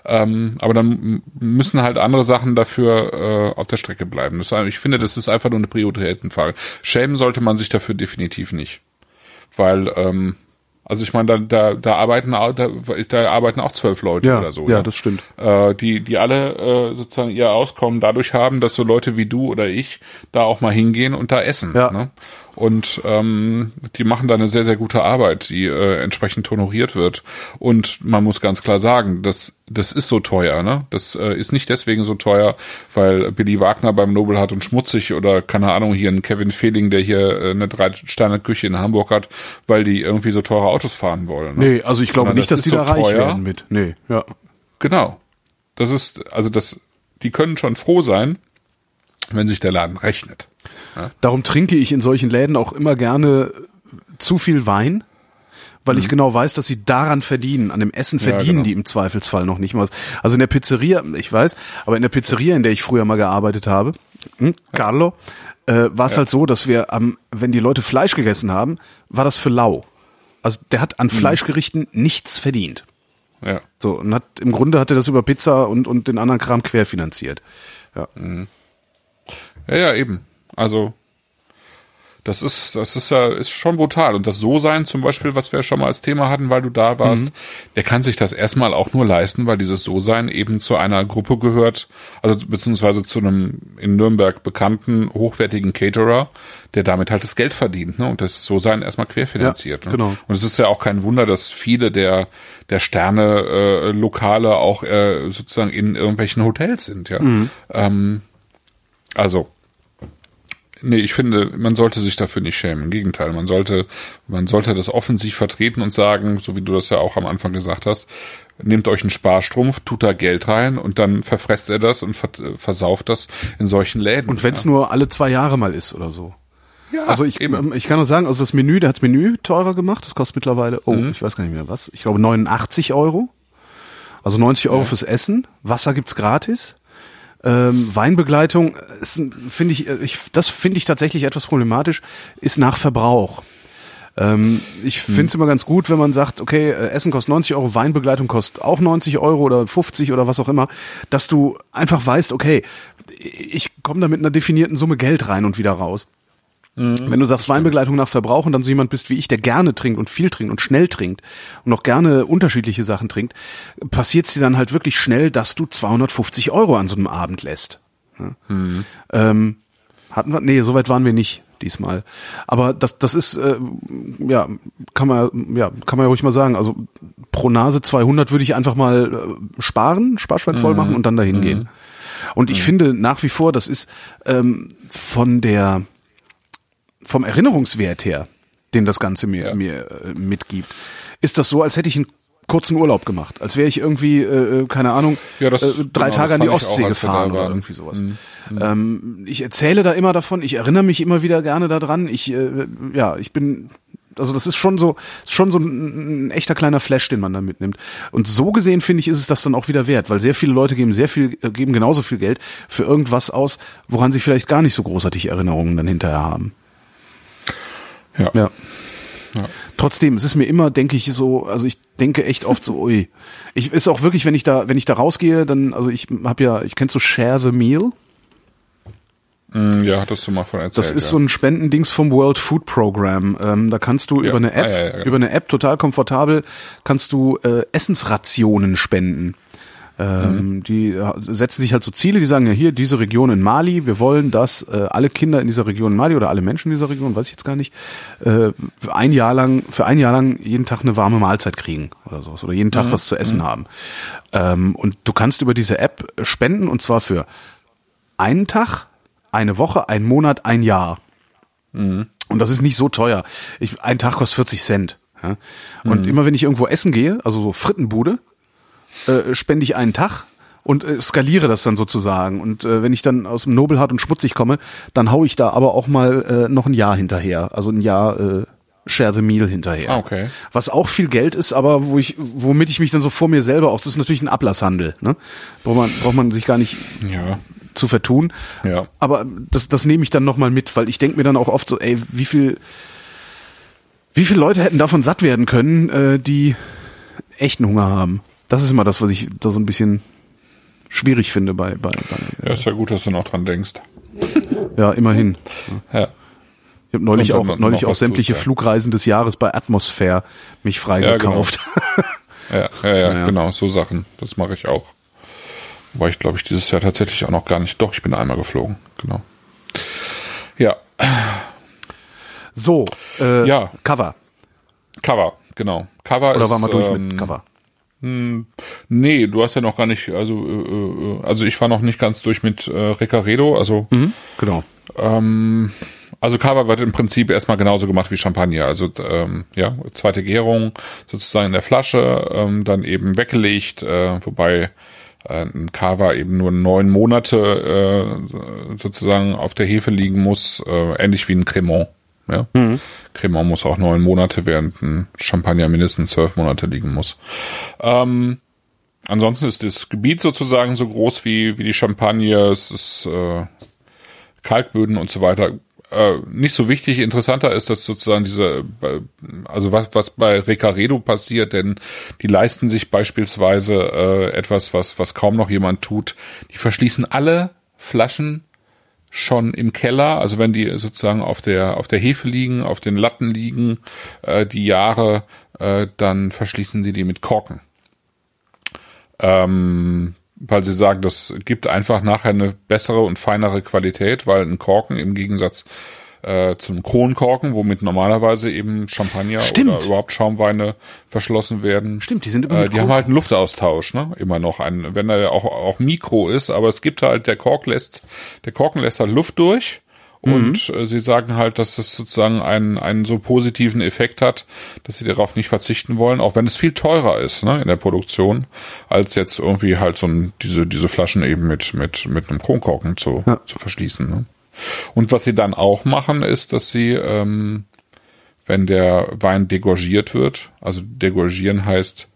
Ähm, aber dann müssen halt andere Sachen dafür äh, auf der Strecke bleiben. Das, ich finde, das ist einfach nur eine Prioritätenfrage. Schämen sollte man sich dafür definitiv nicht. Weil ähm, also ich meine, da, da, da arbeiten da, da arbeiten auch zwölf Leute ja, oder so. Ja, ja, das stimmt. Äh, die, die alle äh, sozusagen ihr Auskommen dadurch haben, dass so Leute wie du oder ich da auch mal hingehen und da essen. Ja. Ne? Und ähm, die machen da eine sehr, sehr gute Arbeit, die äh, entsprechend honoriert wird. Und man muss ganz klar sagen, das, das ist so teuer. Ne? Das äh, ist nicht deswegen so teuer, weil Billy Wagner beim Nobel hat und schmutzig oder keine Ahnung, hier ein Kevin Fehling, der hier äh, eine Drei-Sterne-Küche in Hamburg hat, weil die irgendwie so teure Autos fahren wollen. Ne? Nee, also ich glaube nicht, das dass die so da reich teuer. werden mit. Nee, ja. Genau. Das ist, also das, die können schon froh sein, wenn sich der Laden rechnet. Ja. Darum trinke ich in solchen Läden auch immer gerne zu viel Wein, weil mhm. ich genau weiß, dass sie daran verdienen. An dem Essen verdienen ja, genau. die im Zweifelsfall noch nicht mal. Also in der Pizzeria, ich weiß, aber in der Pizzeria, in der ich früher mal gearbeitet habe, hm, Carlo, äh, war es ja. halt so, dass wir, am, wenn die Leute Fleisch gegessen haben, war das für lau. Also der hat an mhm. Fleischgerichten nichts verdient. Ja. So, und hat, im Grunde hat er das über Pizza und, und den anderen Kram querfinanziert. Ja. Mhm. Ja, ja, eben. Also Das ist, das ist ja, ist schon brutal. Und das So-Sein zum Beispiel, was wir schon mal als Thema hatten, weil du da warst, mhm. der kann sich das erstmal auch nur leisten, weil dieses So-Sein eben zu einer Gruppe gehört, also beziehungsweise zu einem in Nürnberg bekannten, hochwertigen Caterer, der damit halt das Geld verdient, ne? Und das So-Sein erstmal querfinanziert. Ja, ne? Genau. Und es ist ja auch kein Wunder, dass viele der, der Sterne-Lokale äh, auch äh, sozusagen in irgendwelchen Hotels sind, ja. Mhm. Ähm, also, Nee, ich finde, man sollte sich dafür nicht schämen. Im Gegenteil, man sollte, man sollte das offensiv vertreten und sagen, so wie du das ja auch am Anfang gesagt hast, nehmt euch einen Sparstrumpf, tut da Geld rein und dann verfresst er das und versauft das in solchen Läden. Und wenn es ja. nur alle zwei Jahre mal ist oder so. Ja, also ich, eben. ich kann nur sagen, also das Menü, der hat das Menü teurer gemacht. Das kostet mittlerweile, oh, mhm. ich weiß gar nicht mehr was. Ich glaube 89 Euro. Also 90 Euro ja. fürs Essen. Wasser gibt's gratis. Ähm, Weinbegleitung finde ich, ich, das finde ich tatsächlich etwas problematisch, ist nach Verbrauch. Ähm, ich hm. finde es immer ganz gut, wenn man sagt, okay, äh, Essen kostet 90 Euro, Weinbegleitung kostet auch 90 Euro oder 50 oder was auch immer, dass du einfach weißt, okay, ich komme da mit einer definierten Summe Geld rein und wieder raus. Mhm. Wenn du sagst Weinbegleitung nach Verbrauch und dann so jemand bist wie ich, der gerne trinkt und viel trinkt und schnell trinkt und auch gerne unterschiedliche Sachen trinkt, passiert es dir dann halt wirklich schnell, dass du 250 Euro an so einem Abend lässt. Ja? Mhm. Ähm, hatten wir, nee, soweit waren wir nicht diesmal. Aber das, das ist, äh, ja, kann man, ja, kann man ja ruhig mal sagen. Also pro Nase 200 würde ich einfach mal äh, sparen, Sparschwein voll mhm. machen und dann dahin mhm. gehen. Und ich mhm. finde nach wie vor, das ist ähm, von der vom Erinnerungswert her, den das Ganze mir, ja. mir äh, mitgibt, ist das so, als hätte ich einen kurzen Urlaub gemacht, als wäre ich irgendwie, äh, äh keine Ahnung, ja, das, äh, drei genau, Tage an die Ostsee auch, gefahren oder irgendwie sowas. Mhm. Mhm. Ähm, ich erzähle da immer davon, ich erinnere mich immer wieder gerne daran. Ich, äh, ja, ich bin also das ist schon so, schon so ein, ein, echter kleiner Flash, den man da mitnimmt. Und so gesehen finde ich, ist es das dann auch wieder wert, weil sehr viele Leute geben sehr viel, äh, geben genauso viel Geld für irgendwas aus, woran sie vielleicht gar nicht so großartig Erinnerungen dann hinterher haben. Ja. ja. Ja. Trotzdem, es ist mir immer, denke ich so, also ich denke echt oft so, ui. Ich ist auch wirklich, wenn ich da, wenn ich da rausgehe, dann, also ich habe ja, ich kennst so Share the Meal. Mm, ja, hattest du mal von erzählt. Das ist ja. so ein Spendendings vom World Food Program. Ähm, da kannst du ja. über eine App, ah, ja, genau. über eine App total komfortabel, kannst du äh, Essensrationen spenden. Ähm, mhm. Die äh, setzen sich halt so Ziele, die sagen ja hier, diese Region in Mali, wir wollen, dass äh, alle Kinder in dieser Region in Mali oder alle Menschen in dieser Region, weiß ich jetzt gar nicht, äh, für ein Jahr lang, für ein Jahr lang jeden Tag eine warme Mahlzeit kriegen oder sowas oder jeden Tag mhm. was zu essen mhm. haben. Ähm, und du kannst über diese App spenden und zwar für einen Tag, eine Woche, einen Monat, ein Jahr. Mhm. Und das ist nicht so teuer. Ich, ein Tag kostet 40 Cent. Ja? Und mhm. immer wenn ich irgendwo essen gehe, also so Frittenbude, äh, spende ich einen Tag und äh, skaliere das dann sozusagen. Und äh, wenn ich dann aus dem Nobelhart und schmutzig komme, dann hau ich da aber auch mal äh, noch ein Jahr hinterher. Also ein Jahr äh, Share the Meal hinterher. Ah, okay. Was auch viel Geld ist, aber wo ich, womit ich mich dann so vor mir selber auch, das ist natürlich ein Ablasshandel, ne? Braucht man, braucht man sich gar nicht ja. zu vertun. Ja. Aber das, das nehme ich dann nochmal mit, weil ich denke mir dann auch oft so, ey, wie viel, wie viele Leute hätten davon satt werden können, äh, die echten Hunger haben? Das ist immer das, was ich da so ein bisschen schwierig finde bei. bei, bei ja, ist ja gut, dass du noch dran denkst. Ja, immerhin. Ja. Ich habe neulich auch, neulich auch sämtliche tust, ja. Flugreisen des Jahres bei Atmosphäre mich freigekauft. Ja, genau. ja, ja, ja, genau, so Sachen. Das mache ich auch. Wobei ich glaube ich dieses Jahr tatsächlich auch noch gar nicht. Doch, ich bin einmal geflogen. Genau. Ja. So, äh, ja. Cover. Cover, genau. Cover Oder ist, waren wir durch ähm, mit Cover? Hm, nee, du hast ja noch gar nicht, also äh, äh, also ich war noch nicht ganz durch mit äh, Recaredo, also mhm, genau. Ähm, also Cava wird im Prinzip erstmal genauso gemacht wie Champagner, also ähm, ja zweite Gärung sozusagen in der Flasche, ähm, dann eben weggelegt, äh, wobei äh, ein Cava eben nur neun Monate äh, sozusagen auf der Hefe liegen muss, äh, ähnlich wie ein Cremant. Ja? Mhm. Cremant muss auch neun Monate, während ein Champagner mindestens zwölf Monate liegen muss. Ähm, ansonsten ist das Gebiet sozusagen so groß wie, wie die Champagne. Es ist äh, Kalkböden und so weiter. Äh, nicht so wichtig. Interessanter ist, dass sozusagen diese, also was, was bei Recaredo passiert, denn die leisten sich beispielsweise äh, etwas, was, was kaum noch jemand tut. Die verschließen alle Flaschen schon im Keller, also wenn die sozusagen auf der auf der Hefe liegen, auf den Latten liegen, äh, die Jahre, äh, dann verschließen die die mit Korken. Ähm, weil sie sagen, das gibt einfach nachher eine bessere und feinere Qualität, weil ein Korken im Gegensatz äh, zum Kronkorken, womit normalerweise eben Champagner Stimmt. oder überhaupt Schaumweine verschlossen werden. Stimmt, die sind immer Äh, die haben halt einen Luftaustausch, ne? Immer noch ein, wenn er auch auch Mikro ist, aber es gibt halt der Kork lässt, der Korken lässt halt Luft durch. Und äh, sie sagen halt, dass es sozusagen einen, einen so positiven Effekt hat, dass sie darauf nicht verzichten wollen, auch wenn es viel teurer ist ne, in der Produktion, als jetzt irgendwie halt so ein, diese, diese Flaschen eben mit, mit, mit einem Kronkorken zu, Ja. zu verschließen. Ne? Und was sie dann auch machen, ist, dass sie, ähm, wenn der Wein degorgiert wird, also degorgieren heißt,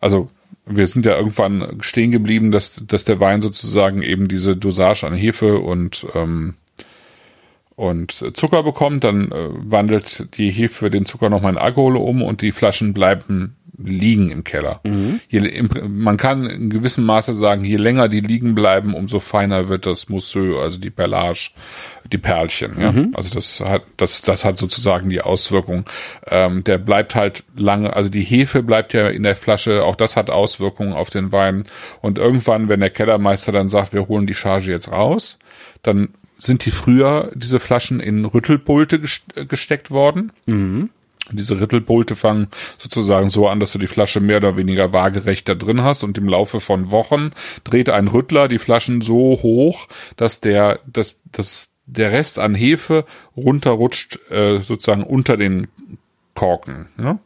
also wir sind ja irgendwann stehen geblieben, dass, dass der Wein sozusagen eben diese Dosage an Hefe und ähm, und Zucker bekommt, dann äh, wandelt die Hefe den Zucker nochmal in Alkohol um und die Flaschen bleiben liegen im Keller. Je, im, man kann in gewissem Maße sagen, je länger die liegen bleiben, umso feiner wird das Mousseux, also die Perlage, die Perlchen. Ja? Also das hat, das, das hat sozusagen die Auswirkung. Ähm, der bleibt halt lange, also die Hefe bleibt ja in der Flasche, auch das hat Auswirkungen auf den Wein. Und irgendwann, wenn der Kellermeister dann sagt, wir holen die Charge jetzt raus, dann sind die früher, diese Flaschen, in Rüttelpulte gest- gesteckt worden. Diese Rüttelpulte fangen sozusagen so an, dass du die Flasche mehr oder weniger waagerecht da drin hast und im Laufe von Wochen dreht ein Rüttler die Flaschen so hoch, dass der, dass, dass der Rest an Hefe runterrutscht, äh, sozusagen unter den Korken. Ne?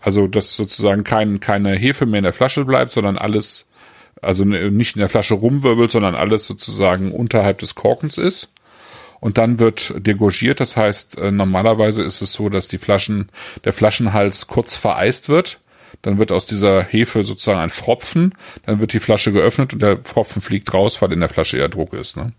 Also, dass sozusagen kein, keine Hefe mehr in der Flasche bleibt, sondern alles, also ne- nicht in der Flasche rumwirbelt, sondern alles sozusagen unterhalb des Korkens ist. Und dann wird degorgiert, das heißt, äh, normalerweise ist es so, dass die Flaschen, der Flaschenhals kurz vereist wird. Dann wird aus dieser Hefe sozusagen ein Pfropfen, dann wird die Flasche geöffnet und der Pfropfen fliegt raus, weil in der Flasche eher Druck ist. Ne?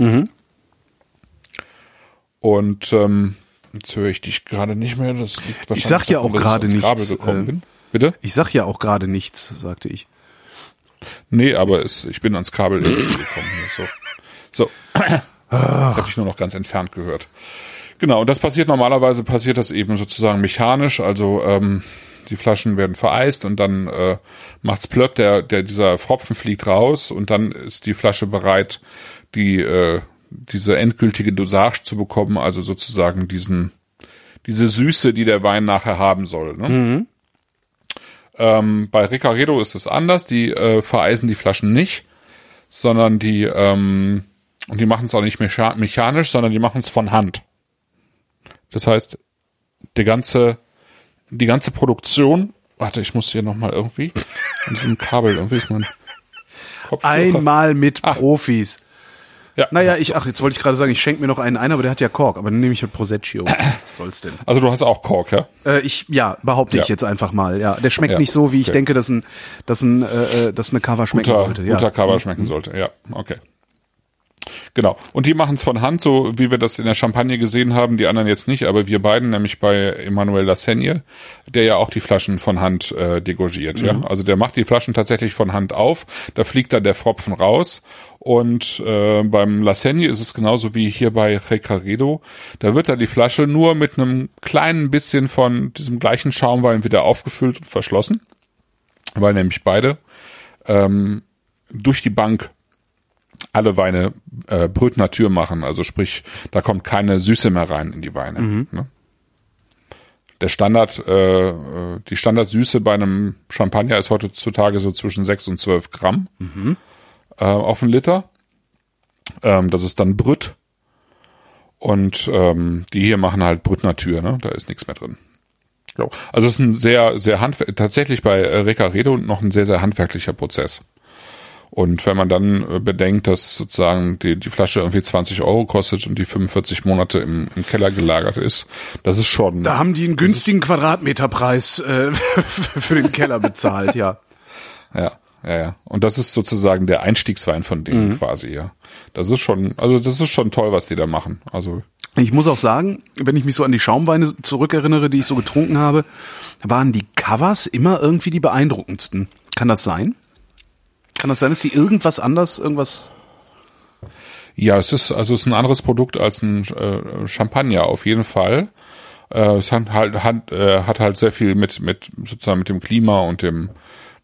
Und ähm, jetzt höre ich dich gerade nicht mehr. Das liegt wahrscheinlich sag ja auch ich gerade nichts, äh, bin. Bitte? Ich sag ja auch gerade nichts, sagte ich. Nee, aber es, ich bin ans Kabel gekommen. So. So. Habe ich nur noch ganz entfernt gehört. Genau, und das passiert normalerweise, passiert das eben sozusagen mechanisch, also ähm, die Flaschen werden vereist und dann äh, macht's plöpp, der, der, dieser Pfropfen fliegt raus und dann ist die Flasche bereit, die, äh, diese endgültige Dosage zu bekommen, also sozusagen diesen, diese Süße, die der Wein nachher haben soll. Ne? Ähm, bei Ricaredo ist es anders, die äh, vereisen die Flaschen nicht, sondern die, ähm, und die machen es auch nicht mecha mechanisch, sondern die machen es von Hand. Das heißt, der ganze, die ganze Produktion, warte, ich muss hier nochmal irgendwie, an diesem Kabel, irgendwie ist mein Kopf. Einmal mit Profis. Ja. Naja, ich, ach, jetzt wollte ich gerade sagen, ich schenke mir noch einen ein, aber der hat ja Kork, aber dann nehme ich halt Proseccio. Was soll's denn? Also du hast auch Kork, ja? Äh, ich, ja, behaupte Ja. ich jetzt einfach mal, ja. Der schmeckt Ja, nicht so, wie ich okay. denke, dass ein, dass ein, äh, äh, dass eine Cover schmecken guter, sollte. Ja. guter Cover schmecken sollte. Ja, okay. Genau. Und die machen es von Hand, so wie wir das in der Champagne gesehen haben, die anderen jetzt nicht, aber wir beiden, nämlich bei Emmanuel Lassagne, der ja auch die Flaschen von Hand äh, degorgiert. Ja? Also der macht die Flaschen tatsächlich von Hand auf, da fliegt dann der Pfropfen raus. Und äh, beim Lassagne ist es genauso wie hier bei Recaredo. Da wird dann die Flasche nur mit einem kleinen bisschen von diesem gleichen Schaumwein wieder aufgefüllt und verschlossen, weil nämlich beide ähm, durch die Bank alle Weine äh, Brut Natur machen, also sprich, da kommt keine Süße mehr rein in die Weine. Ne? Der Standard, äh, die Standardsüße bei einem Champagner ist heutzutage so zwischen 6 und 12 Gramm äh, auf einen Liter. Ähm, das ist dann Brüt. Und ähm, die hier machen halt Brüt Natur, ne? Da ist nichts mehr drin. Also es ist ein sehr, sehr handwerklich, tatsächlich bei äh, Recaredo noch ein sehr, sehr handwerklicher Prozess. Und wenn man dann äh, bedenkt, dass sozusagen die, die Flasche irgendwie 20 Euro kostet und die 45 Monate im, im Keller gelagert ist, das ist schon. Da haben die einen günstigen Quadratmeterpreis äh, für den Keller bezahlt, ja. Ja, ja, ja. Und das ist sozusagen der Einstiegswein von denen quasi, ja. Das ist schon, also das ist schon toll, was die da machen. Also Ich muss auch sagen, wenn ich mich so an die Schaumweine zurückerinnere, die ich so getrunken habe, waren die Covers immer irgendwie die beeindruckendsten. Kann das sein? Kann das sein, dass die irgendwas anders, irgendwas Ja, es ist also es ist ein anderes Produkt als ein äh, Champagner auf jeden Fall. Äh, es hat halt hat, äh, hat halt sehr viel mit mit sozusagen mit dem Klima und dem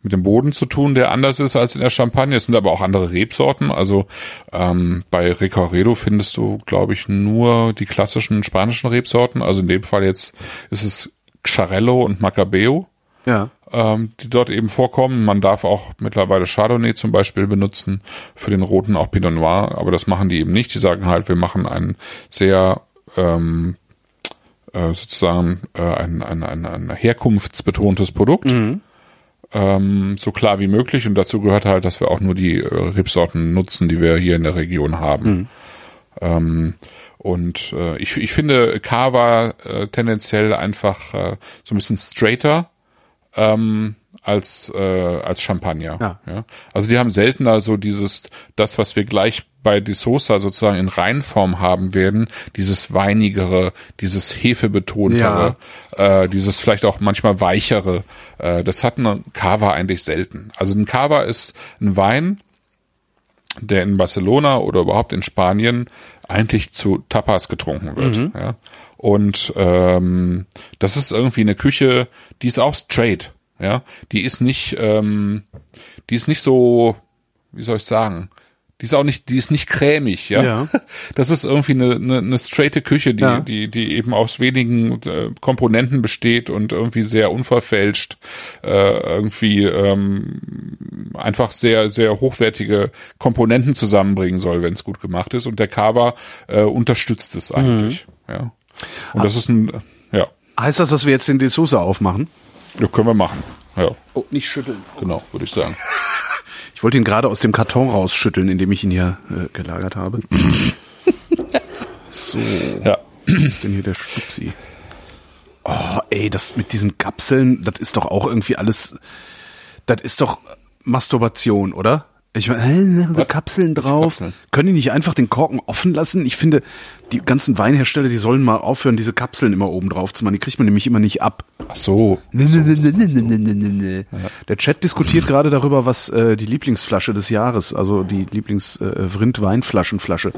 mit dem Boden zu tun, der anders ist als in der Champagne. Es sind aber auch andere Rebsorten. Also ähm, bei Recorredo findest du, glaube ich, nur die klassischen spanischen Rebsorten. Also in dem Fall jetzt ist es Xarello und Macabeo Ja. Ähm, die dort eben vorkommen. Man darf auch mittlerweile Chardonnay zum Beispiel benutzen, für den roten auch Pinot Noir, aber das machen die eben nicht. Die sagen halt, wir machen ein sehr ähm, äh, sozusagen äh, ein, ein, ein, ein herkunftsbetontes Produkt. Ähm, so klar wie möglich und dazu gehört halt, dass wir auch nur die äh, Rebsorten nutzen, die wir hier in der Region haben. Ähm, und äh, ich, ich finde Cava äh, tendenziell einfach äh, so ein bisschen straighter ähm, als äh, als Champagner. Ja. Also die haben seltener so dieses das, was wir gleich bei Di Sosa sozusagen in Reinform haben werden, dieses weinigere, dieses hefebetontere, äh, dieses vielleicht auch manchmal weichere. Äh, das hat ein Cava eigentlich selten. Also ein Cava ist ein Wein, der in Barcelona oder überhaupt in Spanien eigentlich zu Tapas getrunken wird. Ja. Und ähm, das ist irgendwie eine Küche, die ist auch straight. Ja, die ist nicht, ähm, die ist nicht so, wie soll ich sagen, die ist auch nicht, die ist nicht cremig, ja. Ja. Das ist irgendwie eine, eine, eine straighte Küche, die, Ja. die, die eben aus wenigen äh, Komponenten besteht und irgendwie sehr unverfälscht, äh, irgendwie ähm, einfach sehr, sehr hochwertige Komponenten zusammenbringen soll, wenn es gut gemacht ist. Und der Cava äh, unterstützt es eigentlich, ja. Und das ist ein, ja, Heißt das, dass wir jetzt den De Sosa aufmachen? ja, können wir machen. Ja, Oh, nicht schütteln. genau, würde ich sagen. Ich wollte ihn gerade aus dem Karton rausschütteln, in dem ich ihn hier äh, gelagert habe. so, Ja. was ist denn hier der Stupsi? Oh, ey, das mit diesen Kapseln, das ist doch auch irgendwie alles, das ist doch Masturbation, oder? Ich meine, äh, Kapseln drauf. Kapseln. Können die nicht einfach den Korken offen lassen? Ich finde, die ganzen Weinhersteller, die sollen mal aufhören, diese Kapseln immer oben drauf zu machen. Die kriegt man nämlich immer nicht ab. Ach so. Nö, nö, nö, nö, nö, nö, nö. Der Chat diskutiert gerade darüber, was äh, die Lieblingsflasche des Jahres, also die lieblings äh, weinflaschenflasche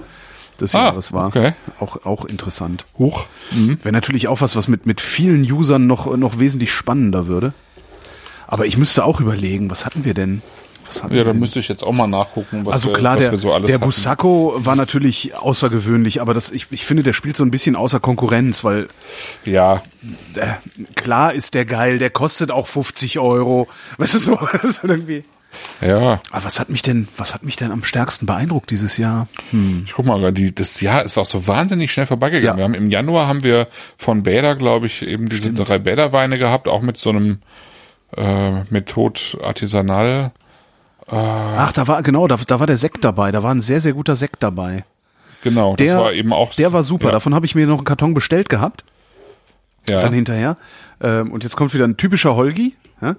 des ah, Jahres war. Okay. Auch, auch interessant. Hoch. Mhm. mhm. Wäre natürlich auch was, was mit, mit vielen Usern noch, noch wesentlich spannender würde. Aber ich müsste auch überlegen, was hatten wir denn? Was hatten Ja, wir da müsste ich jetzt auch mal nachgucken, was, Also wir, klar, was der, wir so alles der. Busacco war natürlich außergewöhnlich, aber das, ich, ich finde, der spielt so ein bisschen außer Konkurrenz, weil Ja, äh, klar ist der geil, der kostet auch 50 Euro. Weißt du so, irgendwie. ja. Aber was hat mich denn, was hat mich denn am stärksten beeindruckt dieses Jahr? Ich guck mal, die, das Jahr ist auch so wahnsinnig schnell vorbeigegangen. Ja. Wir haben im Januar haben wir von Bäder, glaube ich, eben diese drei Bäderweine gehabt, auch mit so einem äh, Methode Artisanal. Ach, da war, genau, da, da war der Sekt dabei, da war ein sehr, sehr guter Sekt dabei. Genau, Der das war eben auch. Der war super, Ja, davon habe ich mir noch einen Karton bestellt gehabt, ja. dann hinterher. Ähm, und jetzt kommt wieder ein typischer Holgi, ja,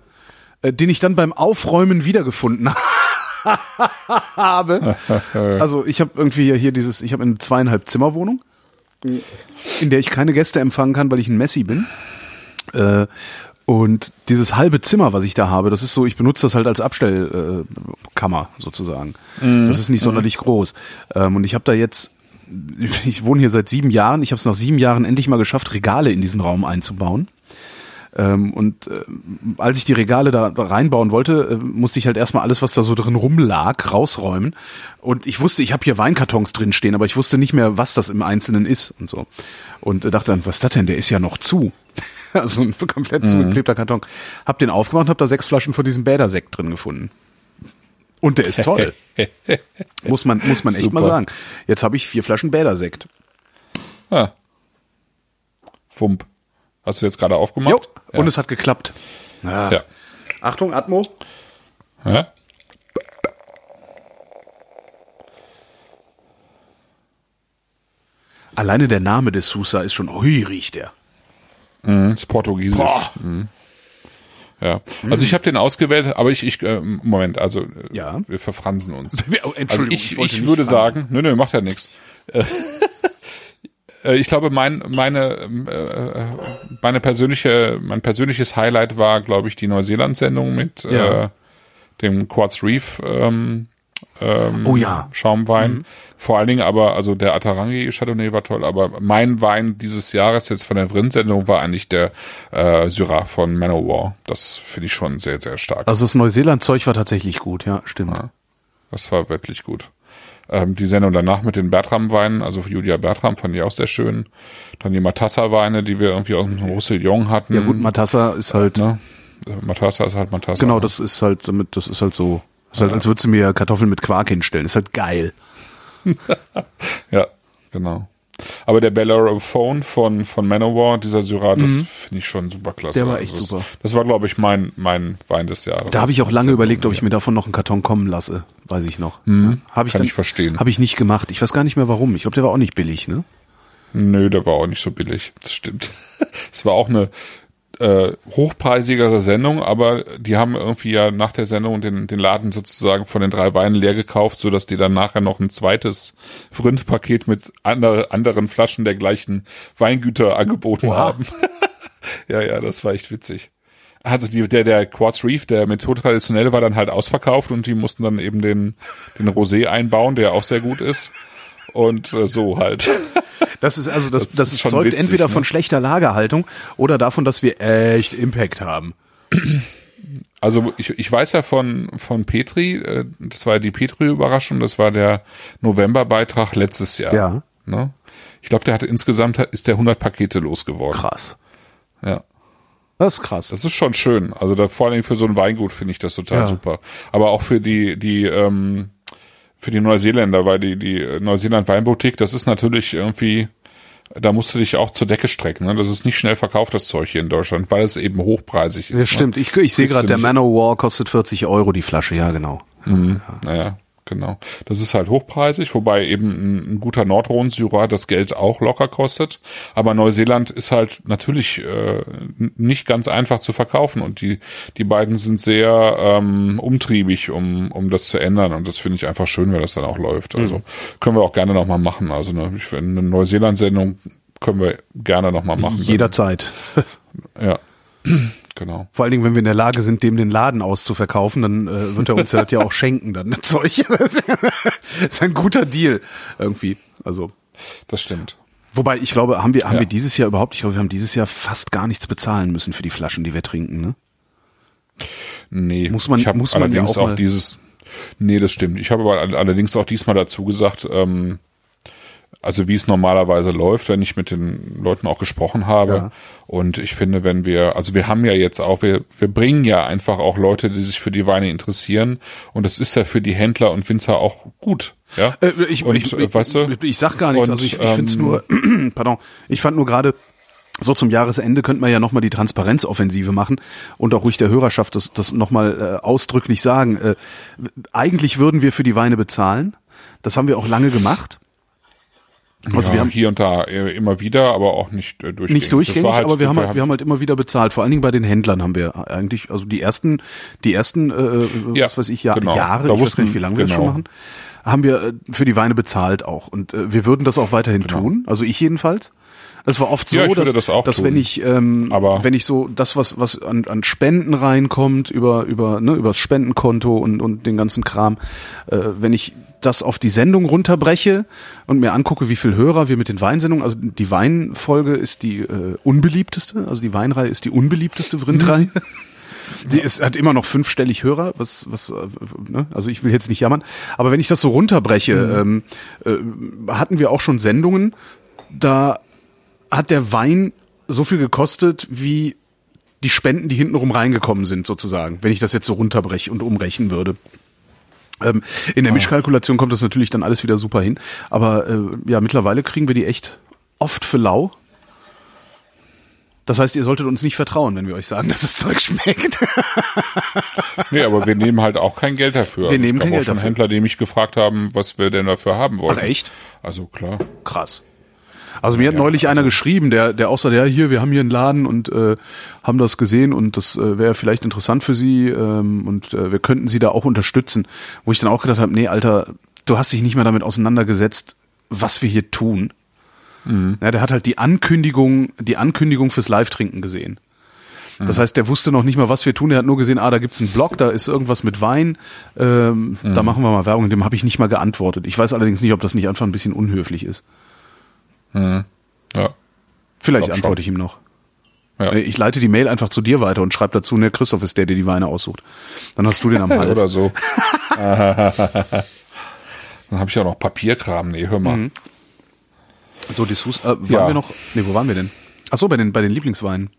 äh, den ich dann beim Aufräumen wiedergefunden habe. Also ich habe irgendwie hier, hier dieses, ich habe eine zweieinhalb Zimmerwohnung, in der ich keine Gäste empfangen kann, weil ich ein Messi bin. Äh, und dieses halbe Zimmer, was ich da habe, das ist so, ich benutze das halt als Abstellkammer äh, sozusagen. Das ist nicht sonderlich groß. Ähm, und ich habe da jetzt, ich wohne hier seit sieben Jahren, ich habe es nach sieben Jahren endlich mal geschafft, Regale in diesen Raum einzubauen. Ähm, und äh, als ich die Regale da reinbauen wollte, äh, musste ich halt erstmal alles, was da so drin rumlag, rausräumen. Und ich wusste, ich habe hier Weinkartons drin stehen, aber ich wusste nicht mehr, was das im Einzelnen ist und so. Und dachte dann, was ist das denn? Der ist ja noch zu. also ein komplett zugeklebter Karton. Hab den aufgemacht und hab da sechs Flaschen von diesem Bädersekt drin gefunden. Und der ist toll. muss man, muss man echt Super. mal sagen. Jetzt habe ich vier Flaschen Bädersekt. ah. Fump. Hast du jetzt gerade Jo, aufgemacht? und es hat geklappt. Ja. ja. Achtung, Atmo. ja. Alleine der Name des Sousa ist schon, hui, riecht der. Mhm, ist portugiesisch. Boah. Ja. Also ich habe den ausgewählt, aber ich, ich äh, Moment, also äh, Ja. wir verfransen uns. Oh, Entschuldigung, Also ich, ich ich, würde sagen, nö, nö, macht ja nichts. Ich glaube, mein, meine, äh, meine persönliche, mein persönliches Highlight war, glaube ich, die Neuseeland-Sendung mit Ja. äh, dem Quartz Reef ähm, ähm, Oh ja. Schaumwein. Mhm. Vor allen Dingen aber, also der Atarangi Chardonnay war toll, aber mein Wein dieses Jahres jetzt von der Vrind-Sendung war eigentlich der äh, Syrah von Manowar. Das finde ich schon sehr, sehr stark. Also das Neuseeland-Zeug war tatsächlich gut, ja, stimmt. Ja. Das war wirklich gut. Ähm, die Sendung danach mit den Bertram-Weinen, also Julia Bertram, fand ich auch sehr schön. Dann die Matassa-Weine, die wir irgendwie aus dem Roussillon hatten. Ja gut, Matassa ist halt, ne? Matassa ist halt Matassa. genau, ne? das ist halt damit, das ist halt so, ist halt, als würdest du mir Kartoffeln mit Quark hinstellen. Ist halt geil. Ja, genau. Aber der Bellerophone von, von Manowar, dieser Syrah, das finde ich schon super klasse. Mhm. Der war echt das, super. Das war, glaube ich, mein, mein Wein des Jahres. Da habe ich auch lange überlegt, ob ich mir davon noch einen Karton kommen lasse. Weiß ich noch. Ja. Hab ich kann dann, ich verstehen. Habe ich nicht gemacht. Ich weiß gar nicht mehr warum. Ich glaube, der war auch nicht billig, ne? Nö, der war auch nicht so billig. Das stimmt. Es war auch eine äh, hochpreisigere Sendung, aber die haben irgendwie ja nach der Sendung den, den Laden sozusagen von den drei Weinen leer gekauft, so dass die dann nachher noch ein zweites Vrindpaket mit andere, anderen Flaschen der gleichen Weingüter angeboten Wow. haben. ja, ja, das war echt witzig. Also die, der, der Quartz Reef, der Methode traditionell war dann halt ausverkauft und die mussten dann eben den, den Rosé einbauen, der auch sehr gut ist. Und äh, so halt. Das ist also das, Das das, zeugt witzig, entweder ne? von schlechter Lagerhaltung oder davon, dass wir echt Impact haben. Also ich, ich weiß ja von, von Petri, äh, das war ja die Petri-Überraschung, das war der November-Beitrag letztes Jahr. Ja. Ne? Ich glaube, der hatte insgesamt, ist der 100 Pakete losgeworden. Krass. Ja. Das ist krass. Das ist schon schön. Also da vor allem für so ein Weingut finde ich das total Ja. super. Aber auch für die, die, ähm, für die Neuseeländer, weil die, die Neuseeland Weinboutique, das ist natürlich irgendwie, da musst du dich auch zur Decke strecken. Ne? Das ist nicht schnell verkauft, das Zeug hier in Deutschland, weil es eben hochpreisig ist. Das stimmt. Ich, ich sehe gerade, der Manowar kostet 40 Euro die Flasche. Ja, genau. Ne? Naja, genau. Das ist halt hochpreisig, wobei eben ein, ein guter Nordrhone-Syrah das Geld auch locker kostet. Aber Neuseeland ist halt natürlich äh, nicht ganz einfach zu verkaufen und die, die beiden sind sehr ähm, umtriebig, um, um das zu ändern. Und das finde ich einfach schön, wenn das dann auch läuft. Also können wir auch gerne nochmal machen. Also ich finde, eine Neuseeland-Sendung können wir gerne nochmal machen. Jederzeit. Ja. Genau. Vor allen Dingen, wenn wir in der Lage sind, dem den Laden auszuverkaufen, dann äh, wird er uns das ja auch schenken, dann das Zeug. Das ist ein guter Deal irgendwie. Also, Das stimmt. wobei ich glaube, haben wir haben Ja. wir dieses Jahr überhaupt, ich glaube, wir haben dieses Jahr fast gar nichts bezahlen müssen für die Flaschen, die wir trinken, ne? Nee, Muss man- ich muss man ja allerdings auch auch, mal- dieses. Nee, das stimmt. Ich habe aber all- allerdings auch diesmal dazu gesagt, ähm, also wie es normalerweise läuft, wenn ich mit den Leuten auch gesprochen habe. Ja. Und ich finde, wenn wir, also wir haben ja jetzt auch, wir, wir bringen ja einfach auch Leute, die sich für die Weine interessieren. Und das ist ja für die Händler und Winzer auch gut. Ja. Äh, ich, und, ich, äh, ich, weißt du? ich, ich sag gar nichts, Und, also ich, ich finde es ähm, nur, pardon, ich fand nur gerade, so zum Jahresende könnte man ja nochmal die Transparenzoffensive machen und auch ruhig der Hörerschaft das, das nochmal äh, ausdrücklich sagen. Äh, eigentlich würden wir für die Weine bezahlen. Das haben wir auch lange gemacht. Also ja, wir haben hier und da äh, immer wieder, aber auch nicht äh, durchgängig. nicht durchgängig, Das war halt- aber wir haben, halt, wir haben halt immer wieder bezahlt. Vor allen Dingen bei den Händlern haben wir eigentlich, also die ersten, die ersten, äh, Ja, was weiß ich, ja, genau. Jahre, Da ich weiß gar nicht, wussten- wie lange wir das genau. schon machen, haben wir äh, für die Weine bezahlt auch. Und äh, wir würden das auch weiterhin tun. Also ich jedenfalls. Es war oft so, Ja, dass, das dass wenn ich, ähm, wenn ich so das, was, was an, an Spenden reinkommt, über, über, ne, über das Spendenkonto und, und den ganzen Kram, äh, wenn ich das auf die Sendung runterbreche und mir angucke, wie viel Hörer wir mit den Weinsendungen, also die Weinfolge ist die äh, unbeliebteste, also die Weinreihe ist die unbeliebteste Vrindreihe. Die ist, hat immer noch fünfstellig Hörer, was, was, äh, ne? also ich will jetzt nicht jammern, aber wenn ich das so runterbreche, ähm, äh, hatten wir auch schon Sendungen, da hat der Wein so viel gekostet wie die Spenden, die hintenrum reingekommen sind, sozusagen, wenn ich das jetzt so runterbreche und umrechnen würde. Ähm, in der Mischkalkulation kommt das natürlich dann alles wieder super hin, aber äh, ja, mittlerweile kriegen wir die echt oft für lau. Das heißt, ihr solltet uns nicht vertrauen, wenn wir euch sagen, dass das Zeug schmeckt. Nee, aber wir nehmen halt auch kein Geld dafür. Wir Also nehmen kein auch Geld schon dafür. Händler, die mich gefragt haben, was wir denn dafür haben wollen. Ach, echt? Also klar. Krass. Also mir hat Ja, neulich also- einer geschrieben, der, der auch sagt, ja, hier, wir haben hier einen Laden und äh, haben das gesehen und das äh, wäre vielleicht interessant für Sie ähm, und äh, wir könnten Sie da auch unterstützen. Wo ich dann auch gedacht habe, nee, Alter, du hast dich nicht mehr damit auseinandergesetzt, was wir hier tun. Ja, der hat halt die Ankündigung, die Ankündigung fürs Live-Trinken gesehen. Das heißt, der wusste noch nicht mal, was wir tun. Er hat nur gesehen, ah, da gibt's einen Blog, da ist irgendwas mit Wein. Ähm, Da machen wir mal Werbung. Dem habe ich nicht mal geantwortet. Ich weiß allerdings nicht, ob das nicht einfach ein bisschen unhöflich ist. Ja. Vielleicht Glaub schon. antworte ich ihm noch. Ja. Äh, Ich leite die Mail einfach zu dir weiter und schreibe dazu, ne, Christoph ist der, der die Weine aussucht. Dann hast du den am Hals. Oder so. Dann habe ich auch noch Papierkram. Nee, hör mal. So, die Sus, äh, waren Ja. wir noch, nee, wo waren wir denn? Ach so, bei den, bei den Lieblingsweinen.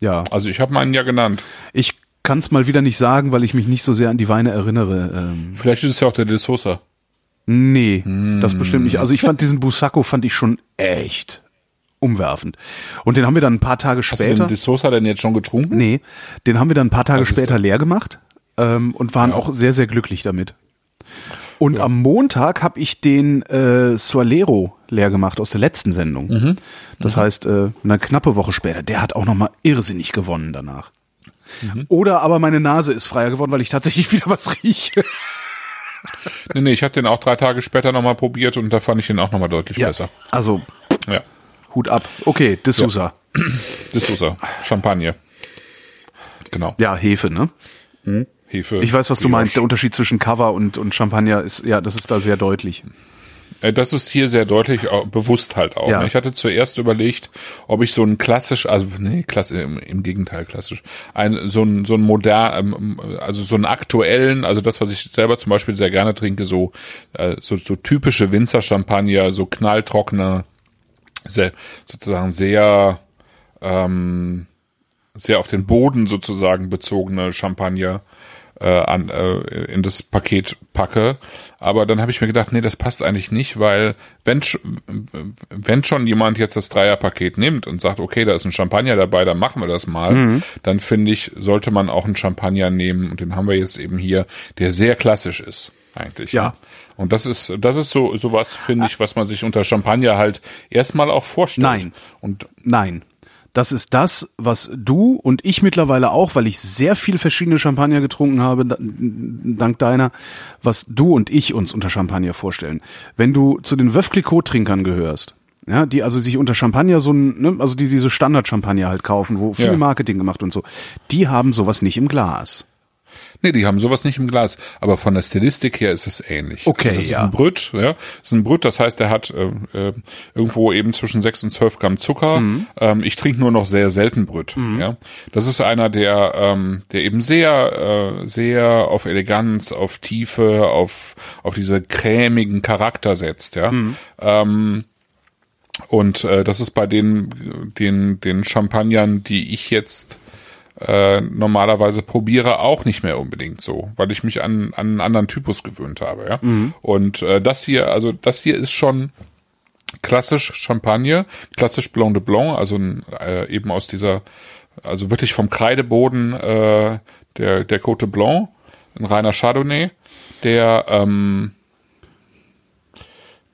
Ja, Also ich habe meinen ja genannt. ich kann es mal wieder nicht sagen, weil ich mich nicht so sehr an die Weine erinnere. Ähm, Vielleicht ist es ja auch der De Sosa. Nee, Hm. das bestimmt nicht. Also ich fand diesen Busacco fand ich schon echt umwerfend. Und den haben wir dann ein paar Tage Hast du später. den De Sosa denn jetzt schon getrunken? Nee, den haben wir dann ein paar Tage später leer gemacht ähm, und waren Ja. auch sehr, sehr glücklich damit. Und am Montag habe ich den äh, Soalero leer gemacht aus der letzten Sendung. Mhm. Das heißt, äh, eine knappe Woche später. Der hat auch noch mal irrsinnig gewonnen danach. Mhm. Oder aber meine Nase ist freier geworden, weil ich tatsächlich wieder was rieche. Nee, nee, ich habe den auch drei Tage später nochmal probiert und da fand ich den auch nochmal deutlich besser. Also Ja. Hut ab. Okay, D'Souza. De Sosa. Champagner. Genau. Ja. Hefe, ne? Hefe. Ich weiß, was du meinst. Der Unterschied zwischen Cover und, und Champagner ist, ja, das ist da sehr deutlich. Äh, Das ist hier sehr deutlich, bewusst halt auch. Ja. ne? Ich hatte zuerst überlegt, ob ich so ein klassisch, also nee, klassisch, im, im Gegenteil klassisch, ein so ein so ein modern, ähm, also so einen aktuellen, also das, was ich selber zum Beispiel sehr gerne trinke, so äh, so, so typische Winzer-Champagner, so knalltrockene, sehr sozusagen sehr ähm, sehr auf den Boden sozusagen bezogene Champagner äh, an, äh, in das Paket packe. Aber dann habe ich mir gedacht, nee, das passt eigentlich nicht, weil wenn, wenn schon jemand jetzt das Dreierpaket nimmt und sagt, okay, da ist ein Champagner dabei, dann machen wir das mal, dann finde ich, sollte man auch einen Champagner nehmen und den haben wir jetzt eben hier, der sehr klassisch ist eigentlich. Ja. Ne? Und das ist, das ist so sowas, finde ich, was man sich unter Champagner halt erstmal auch vorstellt. Nein. Und Nein. Das ist das, was du und ich mittlerweile auch, weil ich sehr viel verschiedene Champagner getrunken habe, da- dank deiner, was du und ich uns unter Champagner vorstellen. Wenn du zu den Veuve Clicquot-Trinkern gehörst, ja, die also sich unter Champagner so ein, ne, also die diese Standard-Champagner halt kaufen, wo viel Ja. Marketing gemacht und so, die haben sowas nicht im Glas. Nee, die haben sowas nicht im Glas, aber von der Stilistik her ist es ähnlich. Okay, also das ja. ist ein Brüt, ja. Das ist ein Brüt, das heißt, der hat äh, äh, irgendwo eben zwischen 6 und 12 Gramm Zucker. Mhm. Ähm, ich trinke nur noch sehr selten Brüt, ja. Das ist einer, der, ähm, der eben sehr, äh, sehr auf Eleganz, auf Tiefe, auf, auf diese cremigen Charakter setzt, ja. Mhm. Ähm, und äh, das ist bei den, den, den Champagnern, die ich jetzt äh, normalerweise probiere, auch nicht mehr unbedingt so, weil ich mich an, an einen anderen Typus gewöhnt habe. Ja? Und äh, das hier, also das hier ist schon klassisch Champagner, klassisch Blanc de Blanc, also äh, eben aus dieser, also wirklich vom Kreideboden äh, der, der Côte Blanc, ein reiner Chardonnay, der ähm,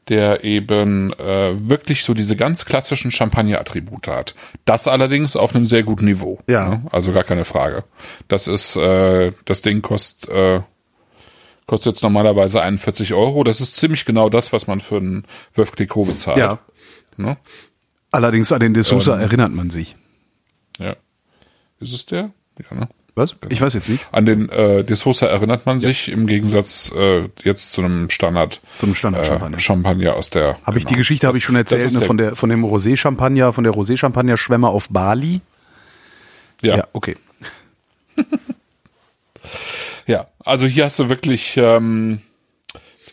der eben äh, wirklich so diese ganz klassischen Champagner-Attribute hat. Das allerdings auf einem sehr guten Niveau. Ja. Ne? Also gar keine Frage. Das ist, äh, das Ding kostet, äh, kostet jetzt normalerweise 41 Euro. Das ist ziemlich genau das, was man für einen Veuve Clicquot bezahlt. Ja. Ne? Allerdings an den D'Souza Ähm. erinnert man sich. ja. Ist es der? Ja, ne? Was? Ich weiß jetzt nicht. An den äh, De Sosa erinnert man sich im Gegensatz äh, jetzt zu einem Standard Zum Standard-Champagner. äh, Champagner aus der. Habe ich die genau. Geschichte habe ich schon erzählt ne, der- von der von dem Rosé Champagner, von der Rosé Champagner Schwemme auf Bali. Ja. ja okay. Ja, also hier hast du wirklich ähm,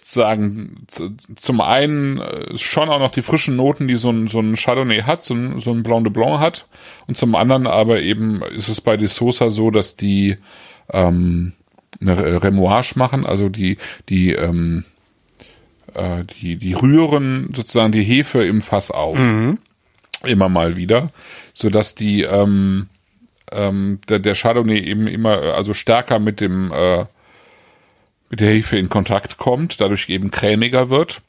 sozusagen z- zum einen äh, schon auch noch die frischen Noten, die so ein, so ein Chardonnay hat, so ein, so ein Blanc de Blanc hat. Und zum anderen aber eben ist es bei De Sosa so, dass die ähm, eine Re- Remoage machen, also die, die, ähm, äh, die, die rühren sozusagen die Hefe im Fass auf. Immer mal wieder, so dass die ähm, ähm, der, der Chardonnay eben immer also stärker mit dem äh, mit der Hefe in Kontakt kommt, dadurch eben cremiger wird.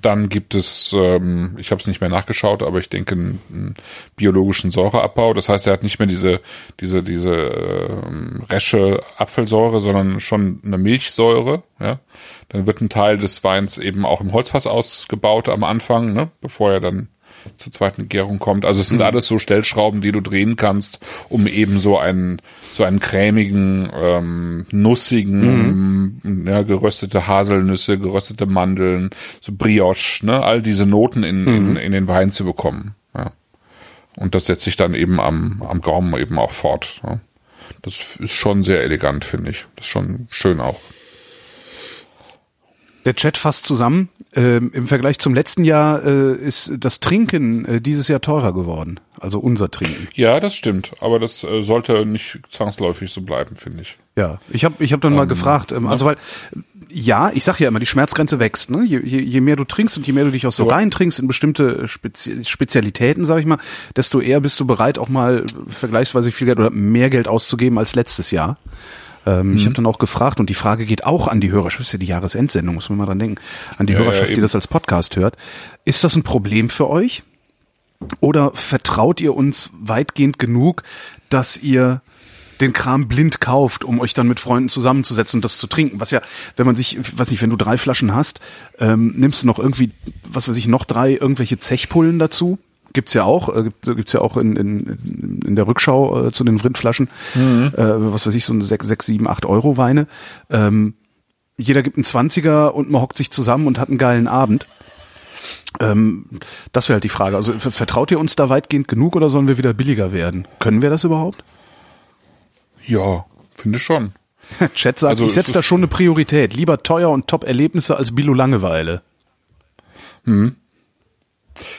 Dann gibt es, ähm, ich habe es nicht mehr nachgeschaut, aber ich denke einen, einen biologischen Säureabbau. Das heißt, er hat nicht mehr diese diese diese ähm, resche Apfelsäure, sondern schon eine Milchsäure. Ja, dann wird ein Teil des Weins eben auch im Holzfass ausgebaut am Anfang, ne, bevor er dann zur zweiten Gärung kommt. Also es sind Mhm. alles so Stellschrauben, die du drehen kannst, um eben so einen so einen cremigen, ähm, nussigen, Mhm. ja, geröstete Haselnüsse, geröstete Mandeln, so Brioche, ne, all diese Noten in, Mhm. in, in den Wein zu bekommen. Ja. Und das setzt sich dann eben am, am Gaumen eben auch fort. Ja. Das ist schon sehr elegant, finde ich. Das ist schon schön auch. Der Chat fasst zusammen. Ähm, Im Vergleich zum letzten Jahr äh, ist das Trinken äh, dieses Jahr teurer geworden. Also unser Trinken. Ja, das stimmt. Aber das äh, sollte nicht zwangsläufig so bleiben, finde ich. Ja, ich habe ich hab dann mal gefragt, ähm, also weil ja, ich sag ja immer, die Schmerzgrenze wächst. Ne? Je, je, je mehr du trinkst und je mehr du dich auch so Ja. reintrinkst in bestimmte Spezi Spezialitäten, sag ich mal, desto eher bist du bereit, auch mal vergleichsweise viel Geld oder mehr Geld auszugeben als letztes Jahr. Ähm, Ich habe dann auch gefragt und die Frage geht auch an die Hörerschaft, ist ja die Jahresendsendung, muss man mal dran denken, an die Ja, ja, Hörerschaft, die eben. das als Podcast hört. Ist das ein Problem für euch? Oder vertraut ihr uns weitgehend genug, dass ihr den Kram blind kauft, um euch dann mit Freunden zusammenzusetzen und das zu trinken? Was ja, wenn man sich, weiß nicht, wenn du drei Flaschen hast, ähm, nimmst du noch irgendwie, was weiß ich, noch drei irgendwelche Zechpullen dazu? Gibt's ja auch, äh, gibt, gibt's ja auch in, in, in der Rückschau äh, zu den Vrindflaschen, äh, was weiß ich, so eine sechs, sechs, sieben, acht Euro Weine. Ähm, jeder gibt einen Zwanziger und man hockt sich zusammen und hat einen geilen Abend. Ähm, das wäre halt die Frage. Also ver- vertraut ihr uns da weitgehend genug oder sollen wir wieder billiger werden? Können wir das überhaupt? Ja, finde schon. Chat sagt, Also ich setze da schon eine Priorität. Lieber teuer und Top-Erlebnisse als Billo Langeweile.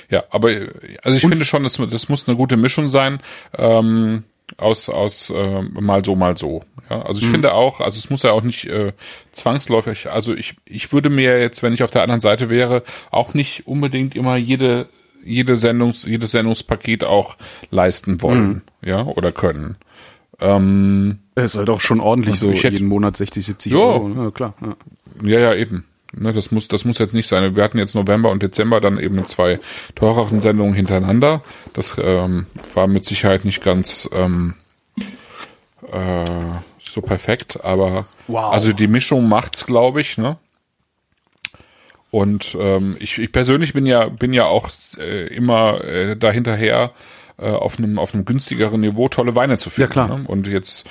Ja, aber also ich finde schon, das, das muss eine gute Mischung sein ähm, aus aus äh, mal so mal so. Ja, also ich finde auch, also es muss ja auch nicht äh, zwangsläufig. Also ich ich würde mir jetzt, wenn ich auf der anderen Seite wäre, auch nicht unbedingt immer jede jede Sendungs jedes Sendungspaket auch leisten wollen, ja oder können. Ähm, Es ist halt auch schon ordentlich Also so ich hätte- jeden Monat 60, 70 Jo. Euro. Ja, klar. Ja. Ja, ja, eben. Ne, das muss, das muss jetzt nicht sein. Wir hatten jetzt November und Dezember dann eben zwei teureren Sendungen hintereinander. Das ähm, war mit Sicherheit nicht ganz ähm, äh, so perfekt, aber Wow. also die Mischung macht's, glaube ich. Ne? Und ähm, ich, ich persönlich bin ja bin ja auch äh, immer äh, dahinterher äh, auf einem auf einem günstigeren Niveau tolle Weine zu finden. Ja, klar. Ne? Und jetzt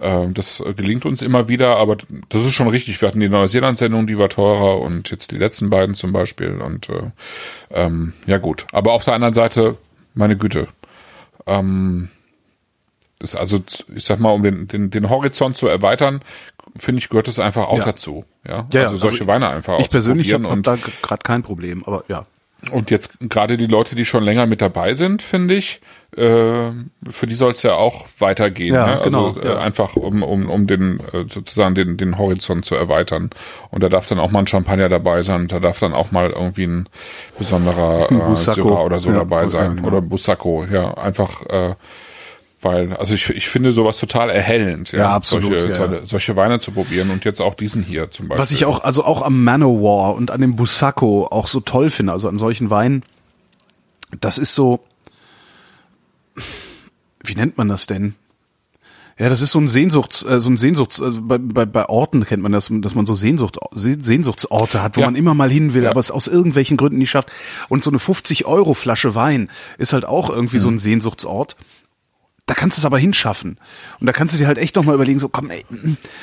das gelingt uns immer wieder, aber das ist schon richtig. Wir hatten die Neuseeland-Sendung, die war teurer und jetzt die letzten beiden zum Beispiel. Und äh, ähm, ja gut. Aber auf der anderen Seite, meine Güte. Ähm, das also, ich sag mal, um den, den, den Horizont zu erweitern, finde ich, gehört es einfach auch Ja. dazu. Ja, Ja, also also solche ich- Weine einfach auch Ich persönlich habe hab und da gerade kein Problem, aber ja. und jetzt gerade die Leute, die schon länger mit dabei sind, finde ich, äh, für die soll es ja auch weitergehen. Ja, ne? Also genau, äh, ja. einfach um, um, um den äh, sozusagen den, den Horizont zu erweitern. Und da darf dann auch mal ein Champagner dabei sein, da darf dann auch mal irgendwie ein besonderer Ein äh. Syrah oder so Ja, dabei sein. genau. Oder Busacco, ja, einfach äh, weil, also ich, ich finde sowas total erhellend, ja, Ja, absolut, solche, ja, solche, ja. solche Weine zu probieren und jetzt auch diesen hier zum Beispiel. Was ich auch, also auch am Manowar und an dem Busacco auch so toll finde, also an solchen Weinen, das ist so, wie nennt man das denn? Ja, das ist so ein Sehnsuchts, äh, so ein Sehnsuchts, also bei, bei, bei Orten kennt man das, dass man so Sehnsucht, Se- Sehnsuchtsorte hat, wo Ja. man immer mal hin will, Ja. aber es aus irgendwelchen Gründen nicht schafft. Und so eine 50 Euro Flasche Wein ist halt auch irgendwie so ein Sehnsuchtsort. Da kannst du es aber hinschaffen. Und da kannst du dir halt echt nochmal überlegen, so komm, ey,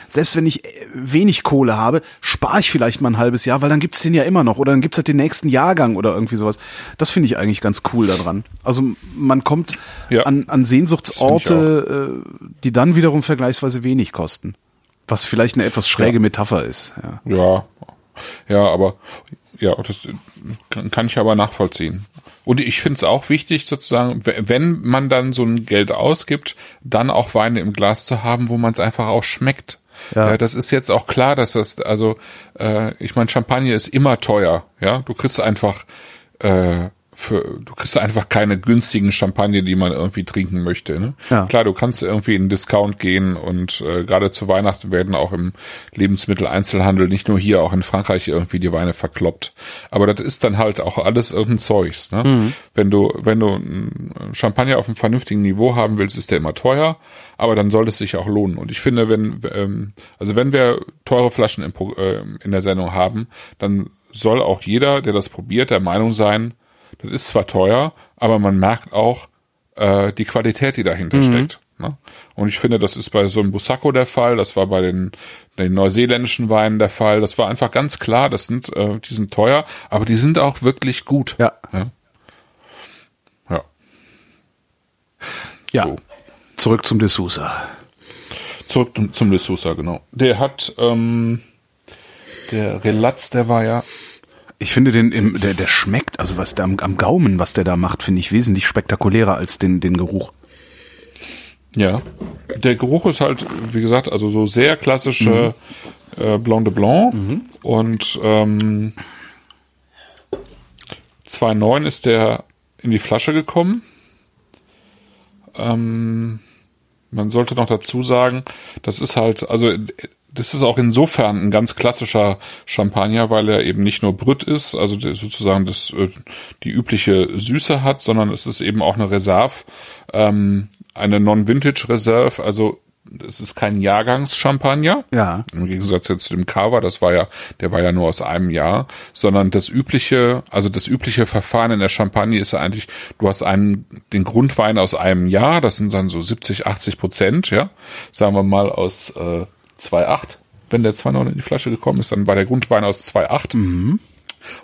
selbst wenn ich äh, wenig Kohle habe, spare ich vielleicht mal ein halbes Jahr, weil dann gibt's den ja immer noch. Oder dann gibt's halt den nächsten Jahrgang oder irgendwie sowas. Das finde ich eigentlich ganz cool daran. Also man kommt Ja. an, an Sehnsuchtsorte, äh, die dann wiederum vergleichsweise wenig kosten. Was vielleicht eine etwas schräge Ja. Metapher ist. Ja. Ja, ja, aber ja, das kann ich aber nachvollziehen. Und ich finde es auch wichtig, sozusagen, wenn man dann so ein Geld ausgibt, dann auch Weine im Glas zu haben, wo man es einfach auch schmeckt. Ja. Ja. das ist jetzt auch klar, dass das, also, äh, ich meine, Champagner ist immer teuer, ja. Du kriegst einfach, äh, für, du kriegst einfach keine günstigen Champagner, die man irgendwie trinken möchte. Ne? Ja. Klar, du kannst irgendwie in Discount gehen und äh, gerade zu Weihnachten werden auch im Lebensmitteleinzelhandel, nicht nur hier, auch in Frankreich irgendwie die Weine verkloppt. Aber das ist dann halt auch alles irgendein Zeugs. Ne? Mhm. Wenn du, wenn du Champagner auf einem vernünftigen Niveau haben willst, ist der immer teuer, aber dann soll es sich auch lohnen. Und ich finde, wenn, ähm, also wenn wir teure Flaschen im, äh, in der Sendung haben, dann soll auch jeder, der das probiert, der Meinung sein, Das ist zwar teuer, aber man merkt auch äh, die Qualität, die dahinter steckt. Ne? Und ich finde, das ist bei so einem Busacco der Fall, das war bei den, den neuseeländischen Weinen der Fall. Das war einfach ganz klar, das sind, äh, die sind teuer, aber die sind auch wirklich gut. Ja. Ja. ja. Ja. So. Zurück zum D'Souza. Zurück zum, zum De Sousa, genau. Der hat, ähm, der Relatz, der war ja, Ich finde den, im, der, der schmeckt, also was der am, am Gaumen, was der da macht, finde ich wesentlich spektakulärer als den, den Geruch. ja, der Geruch ist halt, wie gesagt, also so sehr klassische äh, Blanc de Blanc und ähm, 2,9 ist der in die Flasche gekommen. Ähm, man sollte noch dazu sagen, das ist halt, also das ist auch insofern ein ganz klassischer Champagner, weil er eben nicht nur Brüt ist, also sozusagen das, äh, die übliche Süße hat, sondern es ist eben auch eine Reserve, ähm, eine Non-Vintage Reserve, also es ist kein Jahrgangschampagner. Ja. Im Gegensatz jetzt zu dem Cava, das war ja, der war ja nur aus einem Jahr, sondern das übliche, also das übliche Verfahren in der Champagne ist ja eigentlich, du hast einen, den Grundwein aus einem Jahr, das sind dann so 70, 80 Prozent, ja, sagen wir mal aus äh, 2,8. Wenn der 2,9 in die Flasche gekommen ist, dann war der Grundwein aus 2,8.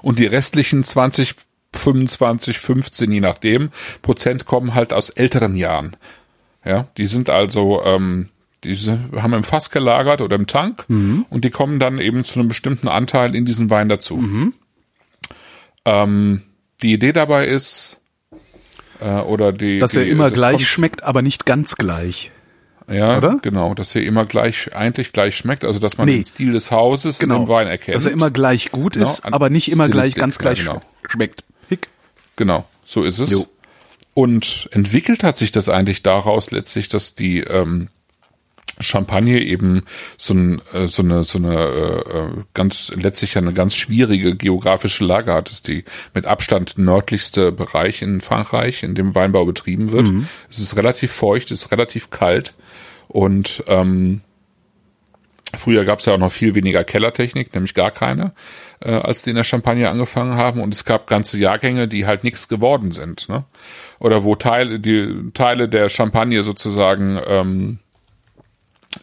Und die restlichen 20, 25, 15, je nachdem, Prozent kommen halt aus älteren Jahren. Ja, die sind also, ähm, die haben im Fass gelagert oder im Tank und die kommen dann eben zu einem bestimmten Anteil in diesen Wein dazu. Ähm, die Idee dabei ist, äh, oder die, Dass die, er immer gleich kommt- schmeckt, aber nicht ganz gleich. Ja, oder? genau, dass er immer gleich, eigentlich gleich schmeckt, also dass man Nee. den Stil des Hauses in dem Wein erkennt. Dass er immer gleich gut Genau, ist, aber nicht immer gleich ganz gleich ja, genau. schmeckt. Hick. Genau, so ist es. Jo. Und entwickelt hat sich das eigentlich daraus letztlich, dass die ähm, Champagne eben so, ein, äh, so eine, so eine äh, äh, ganz letztlich eine ganz schwierige geografische Lage hat. Es ist die mit Abstand nördlichste Bereich in Frankreich, in dem Weinbau betrieben wird. Es ist relativ feucht, es ist relativ kalt und ähm, Früher gab es ja auch noch viel weniger Kellertechnik, nämlich gar keine, äh, als die in der Champagne angefangen haben. Und es gab ganze Jahrgänge, die halt nichts geworden sind. Ne? Oder wo Teile, die Teile der Champagne sozusagen ähm,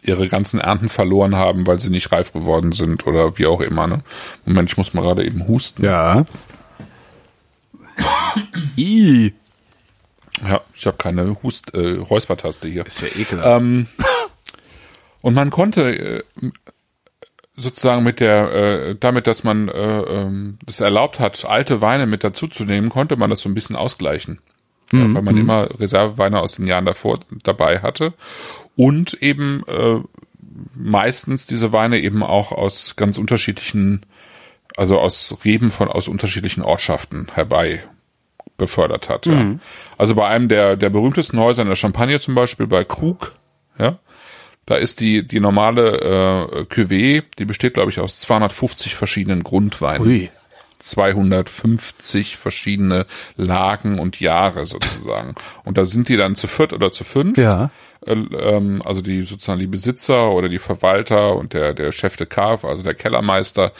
ihre ganzen Ernten verloren haben, weil sie nicht reif geworden sind oder wie auch immer. Ne? Moment, ich muss mal gerade eben husten. Ja. I. Ja, ich habe keine Hust äh, Räuspertaste hier. Ist ja ekelhaft. Ähm, und man konnte äh, sozusagen mit der, äh, damit, dass man äh, ähm, es erlaubt hat, alte Weine mit dazuzunehmen, konnte man das so ein bisschen ausgleichen. Ja, weil man immer Reserveweine aus den Jahren davor dabei hatte. Und eben äh, meistens diese Weine eben auch aus ganz unterschiedlichen, also aus Reben von aus unterschiedlichen Ortschaften herbei befördert hat. Ja. Also bei einem der, der berühmtesten Häuser in der Champagne zum Beispiel, bei Krug, ja, da ist die, die normale äh, Cuvée, die besteht, glaube ich, aus 250 verschiedenen Grundweinen. Ui. 250 verschiedene Lagen und Jahre sozusagen. Und da sind die dann zu viert oder zu fünf. Ja. Äh, ähm, also die sozusagen die Besitzer oder die Verwalter und der, der Chef de Cave, also der Kellermeister,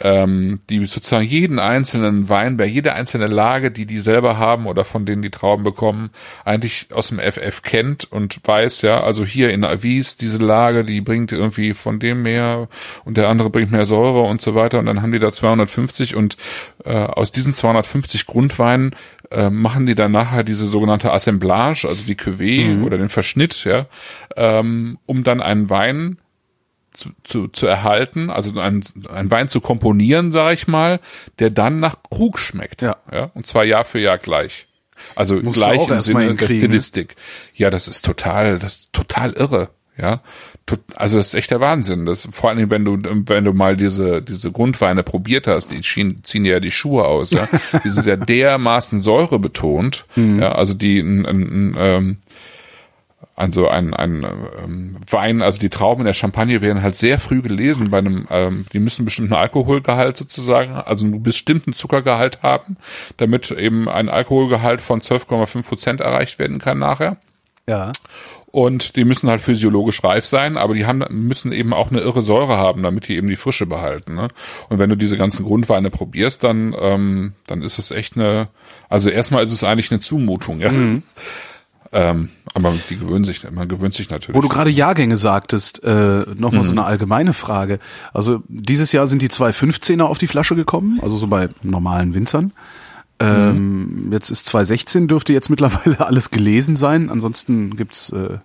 ähm, die sozusagen jeden einzelnen Weinberg, jede einzelne Lage, die die selber haben oder von denen die Trauben bekommen, eigentlich aus dem FF kennt und weiß, ja, also hier in Avis, diese Lage, die bringt irgendwie von dem mehr und der andere bringt mehr Säure und so weiter und dann haben die da 250 und äh, aus diesen 250 Grundweinen äh, machen die dann nachher diese sogenannte Assemblage, also die Cuvée oder den Verschnitt, ja, ähm, um dann einen Wein zu, zu, zu erhalten, also einen, einen Wein zu komponieren, sage ich mal, der dann nach Krug schmeckt. Ja. ja und zwar Jahr für Jahr gleich. Also Musst gleich im Sinne der ne? Stilistik. Ja, das ist total, das ist total irre. Ja, also das ist echt der Wahnsinn. Das vor allem, wenn du wenn du mal diese diese Grundweine probiert hast, die ziehen, ziehen ja die Schuhe aus. Ja, die sind ja dermaßen Säure betont. Mhm. Ja, also die ein, ein, ähm, also ein, ein ähm, Wein, also die Trauben in der Champagne werden halt sehr früh gelesen bei einem, ähm, die müssen einen bestimmten Alkoholgehalt sozusagen, also einen bestimmten Zuckergehalt haben, damit eben ein Alkoholgehalt von 12,5 Prozent erreicht werden kann nachher. Ja. Und die müssen halt physiologisch reif sein, aber die haben, müssen eben auch eine irre Säure haben, damit die eben die Frische behalten. Ne? Und wenn du diese ganzen Grundweine probierst, dann, ähm, dann ist es echt eine, also erstmal ist es eigentlich eine Zumutung, ja. Mhm. Ähm, aber die gewöhnen sich, man gewöhnt sich natürlich. Wo du gerade Jahrgänge sagtest, äh, nochmal mhm. so eine allgemeine Frage. Also dieses Jahr sind die 215er auf die Flasche gekommen, also so bei normalen Winzern. Ähm, mhm. Jetzt ist 2016, dürfte jetzt mittlerweile alles gelesen sein. Ansonsten gibt's äh,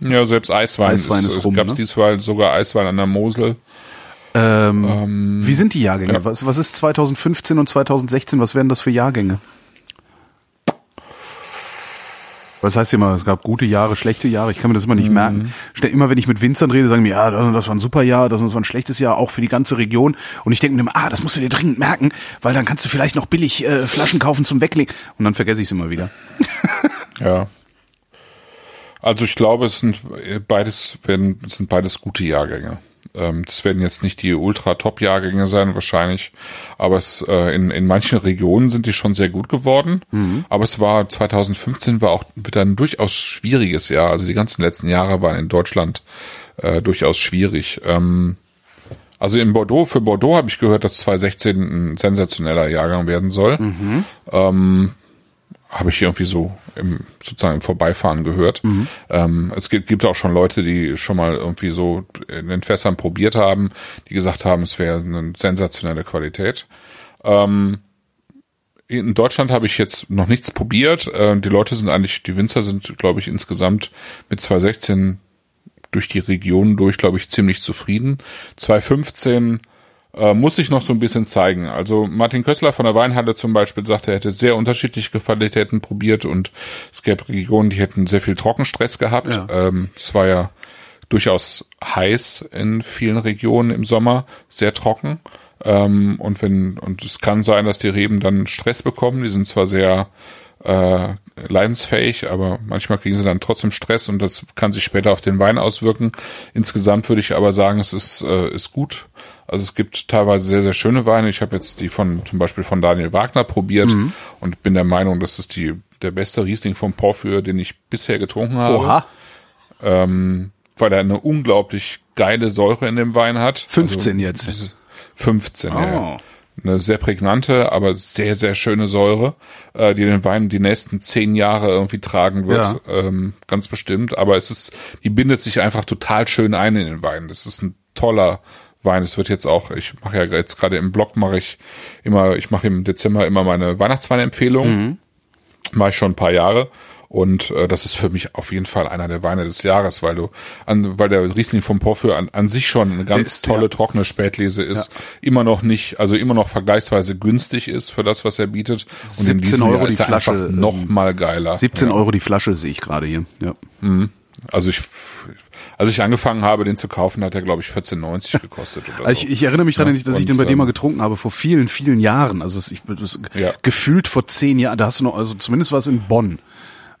ja selbst Eiswein. Eiswein ist, ist rum. Gab's ne? diesmal sogar Eiswein an der Mosel. Ähm, ähm, wie sind die Jahrgänge? Ja. Was, was ist 2015 und 2016? Was wären das für Jahrgänge? Was heißt immer, es gab gute Jahre, schlechte Jahre. Ich kann mir das immer nicht mhm. merken. Immer wenn ich mit Winzern rede, sagen mir, ja, das war ein super Jahr, das war ein schlechtes Jahr, auch für die ganze Region. Und ich denke mir, ah, das musst du dir dringend merken, weil dann kannst du vielleicht noch billig äh, Flaschen kaufen zum Weglegen. Und dann vergesse ich es immer wieder. ja. Also ich glaube, es sind beides werden, es sind beides gute Jahrgänge. Ähm, das werden jetzt nicht die Ultra-Top-Jahrgänge sein, wahrscheinlich. Aber es, äh, in, in manchen Regionen sind die schon sehr gut geworden. Mhm. Aber es war 2015 war auch wieder ein durchaus schwieriges Jahr. Also die ganzen letzten Jahre waren in Deutschland äh, durchaus schwierig. Ähm, also in Bordeaux, für Bordeaux habe ich gehört, dass 2016 ein sensationeller Jahrgang werden soll. Mhm. Ähm, habe ich irgendwie so im, sozusagen im Vorbeifahren gehört. Mhm. Ähm, es gibt, gibt auch schon Leute, die schon mal irgendwie so in den Fässern probiert haben, die gesagt haben, es wäre eine sensationelle Qualität. Ähm, in Deutschland habe ich jetzt noch nichts probiert. Äh, die Leute sind eigentlich, die Winzer sind, glaube ich, insgesamt mit 2016 durch die Region durch, glaube ich, ziemlich zufrieden. 2015 äh, muss sich noch so ein bisschen zeigen. Also Martin Kössler von der Weinhalle zum Beispiel sagt, er hätte sehr unterschiedliche Qualitäten probiert und es gäbe Regionen, die hätten sehr viel Trockenstress gehabt. Ja. Ähm, es war ja durchaus heiß in vielen Regionen im Sommer, sehr trocken. Ähm, und wenn, und es kann sein, dass die Reben dann Stress bekommen. Die sind zwar sehr äh, leidensfähig, aber manchmal kriegen sie dann trotzdem Stress und das kann sich später auf den Wein auswirken. Insgesamt würde ich aber sagen, es ist, äh, ist gut. Also es gibt teilweise sehr, sehr schöne Weine. Ich habe jetzt die von zum Beispiel von Daniel Wagner probiert mhm. und bin der Meinung, das ist die, der beste Riesling vom Porphyr, den ich bisher getrunken habe. Oha. Ähm, weil er eine unglaublich geile Säure in dem Wein hat. 15 also, jetzt. 15, oh. ja eine sehr prägnante, aber sehr, sehr schöne Säure, äh, die den Wein die nächsten zehn Jahre irgendwie tragen wird, ja. ähm, ganz bestimmt. Aber es ist, die bindet sich einfach total schön ein in den Wein. Das ist ein toller Wein. Es wird jetzt auch, ich mache ja jetzt gerade im Blog mache ich immer, ich mache im Dezember immer meine Weihnachtsweinempfehlung. Mhm. Mache ich schon ein paar Jahre. Und äh, das ist für mich auf jeden Fall einer der Weine des Jahres, weil du an, weil der Riesling vom Porphyr an, an sich schon eine ganz ist, tolle ja. trockene Spätlese ist, ja. immer noch nicht, also immer noch vergleichsweise günstig ist für das, was er bietet. Und in diesem Euro Jahr ist die Flasche, einfach noch ähm, mal geiler. 17 ja. Euro die Flasche sehe ich gerade hier. Ja. Mhm. Also ich als ich angefangen habe, den zu kaufen, hat er, glaube ich, 14,90 gekostet oder also so. Ich, ich erinnere mich daran, ja, dass ich den bei dir mal ähm, getrunken habe, vor vielen, vielen Jahren. Also ich, das, ja. gefühlt vor zehn Jahren, da hast du noch, also zumindest war es in Bonn.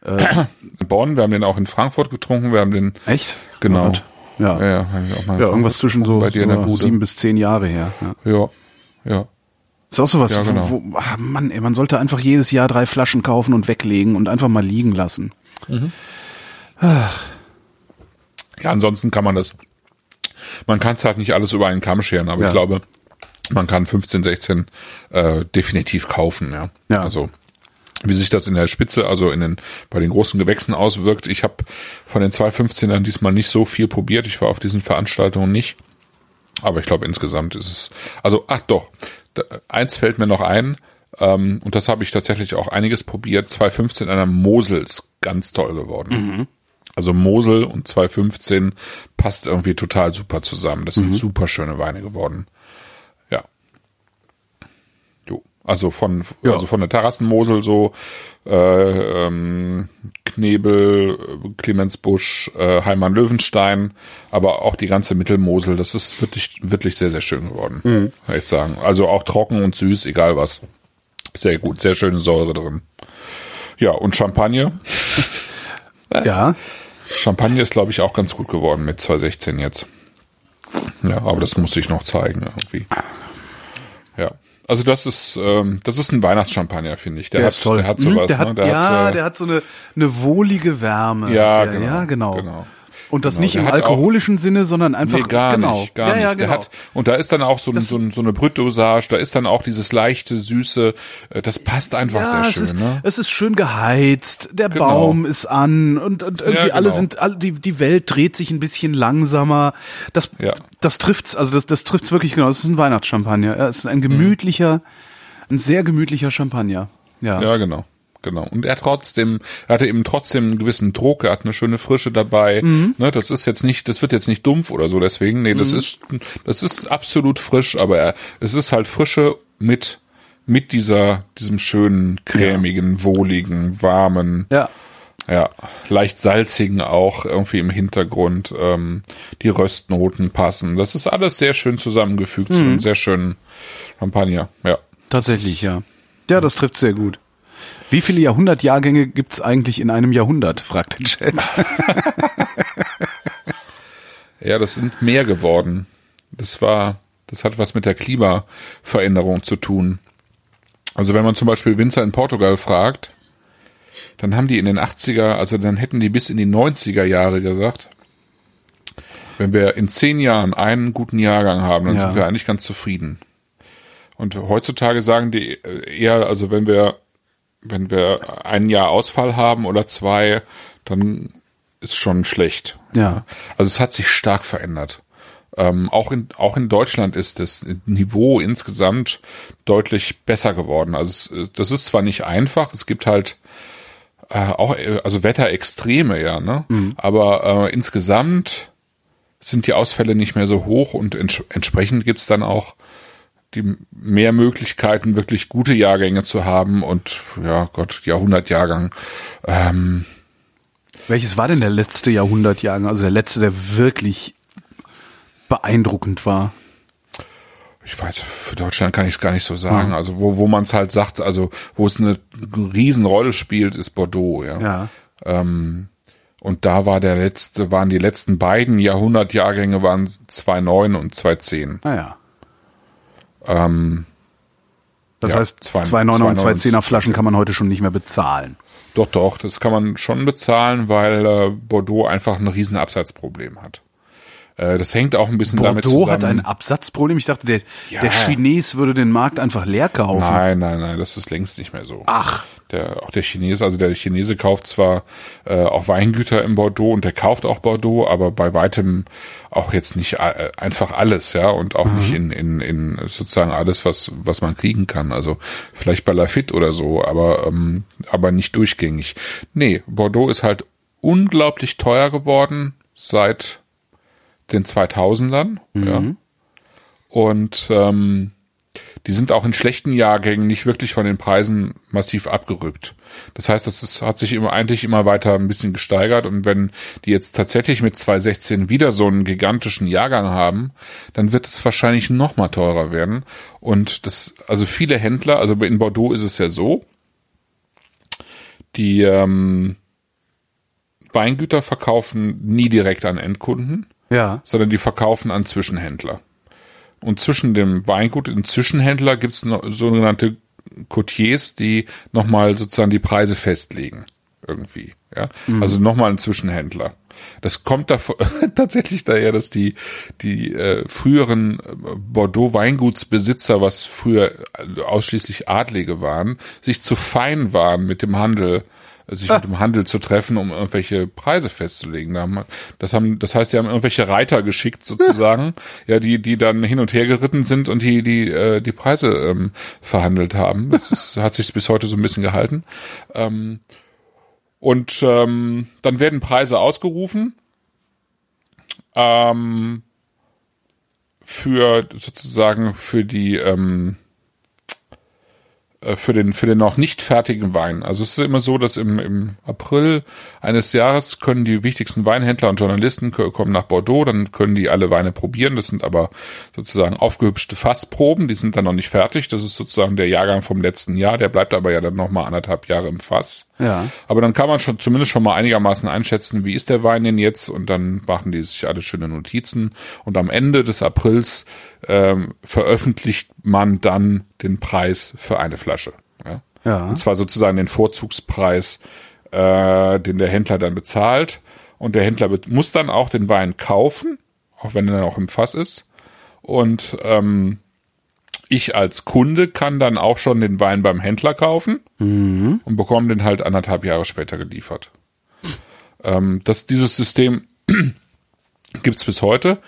Äh, in Bonn, wir haben den auch in Frankfurt getrunken, wir haben den. Echt? Genau. Oh ja, ja, ja, ja irgendwas zwischen so, bei dir so in der Bude. sieben bis zehn Jahre her. Ja, ja. ja. Ist auch sowas, ja, genau. wo, wo ah, Mann, ey, man sollte einfach jedes Jahr drei Flaschen kaufen und weglegen und einfach mal liegen lassen. Mhm. Ach. Ja, ansonsten kann man das, man kann es halt nicht alles über einen Kamm scheren, aber ja. ich glaube, man kann 15, 16 äh, definitiv kaufen, ja. ja. Also wie sich das in der Spitze, also in den, bei den großen Gewächsen auswirkt. Ich habe von den 215ern diesmal nicht so viel probiert. Ich war auf diesen Veranstaltungen nicht. Aber ich glaube insgesamt ist es, also ach doch, da, eins fällt mir noch ein, ähm, und das habe ich tatsächlich auch einiges probiert. 215 einer Mosel ist ganz toll geworden. Mhm. Also Mosel und 215 passt irgendwie total super zusammen. Das sind mhm. super schöne Weine geworden. Also von, ja. also von der Terrassenmosel so, äh, ähm, Knebel, Clemensbusch, äh, Heimann Löwenstein, aber auch die ganze Mittelmosel, das ist wirklich, wirklich sehr, sehr schön geworden, mhm. kann ich sagen. Also auch trocken und süß, egal was. Sehr gut, sehr schöne Säure drin. Ja, und Champagner. ja. Champagner ist, glaube ich, auch ganz gut geworden mit 216 jetzt. Ja, aber das muss ich noch zeigen irgendwie. Ja. Also das ist, ähm, das ist ein Weihnachtschampagner, finde ich. Der, Der hat, ist toll. der hat Hm, sowas, der hat, ne? Der ja, hat, äh, der hat so eine, eine wohlige Wärme. Ja, genau, ja, genau. genau. Und das Genau, nicht der im hat auch- alkoholischen Sinne, sondern einfach Nee, gar genau. nicht, gar ja, nicht. Ja, Der genau. hat, und da ist dann auch so, ein, so, ein, so eine Brütdosage, da ist dann auch dieses leichte, süße, äh, das passt einfach ja, sehr es schön, ist, ne? es ist schön geheizt, der Genau. Baum ist an und, und irgendwie Ja, alle genau. sind, alle, die, die Welt dreht sich ein bisschen langsamer. Das, das trifft's, also das, das trifft's wirklich genau. Es ist ein Weihnachtschampagner. Es ist ein gemütlicher, ein sehr gemütlicher Champagner. Ja. Ja, genau. Genau. Und er trotzdem, er hatte eben trotzdem einen gewissen Druck, er hat eine schöne Frische dabei. Mhm. Ne, das ist jetzt nicht, das wird jetzt nicht dumpf oder so, deswegen, nee, das ist, das ist absolut frisch, aber er, es ist halt Frische mit, mit dieser, diesem schönen, cremigen, wohligen, warmen, ja. ja, leicht salzigen auch irgendwie im Hintergrund. Ähm, die Röstnoten passen. Das ist alles sehr schön zusammengefügt zu einem sehr schönen Champagner. Ja. Tatsächlich, ja. Ja, das trifft sehr gut. Wie viele Jahrhundertjahrgänge gibt's eigentlich in einem Jahrhundert? fragt der Chat. Ja, das sind mehr geworden. Das war, das hat was mit der Klimaveränderung zu tun. Also wenn man zum Beispiel Winzer in Portugal fragt, dann haben die in den 80er, also dann hätten die bis in die 90er Jahre gesagt, wenn wir in zehn Jahren einen guten Jahrgang haben, dann Ja. sind wir eigentlich ganz zufrieden. Und heutzutage sagen die eher, also wenn wir, wenn wir ein Jahr Ausfall haben oder zwei, dann ist schon schlecht. Ja. Also es hat sich stark verändert. Ähm, auch in auch in Deutschland ist das Niveau insgesamt deutlich besser geworden. Also es, das ist zwar nicht einfach, es gibt halt äh, auch äh, also Wetterextreme, ja, ne? Aber äh, insgesamt sind die Ausfälle nicht mehr so hoch und ents entsprechend gibt's dann auch die mehr Möglichkeiten, wirklich gute Jahrgänge zu haben und ja Gott, Jahrhundertjahrgang. Ähm, Welches war denn der letzte Jahrhundertjahrgang? Also der letzte, der wirklich beeindruckend war. ich weiß, für Deutschland kann ich es gar nicht so sagen. Also wo, wo man es halt sagt, also wo es eine Riesenrolle spielt, ist Bordeaux, ja. Ja. Ähm, und da war der letzte, waren die letzten beiden Jahrhundertjahrgänge waren 2,9 und 2,10. Naja. Ähm, Das Ja, heißt, zwei- zwei Neuner und zwei zwei Zehner Flaschen kann man heute schon nicht mehr bezahlen. doch, doch, das kann man schon bezahlen, weil äh, Bordeaux einfach ein riesen Absatzproblem hat. Äh, das hängt auch ein bisschen damit Bordeaux zusammen. hat ein Absatzproblem. Ich dachte, der, Ja. der Chines würde den Markt einfach leer kaufen. Nein, nein, nein, das ist längst nicht mehr so. Ach. Der, auch der Chinese, also der Chinese kauft zwar äh, auch Weingüter in Bordeaux und der kauft auch Bordeaux, aber bei weitem auch jetzt nicht äh, einfach alles, ja, und auch nicht in, in, in sozusagen alles, was, was man kriegen kann. Also vielleicht bei Lafitte oder so, aber, ähm, aber nicht durchgängig. Nee, Bordeaux ist halt unglaublich teuer geworden seit den 2000ern, ja. Und ähm, die sind auch in schlechten Jahrgängen nicht wirklich von den Preisen massiv abgerückt. Das heißt, das ist, hat sich immer eigentlich immer weiter ein bisschen gesteigert und wenn die jetzt tatsächlich mit 2016 wieder so einen gigantischen Jahrgang haben, dann wird es wahrscheinlich noch mal teurer werden. Und das, also viele Händler, also in Bordeaux ist es ja so, die ähm, Weingüter verkaufen nie direkt an Endkunden, Ja. sondern die verkaufen an Zwischenhändler. Und zwischen dem Weingut und dem Zwischenhändler gibt es sogenannte Coutiers, die nochmal sozusagen die Preise festlegen. Irgendwie. Ja? Also nochmal ein Zwischenhändler. Das kommt da tatsächlich daher, dass die, die äh, früheren Bordeaux-Weingutsbesitzer, was früher ausschließlich Adlige waren, sich zu fein waren mit dem Handel, sich mit dem Handel zu treffen, um irgendwelche Preise festzulegen. Das, haben, das heißt, die haben irgendwelche Reiter geschickt sozusagen, ja, die, die dann hin und her geritten sind und die, die, äh, die Preise ähm, verhandelt haben. Das ist, hat sich bis heute so ein bisschen gehalten. Ähm, und ähm, dann werden Preise ausgerufen ähm, für sozusagen für die ähm, äh, für den für den noch nicht fertigen Wein. Also es ist immer so, dass im, im April eines Jahres können die wichtigsten Weinhändler und Journalisten ko- kommen nach Bordeaux, dann können die alle Weine probieren. Das sind aber sozusagen aufgehübschte Fassproben, die sind dann noch nicht fertig. Das ist sozusagen der Jahrgang vom letzten Jahr, der bleibt aber ja dann noch mal anderthalb Jahre im Fass. Ja. Aber dann kann man schon zumindest schon mal einigermaßen einschätzen, wie ist der Wein denn jetzt und dann machen die sich alle schöne Notizen und am Ende des Aprils ähm, veröffentlicht man dann den Preis für eine Flasche. Ja? Ja. Und zwar sozusagen den Vorzugspreis, äh, den der Händler dann bezahlt. Und der Händler muss dann auch den Wein kaufen, auch wenn er dann auch im Fass ist. Und ähm, ich als Kunde kann dann auch schon den Wein beim Händler kaufen und bekomme den halt anderthalb Jahre später geliefert. Ähm, das, dieses System gibt's bis heute.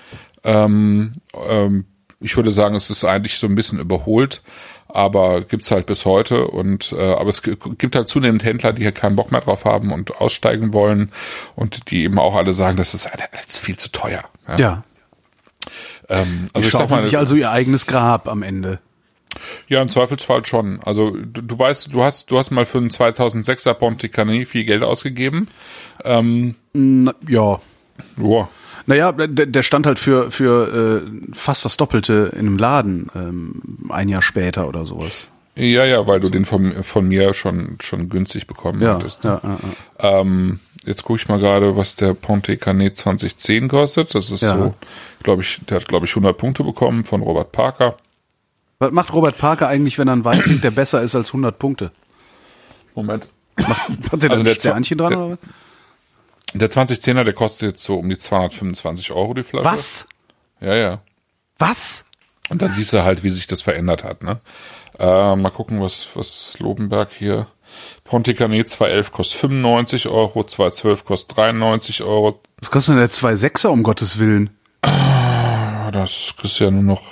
Ähm, ähm, ich würde sagen, es ist eigentlich so ein bisschen überholt, aber gibt's halt bis heute. Und äh, aber es gibt halt zunehmend Händler, die hier keinen Bock mehr drauf haben und aussteigen wollen und die eben auch alle sagen, das ist alles viel zu teuer. Ja. Ja. Ähm, Also also ich sag mal, sich also ihr eigenes Grab am Ende. ja, im Zweifelsfall schon. Also du, du weißt, du hast, du hast mal für einen 2006er Ponte Canet viel Geld ausgegeben. Na, ja. Boah. Naja, der, der stand halt für, für äh, fast das Doppelte in einem Laden ähm, ein Jahr später oder sowas. Ja, ja, weil du den von, von mir schon, schon günstig bekommen Ja, hattest. ja, ja, ja. Ähm, jetzt gucke ich mal gerade, was der Ponte Canet 2010 kostet. Das ist Ja. so, glaube ich, der hat, glaube ich, 100 Punkte bekommen von Robert Parker. Was macht Robert Parker eigentlich, wenn er einen Wein trinkt, der besser ist als 100 Punkte? Moment. Hat der da Also der Sternchen dran der- oder was? Der 2010er, der kostet jetzt so um die 225 Euro die Flasche. Was? Ja, ja. Was? Und da siehst du halt, wie sich das verändert hat. Ne? Äh, mal gucken, was, was Lobenberg hier. Ponte Canet 211 kostet 95 Euro, 212 kostet 93 Euro. Was kostet denn der 2,6er, um Gottes Willen? Ja, das du ja nur noch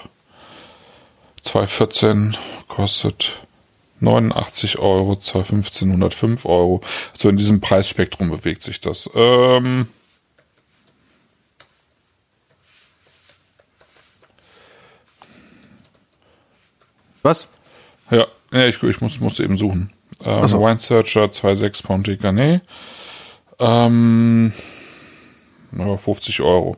214 kostet 89 Euro, 215 105 Euro. So in diesem Preisspektrum bewegt sich das. Ähm, Was? ja, ja ich, ich muss, muss eben suchen. Ähm, so. Wine Searcher 2,6 Ponte Canet. Ähm, ja, 50 Euro.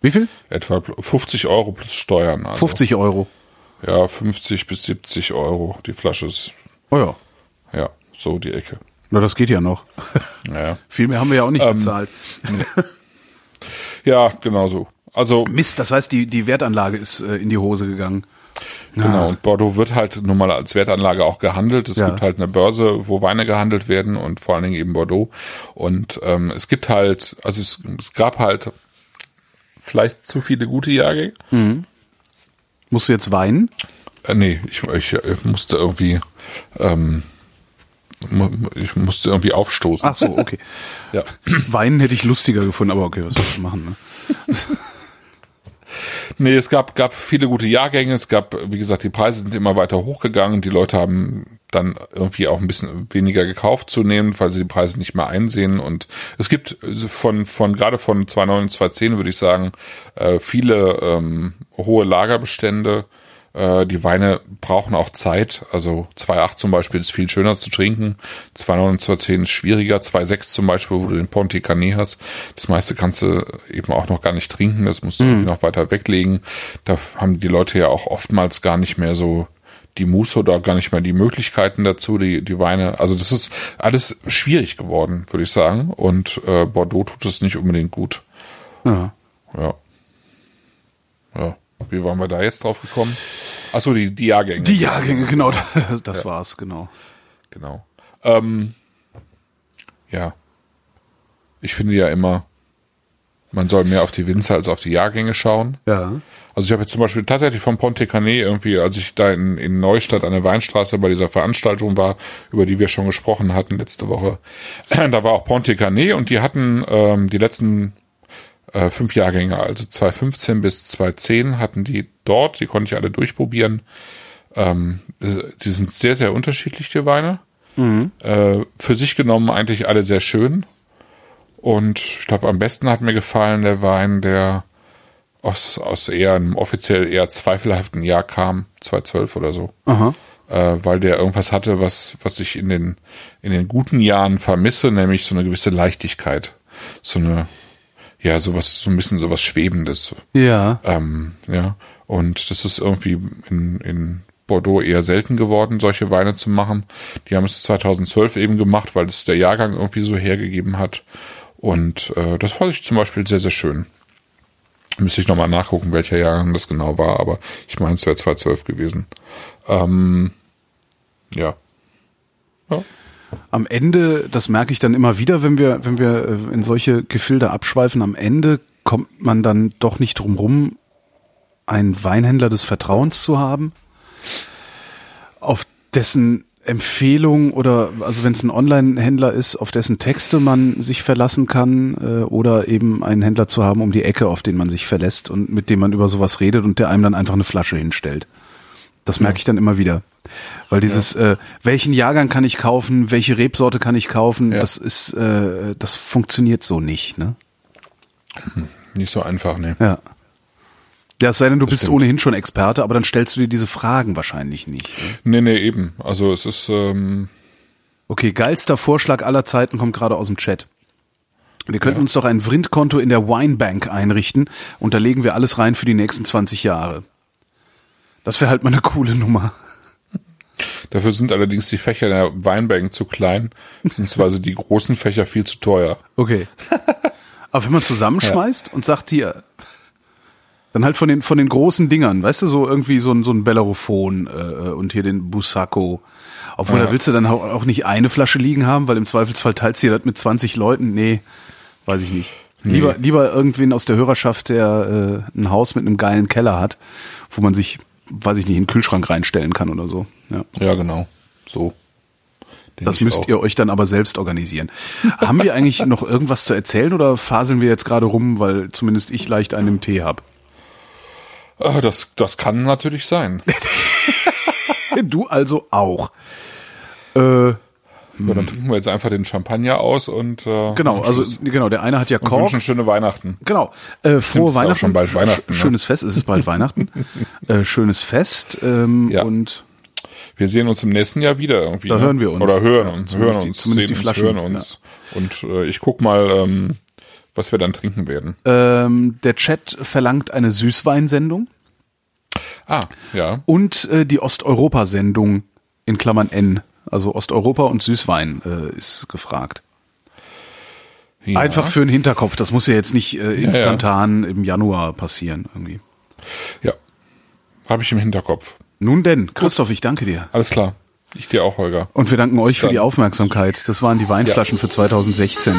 Wie viel? Etwa 50 Euro plus Steuern. Also, 50 Euro. Ja, 50 bis 70 Euro. Die Flasche ist, Oh ja. ja, so die Ecke. Na, das geht ja noch. Ja. Viel mehr haben wir ja auch nicht Ähm, bezahlt. Ja, genau so. Also, Mist, das heißt, die, die Wertanlage ist äh, in die Hose gegangen. genau. Und Bordeaux wird halt nun mal als Wertanlage auch gehandelt. Es Ja. gibt halt eine Börse, wo Weine gehandelt werden und vor allen Dingen eben Bordeaux. Und ähm, es gibt halt, also es, es gab halt vielleicht zu viele gute Jahrgänge. Musst du jetzt weinen? Äh, nee, ich, ich, äh, musste irgendwie, ähm, ich musste irgendwie aufstoßen. Ach so, okay. Ja. Weinen hätte ich lustiger gefunden, aber okay, was sollst du machen? Ne? Nee, es gab, gab viele gute Jahrgänge. Es gab, wie gesagt, die Preise sind immer weiter hochgegangen. Die Leute haben dann irgendwie auch ein bisschen weniger gekauft zunehmend, weil sie die Preise nicht mehr einsehen. Und es gibt von, von gerade von 2009 und 2010 würde ich sagen, äh, viele ähm, hohe Lagerbestände. Äh, die Weine brauchen auch Zeit. Also 2,8 zum Beispiel ist viel schöner zu trinken. 2,9 und 2,10 ist schwieriger. 2,6 zum Beispiel, wo du den Ponte Canet hast. Das meiste kannst du eben auch noch gar nicht trinken. Das musst du irgendwie noch weiter weglegen. Da haben die Leute ja auch oftmals gar nicht mehr so die Muße oder gar nicht mehr die Möglichkeiten dazu, die, die Weine. Also das ist alles schwierig geworden, würde ich sagen. Und äh, Bordeaux tut es nicht unbedingt gut. Ja. Ja. Ja. Wie waren wir da jetzt drauf gekommen? Achso, die, die Jahrgänge. Die Jahrgänge, genau, das, das war's, genau. Genau. Ähm, ja. Ich finde ja immer, man soll mehr auf die Winzer als auf die Jahrgänge schauen. Ja. Also ich habe jetzt zum Beispiel tatsächlich von Ponte Canet irgendwie, als ich da in, in Neustadt an der Weinstraße bei dieser Veranstaltung war, über die wir schon gesprochen hatten letzte Woche, da war auch Ponte Canet und die hatten ähm, die letzten äh, fünf Jahrgänge, also 2015 bis 2010 hatten die dort, die konnte ich alle durchprobieren. Ähm, die sind sehr, sehr unterschiedlich, die Weine. Äh, für sich genommen eigentlich alle sehr schön. Und ich glaube, am besten hat mir gefallen der Wein, der aus, aus eher einem offiziell eher zweifelhaften Jahr kam, 2012 oder so. Aha. Äh, weil der irgendwas hatte, was, was ich in den, in den guten Jahren vermisse, nämlich so eine gewisse Leichtigkeit. So eine, ja, sowas, so ein bisschen sowas Schwebendes. Ja. Ähm, ja. Und das ist irgendwie in, in Bordeaux eher selten geworden, solche Weine zu machen. Die haben es 2012 eben gemacht, weil es der Jahrgang irgendwie so hergegeben hat. Und äh, das fand ich zum Beispiel sehr, sehr schön. Müsste ich nochmal nachgucken, welcher Jahrgang das genau war, aber ich meine, es wäre 2012 gewesen. Ähm, ja. ja. Am Ende, das merke ich dann immer wieder, wenn wir, wenn wir äh, in solche Gefilde abschweifen, am Ende kommt man dann doch nicht drum rum, einen Weinhändler des Vertrauens zu haben, auf dessen Empfehlung oder also wenn es ein Online-Händler ist, auf dessen Texte man sich verlassen kann äh, oder eben einen Händler zu haben um die Ecke, auf den man sich verlässt und mit dem man über sowas redet und der einem dann einfach eine Flasche hinstellt. Das merke ich dann immer wieder. Weil dieses, ja. äh, welchen Jahrgang kann ich kaufen, welche Rebsorte kann ich kaufen, ja. das ist, äh, das funktioniert so nicht, ne? Nicht so einfach, ne? Ja. Ja, es sei denn, du das bist stimmt. ohnehin schon Experte, aber dann stellst du dir diese Fragen wahrscheinlich nicht. Ne, nee, nee, eben. Also es ist. Ähm okay, geilster Vorschlag aller Zeiten kommt gerade aus dem Chat. Wir könnten ja. uns doch ein Vrindkonto in der Winebank einrichten und da legen wir alles rein für die nächsten 20 Jahre. Das wäre halt mal eine coole Nummer. Dafür sind allerdings die Fächer der Weinbank zu klein, beziehungsweise die großen Fächer viel zu teuer. Okay. Aber wenn man zusammenschmeißt ja. und sagt hier, dann halt von den, von den großen Dingern, weißt du, so irgendwie so ein, so ein Bellerophon äh, und hier den Busacco. Obwohl, ja. da willst du dann auch nicht eine Flasche liegen haben, weil im Zweifelsfall teilst du dir das mit 20 Leuten. Nee, weiß ich nicht. Nee. Lieber, lieber irgendwen aus der Hörerschaft, der äh, ein Haus mit einem geilen Keller hat, wo man sich weiß ich nicht, in den Kühlschrank reinstellen kann oder so. Ja, ja genau. So. das müsst auch. ihr euch dann aber selbst organisieren. Haben wir eigentlich noch irgendwas zu erzählen oder faseln wir jetzt gerade rum, weil zumindest ich leicht einen Tee habe? Äh, das, das kann natürlich sein. du also auch. Äh, ja, dann trinken wir jetzt einfach den Champagner aus und äh, genau, also genau, der eine hat ja Kork. Und wünschen schöne Weihnachten. Genau, äh, frohe Weihnachten. schon bald Weihnachten. Ne? Schönes Fest, es ist bald Weihnachten. äh, schönes Fest ähm, ja. und wir sehen uns im nächsten Jahr wieder irgendwie. Da ne? hören wir uns oder hören uns, ja, hören uns, zumindest die Flaschen, hören uns. Ja. Und äh, ich guck mal, ähm, was wir dann trinken werden. Ähm, der Chat verlangt eine Süßweinsendung. Ah, ja. Und äh, die Osteuropa-Sendung in Klammern N. Also Osteuropa und Süßwein äh, ist gefragt. Ja. Einfach für den Hinterkopf. Das muss ja jetzt nicht äh, instantan ja, ja. im Januar passieren irgendwie. Ja, habe ich im Hinterkopf. Nun denn, Christoph, ich danke dir. Alles klar. Ich dir auch, Holger. Und wir danken euch für die Aufmerksamkeit. Das waren die Weinflaschen für 2016.